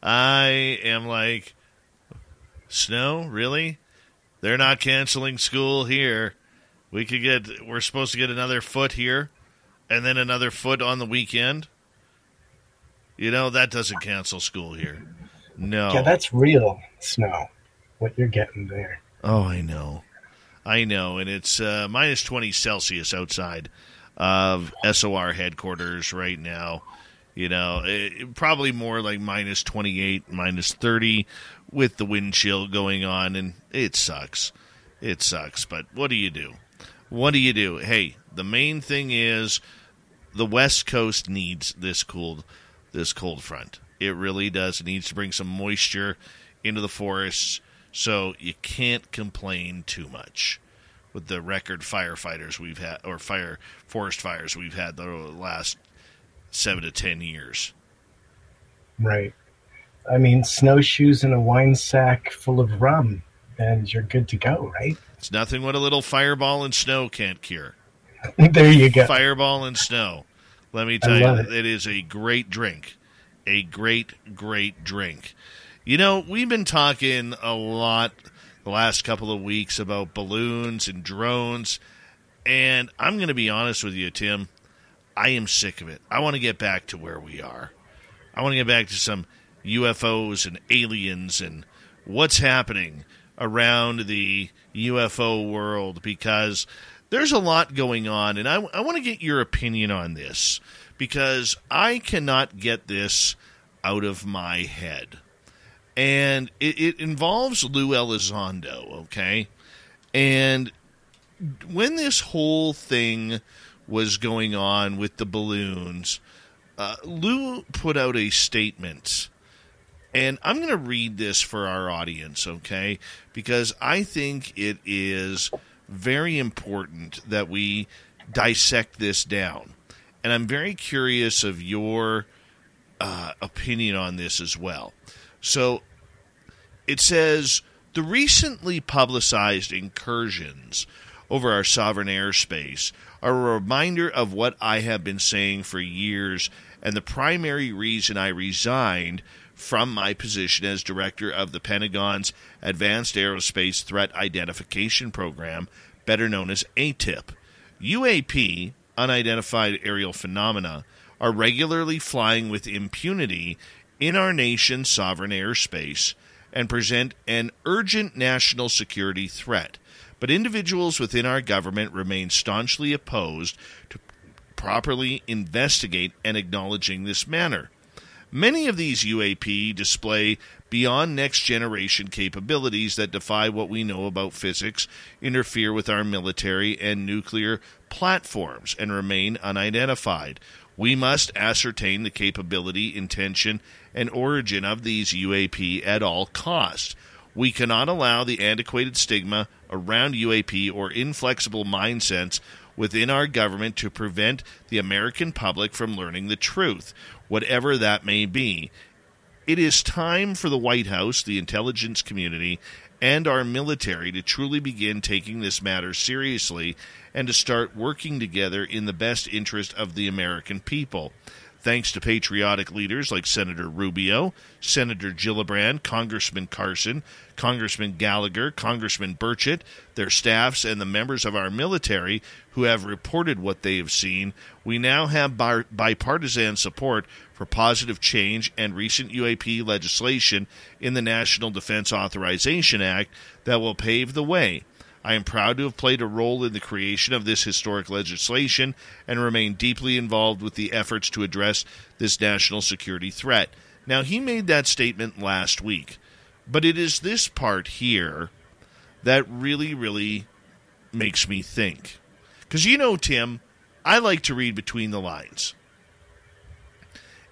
I am like, snow? Really? They're not canceling school here. We could get, we're supposed to get another foot here and then another foot on the weekend. You know, that doesn't cancel school here. No. Yeah, that's real snow, what you're getting there. Oh, I know. I know. And it's uh, minus 20 Celsius outside of SOR headquarters right now. You know, it, probably more like minus 28, minus 30 with the wind chill going on. And it sucks. It sucks. But what do you do? What do you do? Hey, the main thing is the West Coast needs this cold, this cold front. It really does. It needs to bring some moisture into the forests so you can't complain too much with the record firefighters we've had, or fire forest fires we've had the last seven to ten years. Right. I mean, snowshoes and a wine sack full of rum, and you're good to go, right? It's nothing what a little fireball and snow can't cure. there you go. Fireball and snow. Let me tell you, it. it is a great drink. A great, great drink. You know, we've been talking a lot the last couple of weeks about balloons and drones, and I'm going to be honest with you, Tim. I am sick of it. I want to get back to where we are. I want to get back to some UFOs and aliens and what's happening around the UFO world because there's a lot going on, and I, I want to get your opinion on this because I cannot get this out of my head and it, it involves Lou Elizondo, okay? And when this whole thing was going on with the balloons, uh, Lou put out a statement. And I'm going to read this for our audience, okay? Because I think it is very important that we dissect this down. And I'm very curious of your uh, opinion on this as well. So it says the recently publicized incursions over our sovereign airspace a reminder of what I have been saying for years and the primary reason I resigned from my position as director of the Pentagon's Advanced Aerospace Threat Identification Program, better known as AATIP. UAP, unidentified aerial phenomena, are regularly flying with impunity in our nation's sovereign airspace and present an urgent national security threat. But individuals within our government remain staunchly opposed to properly investigate and acknowledging this matter. Many of these UAP display beyond next generation capabilities that defy what we know about physics, interfere with our military and nuclear platforms, and remain unidentified. We must ascertain the capability, intention, and origin of these UAP at all costs. We cannot allow the antiquated stigma around UAP or inflexible mindsets within our government to prevent the American public from learning the truth, whatever that may be. It is time for the White House, the intelligence community, and our military to truly begin taking this matter seriously and to start working together in the best interest of the American people. Thanks to patriotic leaders like Senator Rubio, Senator Gillibrand, Congressman Carson, Congressman Gallagher, Congressman Burchett, their staffs, and the members of our military who have reported what they have seen, we now have bipartisan support for positive change and recent UAP legislation in the National Defense Authorization Act that will pave the way. I am proud to have played a role in the creation of this historic legislation and remain deeply involved with the efforts to address this national security threat. Now, he made that statement last week, but it is this part here that really, really makes me think. Because you know, Tim, I like to read between the lines.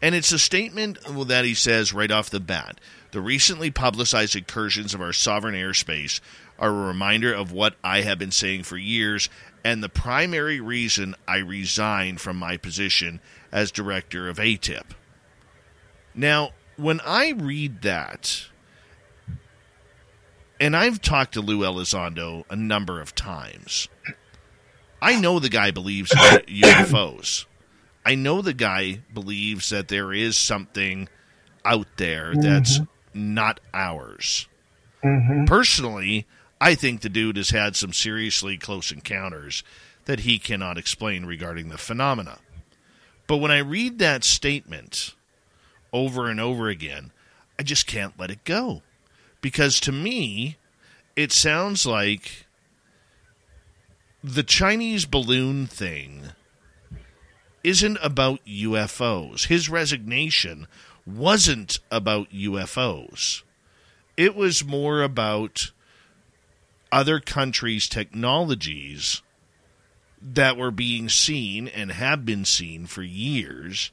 And it's a statement that he says right off the bat. The recently publicized incursions of our sovereign airspace are a reminder of what I have been saying for years and the primary reason I resigned from my position as director of AATIP. Now, when I read that, and I've talked to Lou Elizondo a number of times, I know the guy believes in UFOs. I know the guy believes that there is something out there that's mm-hmm. Not ours. Mm-hmm. Personally, I think the dude has had some seriously close encounters that he cannot explain regarding the phenomena. But when I read that statement over and over again, I just can't let it go. Because to me, it sounds like the Chinese balloon thing isn't about UFOs. His resignation wasn't about UFOs. It was more about other countries' technologies that were being seen and have been seen for years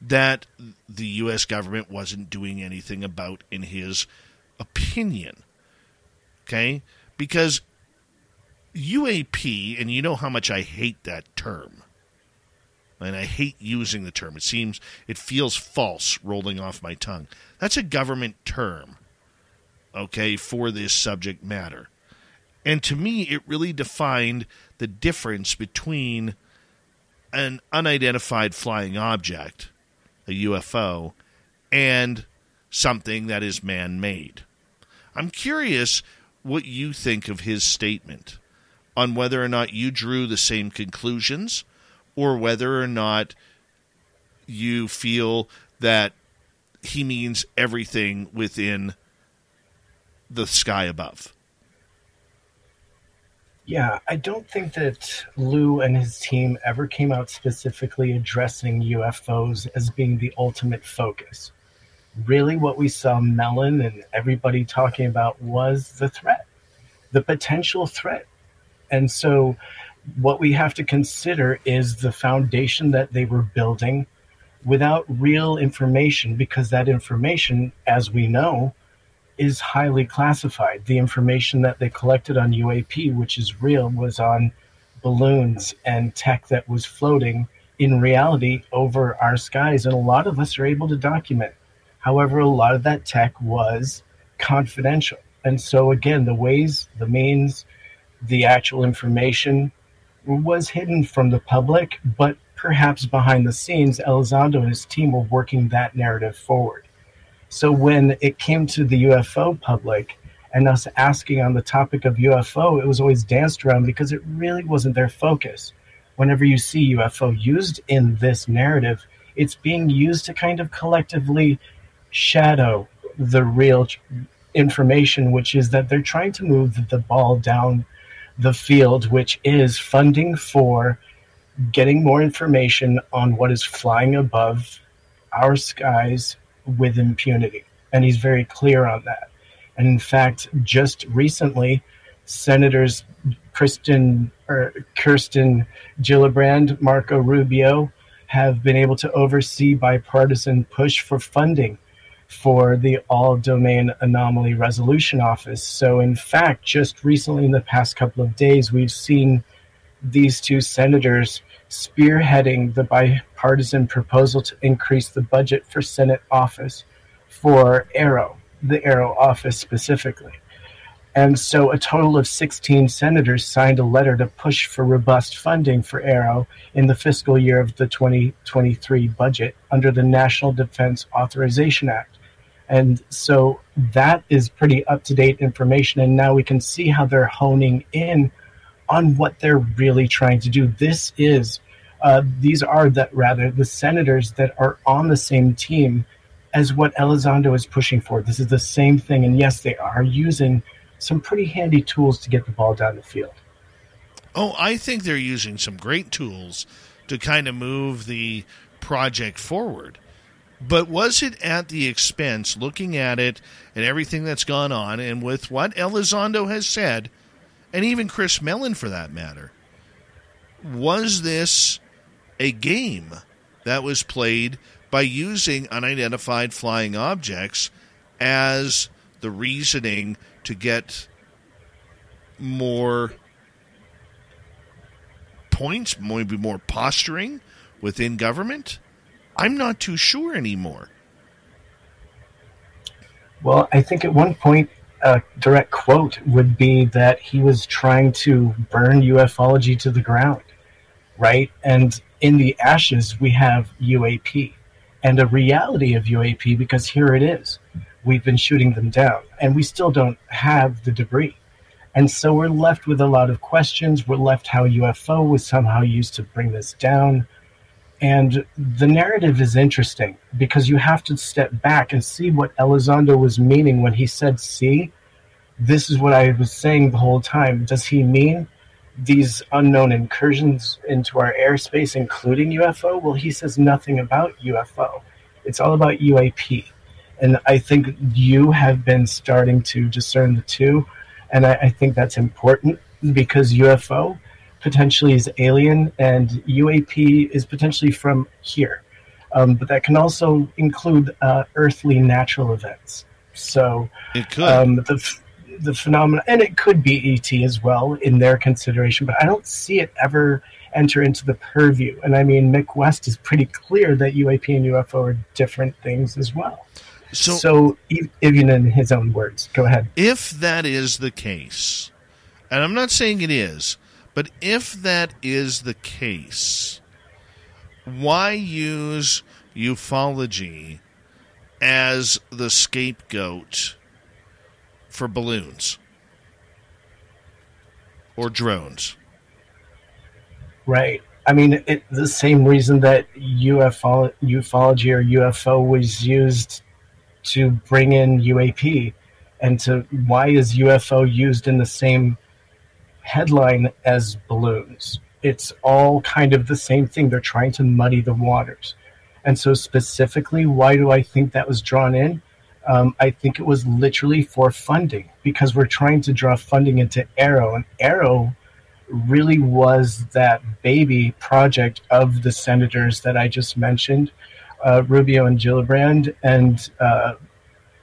that the U.S. government wasn't doing anything about, in his opinion. Okay? Because UAP, and you know how much I hate that term and I hate using the term. It seems it feels false rolling off my tongue. That's a government term, okay, for this subject matter. And to me, it really defined the difference between an unidentified flying object, a UFO, and something that is man made. I'm curious what you think of his statement on whether or not you drew the same conclusions or whether or not you feel that he means everything within the sky above. Yeah, I don't think that Lou and his team ever came out specifically addressing UFOs as being the ultimate focus. Really, what we saw Mellon and everybody talking about was the threat, the potential threat. And so what we have to consider is the foundation that they were building without real information because that information as we know is highly classified. The information that they collected on UAP which is real was on balloons and tech that was floating in reality over our skies and a lot of us are able to document. However a lot of that tech was confidential. And so again the ways the means the actual information was hidden from the public, but perhaps behind the scenes, Elizondo and his team were working that narrative forward. So when it came to the UFO public and us asking on the topic of UFO, it was always danced around because it really wasn't their focus. Whenever you see UFO used in this narrative, it's being used to kind of collectively shadow the real information, which is that they're trying to move the ball down the field, which is funding for getting more information on what is flying above our skies with impunity. And he's very clear on that. And in fact, just recently, Senators Kristen or Kirsten Gillibrand, Marco Rubio have been able to oversee bipartisan push for funding for the All Domain Anomaly Resolution Office. So, in fact, just recently in the past couple of days, we've seen these two senators spearheading the bipartisan proposal to increase the budget for Senate office for AARO, the AARO office specifically. And so a total of 16 senators signed a letter to push for robust funding for AARO in the fiscal year of the 2023 budget under the National Defense Authorization Act. And so that is pretty up to date information. And now we can see how they're honing in on what they're really trying to do. This is, uh, these are that rather the senators that are on the same team as what Elizondo is pushing for. This is the same thing. And yes, they are using some pretty handy tools to get the ball down the field. Oh, I think they're using some great tools to kind of move the project forward. But was it at the expense, looking at it and everything that's gone on, and with what Elizondo has said, and even Chris Mellon for that matter, was this a game that was played by using unidentified flying objects as the reasoning to get more points, maybe more posturing within government? I'm not too sure anymore. Well, I think at one point, a direct quote would be that he was trying to burn ufology to the ground, right? And in the ashes, we have UAP and a reality of UAP because here it is we've been shooting them down, and we still don't have the debris. And so we're left with a lot of questions. We're left how UFO was somehow used to bring this down. And the narrative is interesting because you have to step back and see what Elizondo was meaning when he said, See, this is what I was saying the whole time. Does he mean these unknown incursions into our airspace, including UFO? Well, he says nothing about UFO. It's all about UAP. And I think you have been starting to discern the two. And I, I think that's important because UFO potentially is alien and UAP is potentially from here. Um, but that can also include uh, earthly natural events. So it could. Um, the, the phenomena, and it could be ET as well in their consideration, but I don't see it ever enter into the purview. And I mean, Mick West is pretty clear that UAP and UFO are different things as well. So, so even in his own words, go ahead. If that is the case, and I'm not saying it is, but if that is the case, why use ufology as the scapegoat for balloons or drones? Right. I mean, it, the same reason that UFO, ufology or UFO was used to bring in UAP and to why is UFO used in the same headline as balloons? It's all kind of the same thing. They're trying to muddy the waters. And so, specifically, why do I think that was drawn in? Um, I think it was literally for funding because we're trying to draw funding into AARO, and AARO really was that baby project of the senators that I just mentioned uh, Rubio and Gillibrand, and uh,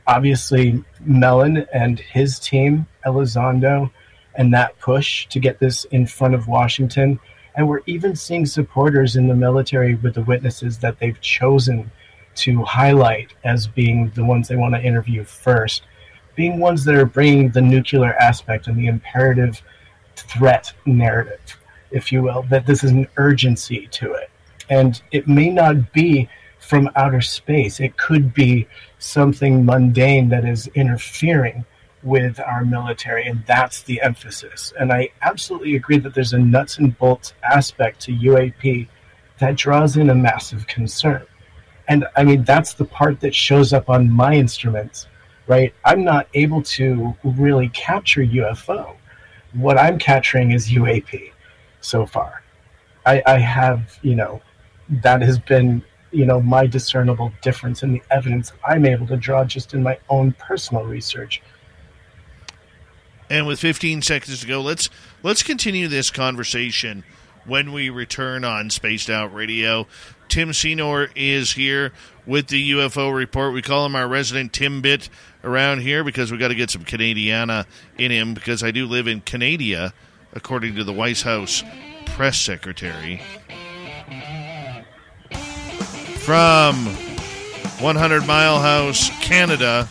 obviously Mellon and his team, Elizondo, and that push to get this in front of Washington. And we're even seeing supporters in the military with the witnesses that they've chosen to highlight as being the ones they want to interview first, being ones that are bringing the nuclear aspect and the imperative threat narrative, if you will, that this is an urgency to it. And it may not be from outer space. It could be something mundane that is interfering with our military, and that's the emphasis. And I absolutely agree that there's a nuts and bolts aspect to UAP that draws in a massive concern. And I mean, that's the part that shows up on my instruments right? I'm not able to really capture UFO. What I'm capturing is UAP so far. I, I have, you know, that has been, you know, my discernible difference in the evidence I'm able to draw just in my own personal research. And with 15 seconds to go, let's let's continue this conversation when we return on Spaced Out Radio. Tim Senor is here with the UFO report. We call him our resident Timbit around here because we got to get some Canadiana in him because I do live in Canada, according to the White House press secretary. From 100 Mile House, Canada,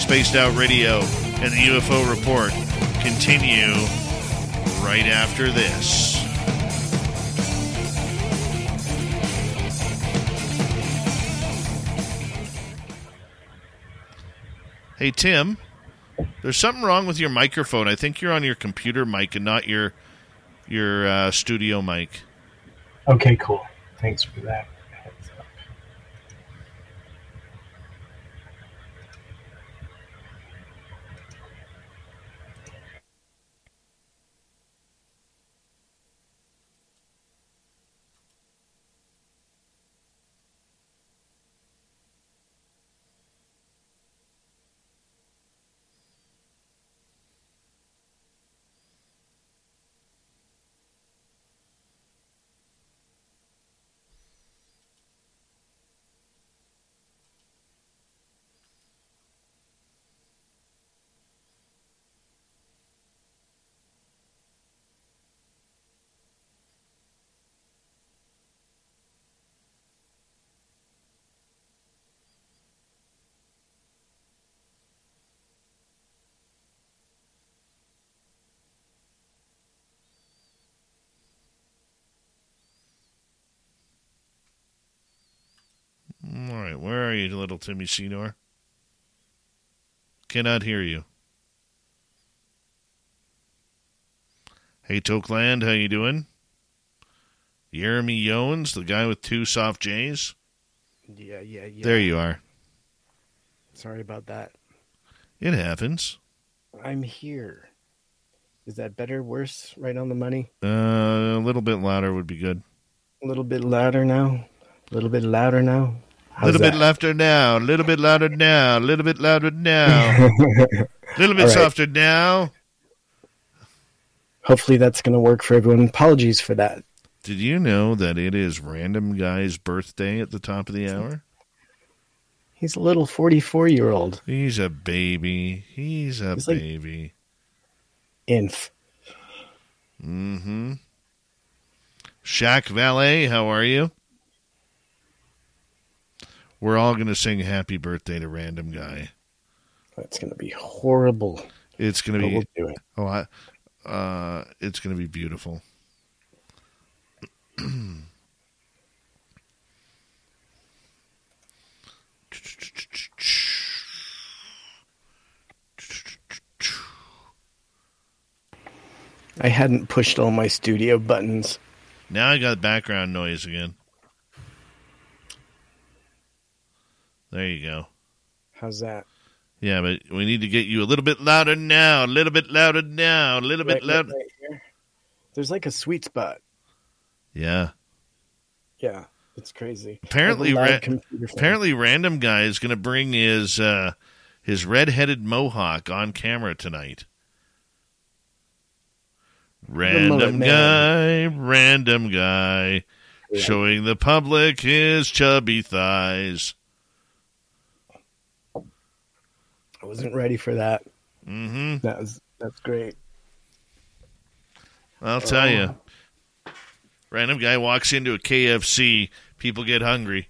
Spaced Out Radio and the UFO report continue right after this. Hey, Tim, there's something wrong with your microphone. I think you're on your computer mic and not your your uh, studio mic. Okay, cool. Thanks for that. All right, where little Timmy Senor? Cannot hear you. Hey, Tokeland, how you doing? Jeremy Yones, the guy with two soft J's. Yeah, yeah, yeah. There you are. Sorry about that. It happens. I'm here. Is that better, worse, right on the money? Uh, a little bit louder would be good. A little bit louder now. A little bit louder now. A little bit louder now. A little bit louder now. A little bit louder now. A little bit right. softer now. Hopefully that's going to work for everyone. Apologies for that. Did you know that it is Random Guy's birthday at the top of the hour? He's a little 44 year old. He's a baby. He's a He's like- baby. Inf. Mm-hmm. Shaq Valet, how are you? We're all going to sing happy birthday to Random Guy. That's going to be horrible. It's going to be we'll do it. Oh, I, uh, it's going to be beautiful. I hadn't pushed all my studio buttons. Now I got background noise again. There you go. How's that? Yeah, but we need to get you a little bit louder now, a little bit louder now, a little bit Right- right- louder. right here. There's like a sweet spot. Yeah. Yeah, it's crazy. Apparently, I'm a loud ra- apparently, random guy is going to bring his uh, his red-headed mohawk on camera tonight. Random guy, random guy, Yeah. showing the public his chubby thighs. I wasn't ready for that. Mm-hmm. That was that's great. I'll tell Oh. you. Random guy walks into a KFC. People get hungry.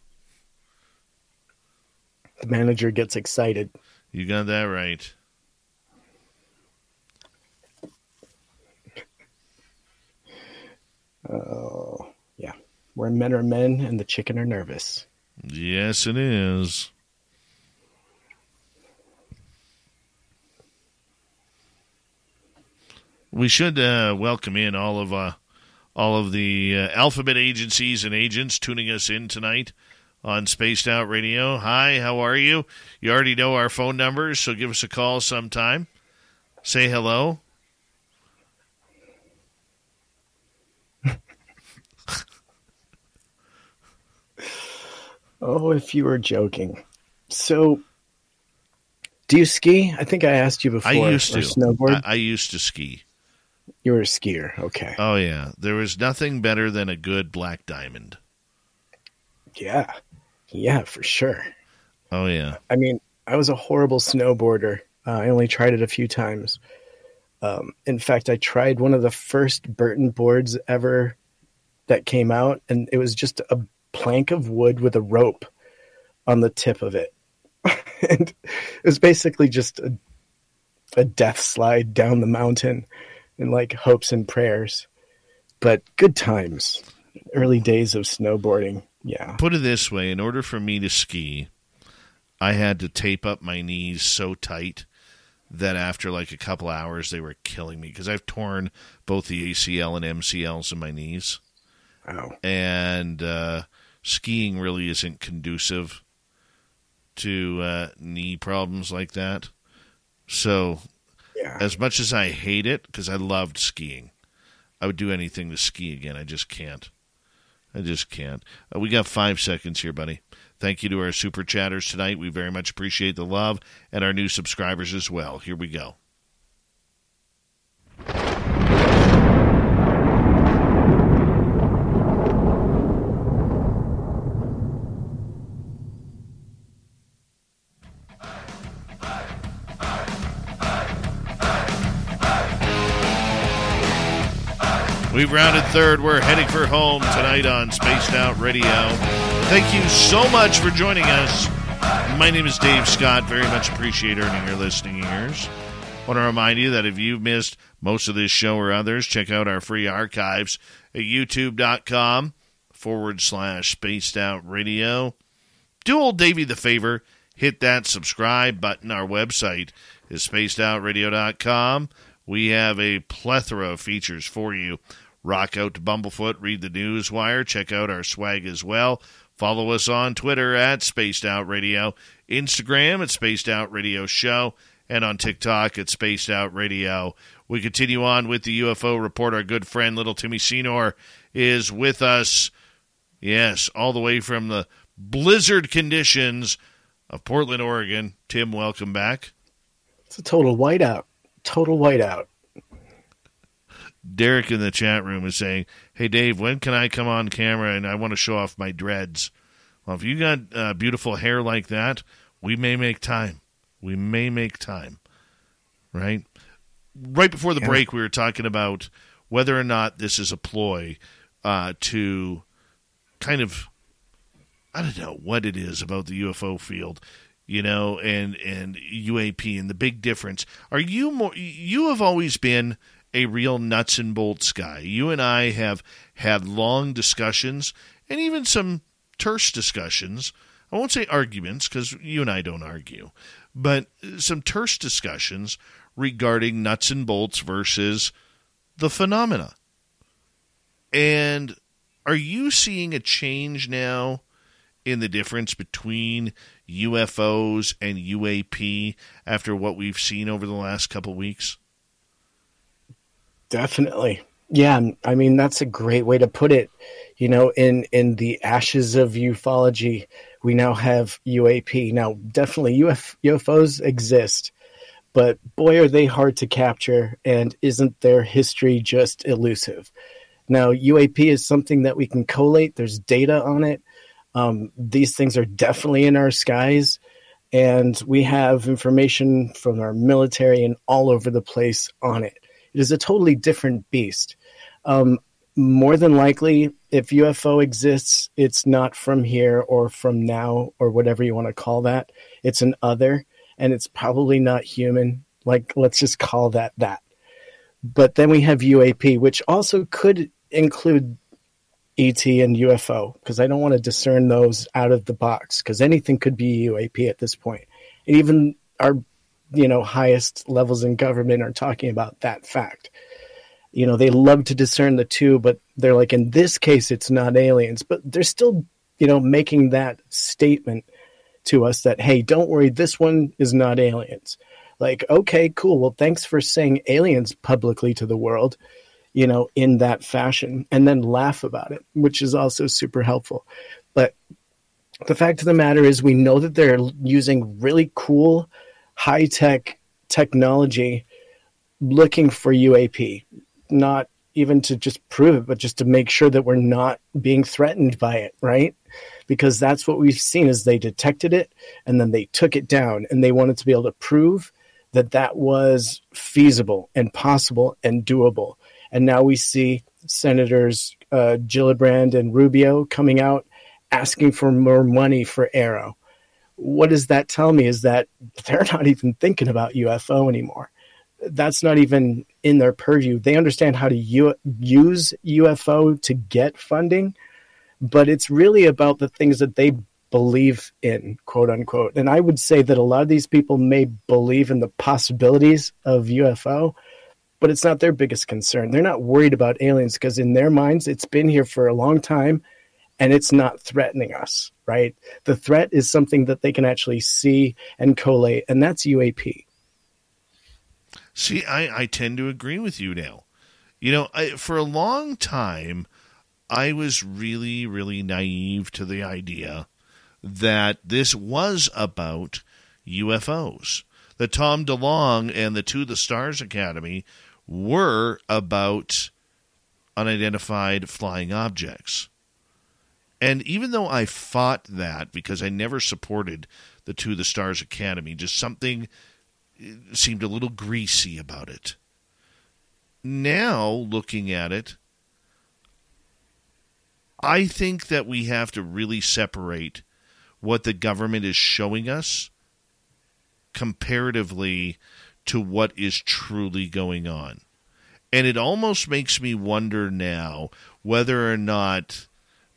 The manager gets excited. You got that right. Oh, yeah. Where men are men and the chicken are nervous. Yes, it is. We should uh, welcome in all of uh, all of the uh, alphabet agencies and agents tuning us in tonight on Spaced Out Radio. Hi, how are you? You already know our phone numbers, so give us a call sometime. Say hello. oh, if you were joking. So, do you ski? I think I asked you before. I used to snowboard. I, I used to ski. You were a skier, okay? Oh yeah, there was nothing better than a good black diamond. Yeah, yeah, for sure. Oh yeah. I mean, I was a horrible snowboarder. Uh, I only tried it a few times. Um, in fact, I tried one of the first Burton boards ever that came out, and it was just a plank of wood with a rope on the tip of it. and it was basically just a, a death slide down the mountain in like hopes and prayers. But good times. Early days of snowboarding. Yeah. Put it this way in order for me to ski, I had to tape up my knees so tight that after like a couple hours they were killing me because I've torn both the ACL and MCLs in my knees. Wow. And uh, skiing really isn't conducive to uh, knee problems like that. So, as much as I hate it, because I loved skiing, I would do anything to ski again. I just can't. I just can't. Uh, we got five seconds here, buddy. Thank you to our super chatters tonight. We very much appreciate the love and our new subscribers as well. Here we go. We've rounded third. We're heading for home tonight on Spaced Out Radio. Thank you so much for joining us. My name is Dave Scott. Very much appreciate earning your listening ears. Want to remind you that if you've missed most of this show or others, check out our free archives at youtube.com forward slash spaced out radio. Do old Davey the favor, hit that subscribe button. Our website is spacedoutradio.com. We have a plethora of features for you. Rock out to Bumblefoot, read the news wire, check out our swag as well. Follow us on Twitter at Spaced Out Radio, Instagram at Spaced Out Radio Show, and on TikTok at Spaced Out Radio. We continue on with the UFO report. Our good friend Little Timmy Senor is with us. Yes, all the way from the blizzard conditions of Portland, Oregon. Tim, welcome back. It's a total whiteout. Total whiteout. Derek in the chat room is saying, "Hey Dave, when can I come on camera and I want to show off my dreads?" Well, if you got uh, beautiful hair like that, we may make time. We may make time. Right? Right before the yeah. break, we were talking about whether or not this is a ploy uh, to kind of I don't know what it is about the UFO field, you know, and and UAP and the big difference. Are you more? You have always been a real nuts and bolts guy. You and I have had long discussions and even some terse discussions. I won't say arguments because you and I don't argue, but some terse discussions regarding nuts and bolts versus the phenomena. And are you seeing a change now in the difference between UFOs and UAP after what we've seen over the last couple weeks? Definitely. Yeah, I mean that's a great way to put it. You know, in in the ashes of ufology, we now have UAP. Now, definitely Uf- UFOs exist, but boy are they hard to capture and isn't their history just elusive. Now, UAP is something that we can collate. There's data on it. Um, these things are definitely in our skies, and we have information from our military and all over the place on it. It is a totally different beast. Um, more than likely, if UFO exists, it's not from here or from now or whatever you want to call that. It's an other, and it's probably not human. Like, let's just call that that. But then we have UAP, which also could include ET and UFO, because I don't want to discern those out of the box, because anything could be UAP at this point. And even our you know highest levels in government are talking about that fact you know they love to discern the two but they're like in this case it's not aliens but they're still you know, making that statement to us that, hey, don't worry, this one is not aliens. Like, okay, cool. Well, thanks for saying aliens publicly to the world, you know, in that fashion, and then laugh about it, which is also super helpful. But the fact of the matter is, we know that they're using really cool, high tech technology looking for UAP, not even to just prove it, but just to make sure that we're not being threatened by it, right? Because that's what we've seen is they detected it and then they took it down and they wanted to be able to prove that that was feasible and possible and doable. And now we see Senators uh, Gillibrand and Rubio coming out asking for more money for AARO. What does that tell me is that they're not even thinking about UFO anymore. That's not even in their purview. They understand how to u- use UFO to get funding, but it's really about the things that they believe in, quote unquote. And I would say that a lot of these people may believe in the possibilities of UFO, but it's not their biggest concern. They're not worried about aliens because in their minds, it's been here for a long time and it's not threatening us, right? The threat is something that they can actually see and collate, and that's UAP. See, I, I tend to agree with you now. You know, I, for a long time, I was really, really naive to the idea that this was about UFOs. That Tom DeLonge and the To the Stars Academy were about unidentified flying objects. And even though I fought that because I never supported the To the Stars Academy, just something uh, seemed a little greasy about it. Now, looking at it, I think that we have to really separate what the government is showing us comparatively to what is truly going on. And it almost makes me wonder now whether or not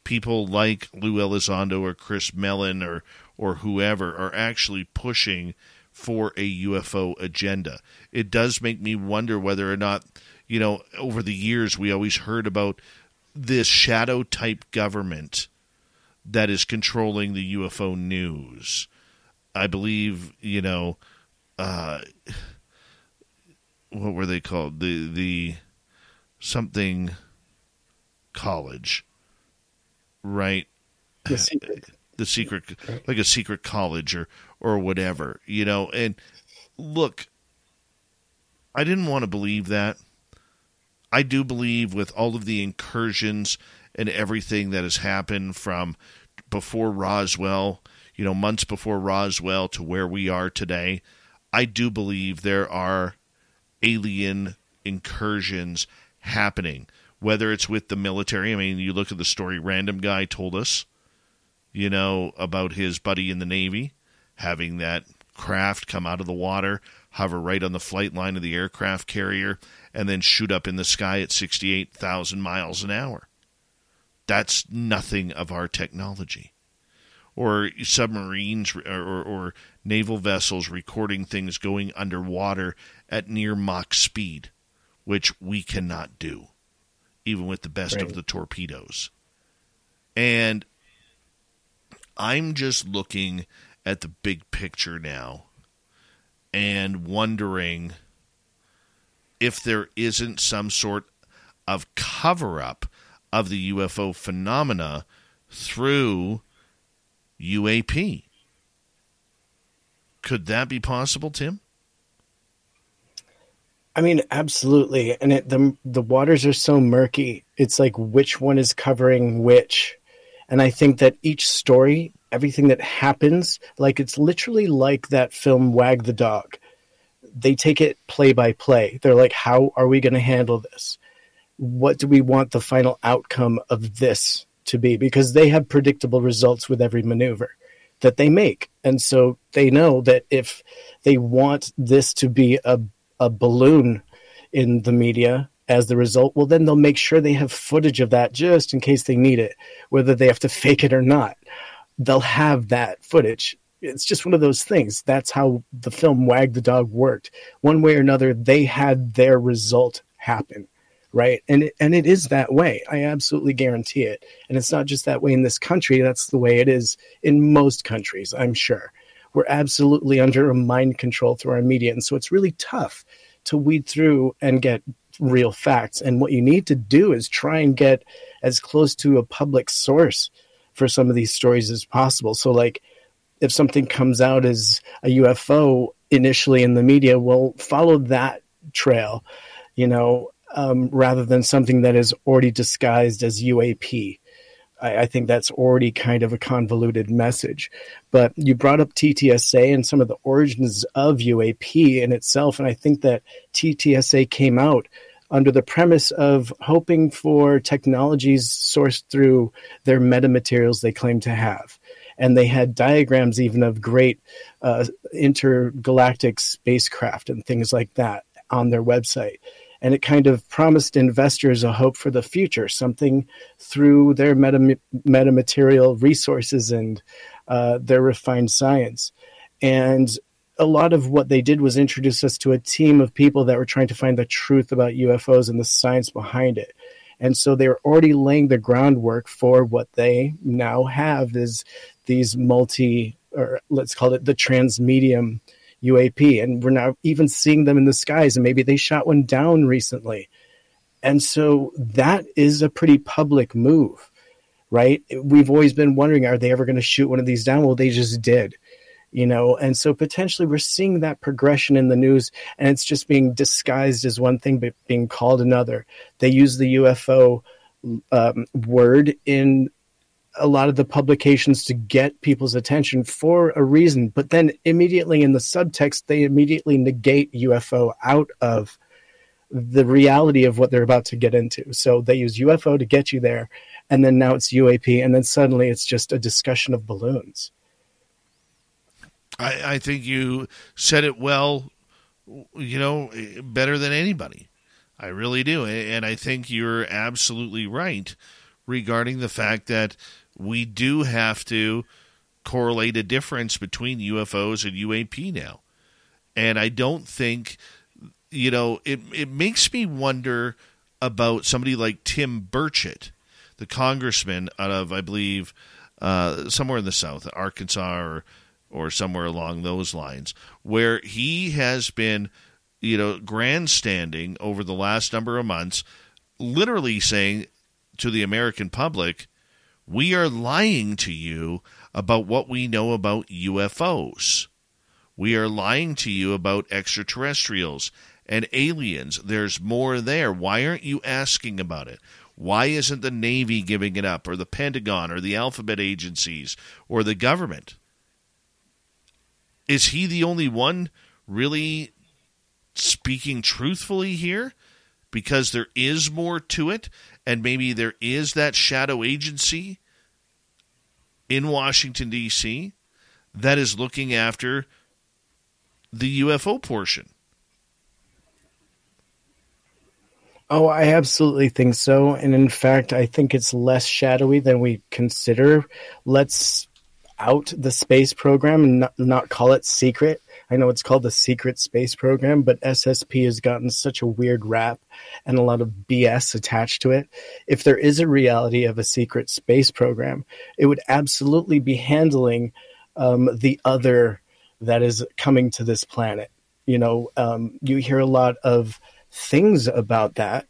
people like Lou Elizondo or Chris Mellon or or whoever are actually pushing for a UFO agenda. It does make me wonder whether or not, you know, over the years we always heard about this shadow type government that is controlling the UFO news. I believe, you know, uh, what were they called? The the something college right? The secret, the secret, right. like a secret college or or whatever, you know. And look, I didn't want to believe that. I do believe with all of the incursions and everything that has happened from before Roswell, you know, months before Roswell to where we are today, I do believe there are alien incursions happening whether it's with the military. I mean, you look at the story Random Guy told us, you know, about his buddy in the Navy having that craft come out of the water, hover right on the flight line of the aircraft carrier, and then shoot up in the sky at 68,000 miles an hour. That's nothing of our technology. Or submarines or, or, or naval vessels recording things going underwater at near Mach speed, which we cannot do even with the best right. of the torpedoes. And I'm just looking at the big picture now and wondering if there isn't some sort of cover up of the UFO phenomena through UAP. Could that be possible, Tim? I mean, absolutely. And it, the the waters are so murky. It's like which one is covering which. And I think that each story, everything that happens, like it's literally like that film Wag the Dog. They take it play by play. They're like, how are we going to handle this? What do we want the final outcome of this to be? Because they have predictable results with every maneuver that they make. And so they know that if they want this to be a a balloon in the media as the result, well, then they'll make sure they have footage of that just in case they need it, whether they have to fake it or not. They'll have that footage. It's just one of those things. That's how the film Wag the Dog worked. One way or another, they had their result happen. right? And it, and it is that way. I absolutely guarantee it. And it's not just that way in this country. That's the way it is in most countries. I'm sure we're absolutely under mind control through our media, and so it's really tough to weed through and get real facts. And what you need to do is try and get as close to a public source for some of these stories as possible. So, like, if something comes out as a UFO initially in the media, well, follow that trail, you know, um, rather than something that is already disguised as UAP. I, I, think that's already kind of a convoluted message. But you brought up TTSA and some of the origins of UAP in itself, and I think that TTSA came out under the premise of hoping for technologies sourced through their metamaterials they claim to have. And they had diagrams even of great uh, intergalactic spacecraft and things like that on their website and it kind of promised investors a hope for the future, something through their meta, metamaterial resources and uh, their refined science. And a lot of what they did was introduce us to a team of people that were trying to find the truth about UFOs and the science behind it. And so they were already laying the groundwork for what they now have is these multi, or let's call it the transmedium UAP, and we're now even seeing them in the skies, and maybe they shot one down recently. And so that is a pretty public move, right? We've always been wondering, are they ever going to shoot one of these down? Well, they just did, you know, and so potentially we're seeing that progression in the news, and it's just being disguised as one thing, but being called another. They use the UFO um, word in a lot of the publications to get people's attention for a reason, but then immediately in the subtext, they immediately negate UFO out of the reality of what they're about to get into. So they use UFO to get you there, and then now it's UAP, and then suddenly it's just a discussion of balloons. I, I think you said it well, you know, better than anybody. I really do. And I think you're absolutely right regarding the fact that we do have to correlate a difference between UFOs and UAP now. And I don't think, you know, it, it makes me wonder about somebody like Tim Burchett, the congressman out of, I believe, uh, somewhere in the South, Arkansas or, or somewhere along those lines, where he has been, you know, grandstanding over the last number of months, literally saying to the American public, we are lying to you about what we know about UFOs. We are lying to you about extraterrestrials and aliens. There's more there. Why aren't you asking about it? Why isn't the Navy giving it up, or the Pentagon, or the alphabet agencies, or the government? Is he the only one really speaking truthfully here? Because there is more to it and maybe there is that shadow agency in Washington, D.C., that is looking after the UFO portion. Oh, I absolutely think so. And in fact, I think it's less shadowy than we consider. Let's out the space program and not, not call it secret I know it's called the Secret Space Program, but SSP has gotten such a weird rap and a lot of BS attached to it. If there is a reality of a secret space program, it would absolutely be handling um, the other that is coming to this planet. You know, um, you hear a lot of things about that,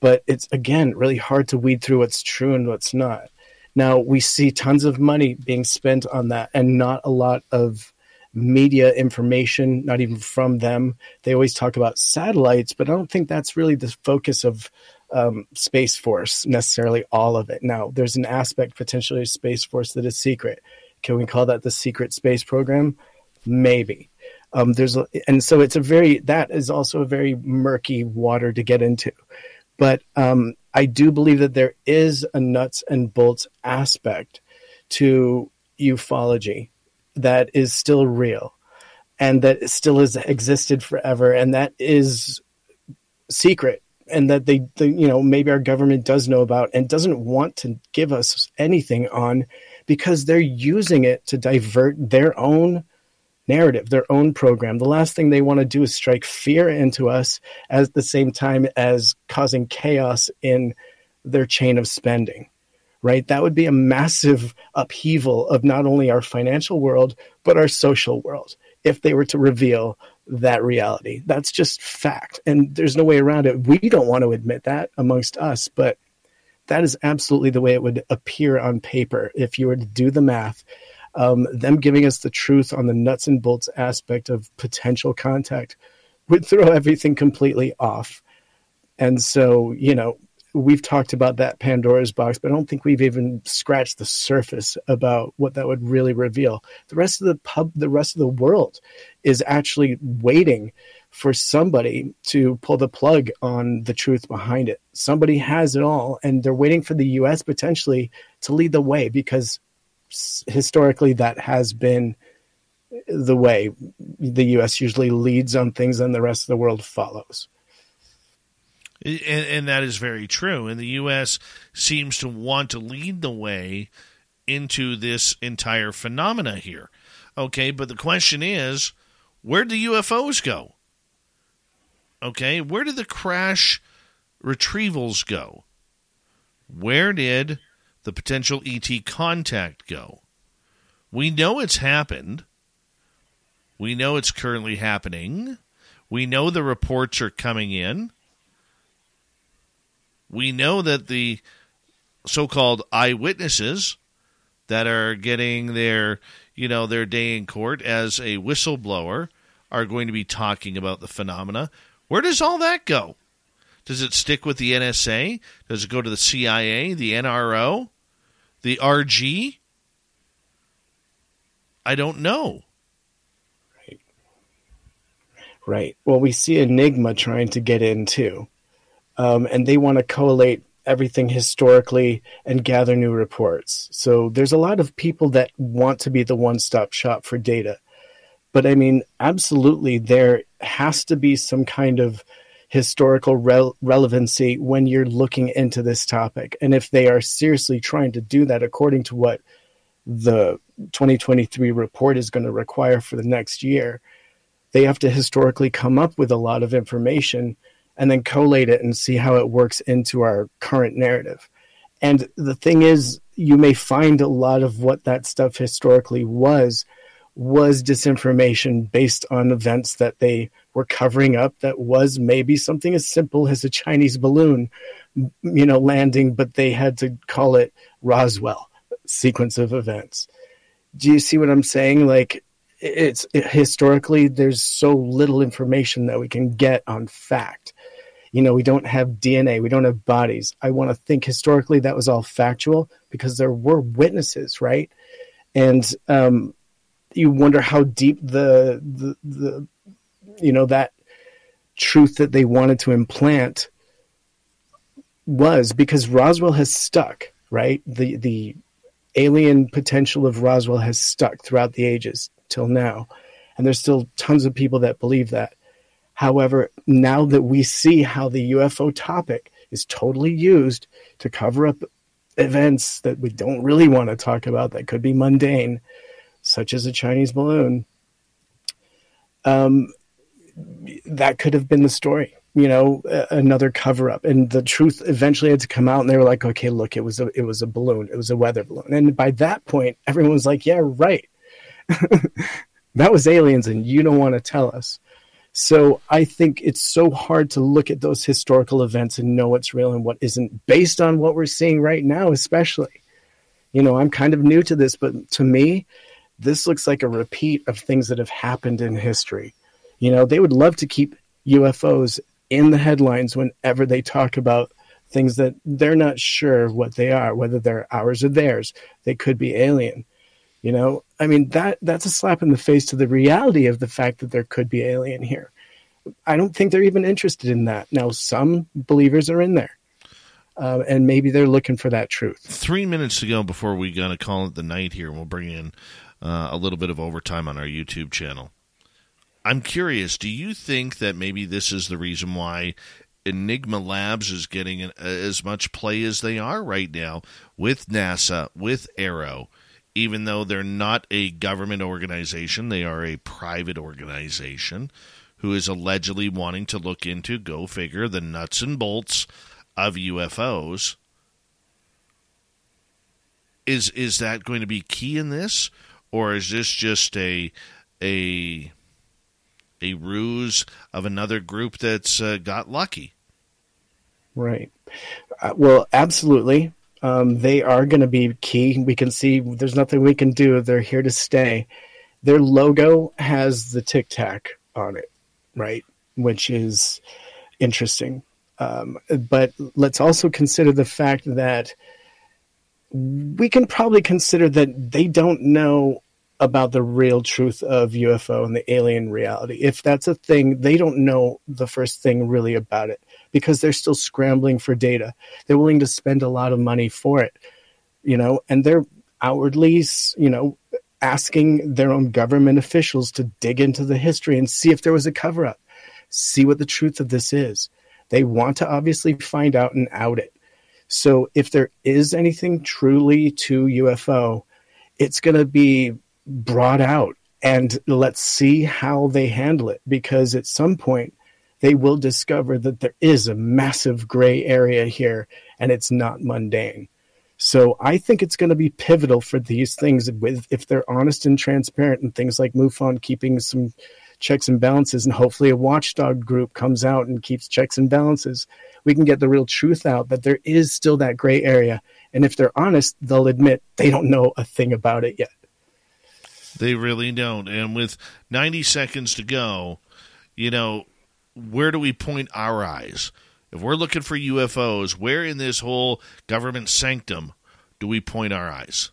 but it's again really hard to weed through what's true and what's not. Now we see tons of money being spent on that and not a lot of media information, not even from them. They always talk about satellites, but I don't think that's really the focus of um, Space Force necessarily. All of it. Now, there's an aspect potentially of Space Force that is secret. Can we call that the secret space program? Maybe. Um, there's a, and so it's a very that is also a very murky water to get into, but um, I do believe that there is a nuts and bolts aspect to ufology that is still real and that still has existed forever and that is secret and that they, they, you know maybe our government does know about and doesn't want to give us anything on because they're using it to divert their own narrative, their own program. The last thing they want to do is strike fear into us at the same time as causing chaos in their chain of spending. Right? That would be a massive upheaval of not only our financial world, but our social world if they were to reveal that reality. That's just fact. And there's no way around it. We don't want to admit that amongst us, but that is absolutely the way it would appear on paper if you were to do the math um, them giving us the truth on the nuts and bolts aspect of potential contact would throw everything completely off. And so, you know, we've talked about that Pandora's box, but I don't think we've even scratched the surface about what that would really reveal. The rest of the pub, the rest of the world is actually waiting for somebody to pull the plug on the truth behind it. Somebody has it all, and they're waiting for the US potentially to lead the way because historically that has been the way the U.S. usually leads on things, and the rest of the world follows. And, and, that is very true. And the U.S. seems to want to lead the way into this entire phenomena here. Okay, but the question is, where do UFOs go? Okay, where did the crash retrievals go? Where did the potential ET contact go? We know it's happened. We know it's currently happening. We know the reports are coming in. We know that the so called eyewitnesses that are getting their you know their day in court as a whistleblower are going to be talking about the phenomena. Where does all that go? Does it stick with the NSA? Does it go to the CIA, the NRO? The RG? I don't know. Right. Right. Well, we see Enigma trying to get in too. Um, and they want to collate everything historically and gather new reports. So there's a lot of people that want to be the one stop shop for data. But I mean, absolutely, there has to be some kind of historical re- relevancy when you're looking into this topic. And if they are seriously trying to do that according to what the 2023 report is going to require for the next year, they have to historically come up with a lot of information and then collate it and see how it works into our current narrative. And the thing is, you may find a lot of what that stuff historically was was disinformation based on events that they were covering up that was maybe something as simple as a Chinese balloon, you know, landing, but they had to call it Roswell sequence of events. Do you see what I'm saying? Like, it's it, historically, there's so little information that we can get on fact. You know, we don't have DNA, we don't have bodies. I want to think historically that was all factual because there were witnesses, right? And um, you wonder how deep the, the the you know that truth that they wanted to implant was because Roswell has stuck, right? The the alien potential of Roswell has stuck throughout the ages till now. And there's still tons of people that believe that. However, now that we see how the UFO topic is totally used to cover up events that we don't really want to talk about that could be mundane, such as a Chinese balloon, um, that could have been the story. You know, another cover up, and the truth eventually had to come out, and they were like, "Okay, look, it was a it was a balloon, it was a weather balloon." And by that point, everyone was like, "Yeah, right, that was aliens, and you don't want to tell us." So I think it's so hard to look at those historical events and know what's real and what isn't based on what we're seeing right now, especially. You know, I'm kind of new to this, but to me, this looks like a repeat of things that have happened in history. You know, they would love to keep UFOs in the headlines whenever they talk about things that they're not sure what they are, whether they're ours or theirs. They could be alien. You know, I mean that that's a slap in the face to the reality of the fact that there could be alien here. I don't think they're even interested in that. Now, some believers are in there. Uh, and maybe they're looking for that truth. Three minutes to go before we gonna call it the night here. And we'll bring in uh, a little bit of overtime on our YouTube channel. I'm curious, do you think that maybe this is the reason why Enigma Labs is getting an, as much play as they are right now with NASA, with AARO? Even though they're not a government organization, they are a private organization who is allegedly wanting to look into, go figure, the nuts and bolts of UFOs. Is is that going to be key in this, or is this just a a a ruse of another group that's uh, got lucky? Right. Uh, well, absolutely. Um, they are going to be key. We can see there's nothing we can do. They're here to stay. Their logo has the tic tac on it, right? Which is interesting. Um, but let's also consider the fact that we can probably consider that they don't know about the real truth of UFO and the alien reality. If that's a thing, they don't know the first thing really about it because they're still scrambling for data. They're willing to spend a lot of money for it, you know, and they're outwardly, you know, asking their own government officials to dig into the history and see if there was a cover up, see what the truth of this is. They want to obviously find out and out it. So if there is anything truly to UFO, it's going to be brought out and let's see how they handle it because at some point they will discover that there is a massive gray area here and it's not mundane. So I think it's going to be pivotal for these things with if they're honest and transparent and things like MUFON keeping some checks and balances and hopefully a watchdog group comes out and keeps checks and balances. We can get the real truth out that there is still that gray area. And if they're honest, they'll admit they don't know a thing about it yet. They really don't. And with 90 seconds to go, you know, where do we point our eyes? If we're looking for UFOs, where in this whole government sanctum do we point our eyes?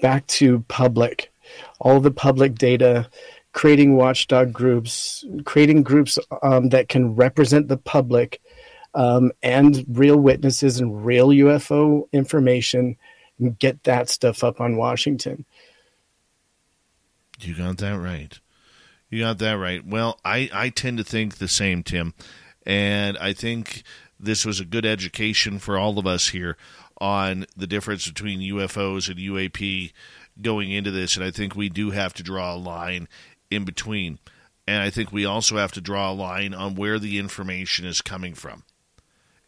Back to public, all the public data, creating watchdog groups, creating groups um, that can represent the public um, and real witnesses and real UFO information, and get that stuff up on Washington. You got that right. You got that right. Well, I, I tend to think the same, Tim. And I think this was a good education for all of us here on the difference between UFOs and UAP going into this. And I think we do have to draw a line in between. And I think we also have to draw a line on where the information is coming from.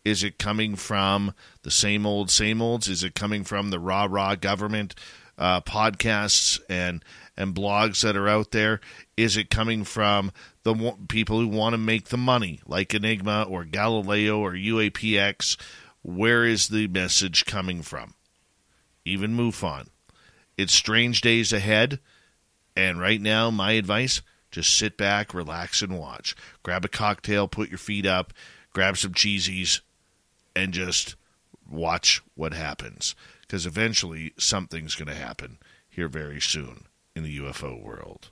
Is it coming from the same old, same olds? Is it coming from the rah rah government uh, podcasts and and blogs that are out there? Is it coming from the people who want to make the money, like Enigma or Galileo or UAPX? Where is the message coming from? Even MUFON. It's strange days ahead, and right now, my advice just sit back, relax, and watch. Grab a cocktail, put your feet up, grab some cheesies, and just watch what happens. Because eventually, something's going to happen here very soon in the UFO world.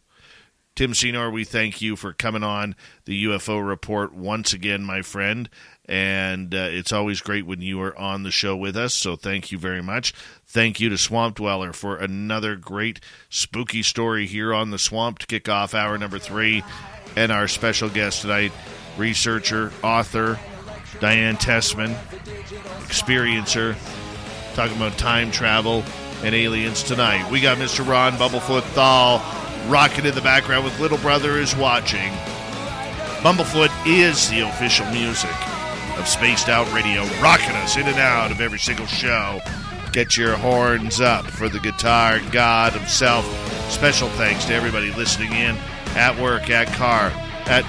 Tim Senor, we thank you for coming on the UFO report once again, my friend. And uh, it's always great when you are on the show with us. So thank you very much. Thank you to Swamp Dweller for another great spooky story here on the Swamp to kick off hour number three. And our special guest tonight, researcher, author, Diane Tessman, experiencer, talking about time travel and aliens tonight. We got Mr. Ron Bumblefoot Thal rocking in the background with Little Brother is Watching. Bumblefoot is the official music of Spaced Out Radio, rocking us in and out of every single show. Get your horns up for the guitar god himself. Special thanks to everybody listening in at work, at car, at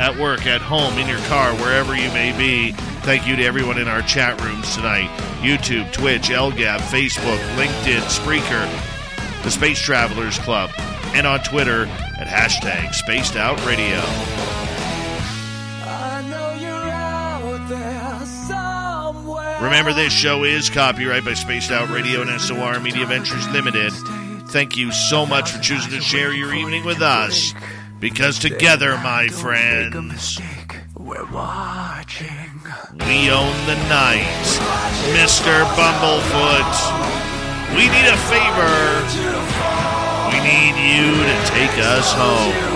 at work, at home, in your car, wherever you may be. Thank you to everyone in our chat rooms tonight YouTube, Twitch, LGAB, Facebook, LinkedIn, Spreaker, the Space Travelers Club, and on Twitter at hashtag Spaced Out Radio. Remember, this show is copyright by Spaced Out Radio and SOR Media Ventures Limited. Thank you so much for choosing to share your evening with us. Because together, my friends, we're watching. We own the night. Mr. Bumblefoot, we need a favor. We need you to take us home.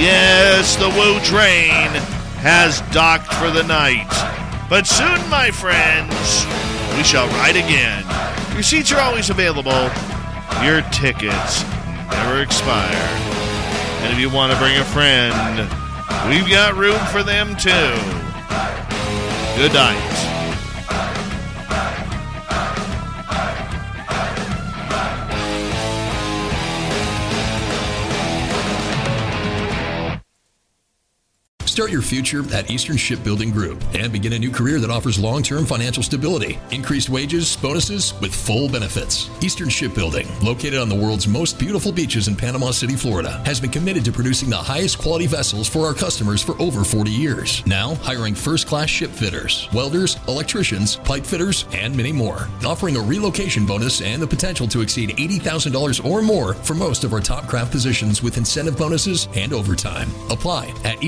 Yes, the Woo Train has docked for the night. But soon, my friends, we shall ride again. Your seats are always available. Your tickets never expire. And if you want to bring a friend, we've got room for them too. Good night. Start your future at Eastern Shipbuilding Group and begin a new career that offers long term financial stability, increased wages, bonuses, with full benefits. Eastern Shipbuilding, located on the world's most beautiful beaches in Panama City, Florida, has been committed to producing the highest quality vessels for our customers for over 40 years. Now, hiring first class ship fitters, welders, electricians, pipe fitters, and many more. Offering a relocation bonus and the potential to exceed $80,000 or more for most of our top craft positions with incentive bonuses and overtime. Apply at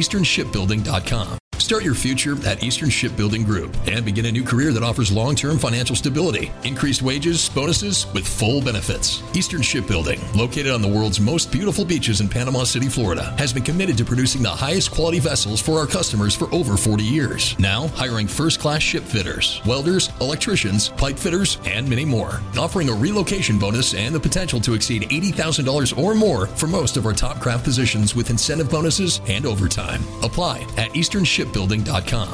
easternshipbuilding.com. Start your future at Eastern Shipbuilding Group and begin a new career that offers long term financial stability, increased wages, bonuses, with full benefits. Eastern Shipbuilding, located on the world's most beautiful beaches in Panama City, Florida, has been committed to producing the highest quality vessels for our customers for over 40 years. Now, hiring first class ship fitters, welders, electricians, pipe fitters, and many more. Offering a relocation bonus and the potential to exceed $80,000 or more for most of our top craft positions with incentive bonuses and overtime. Apply at easternshipbuilding.com.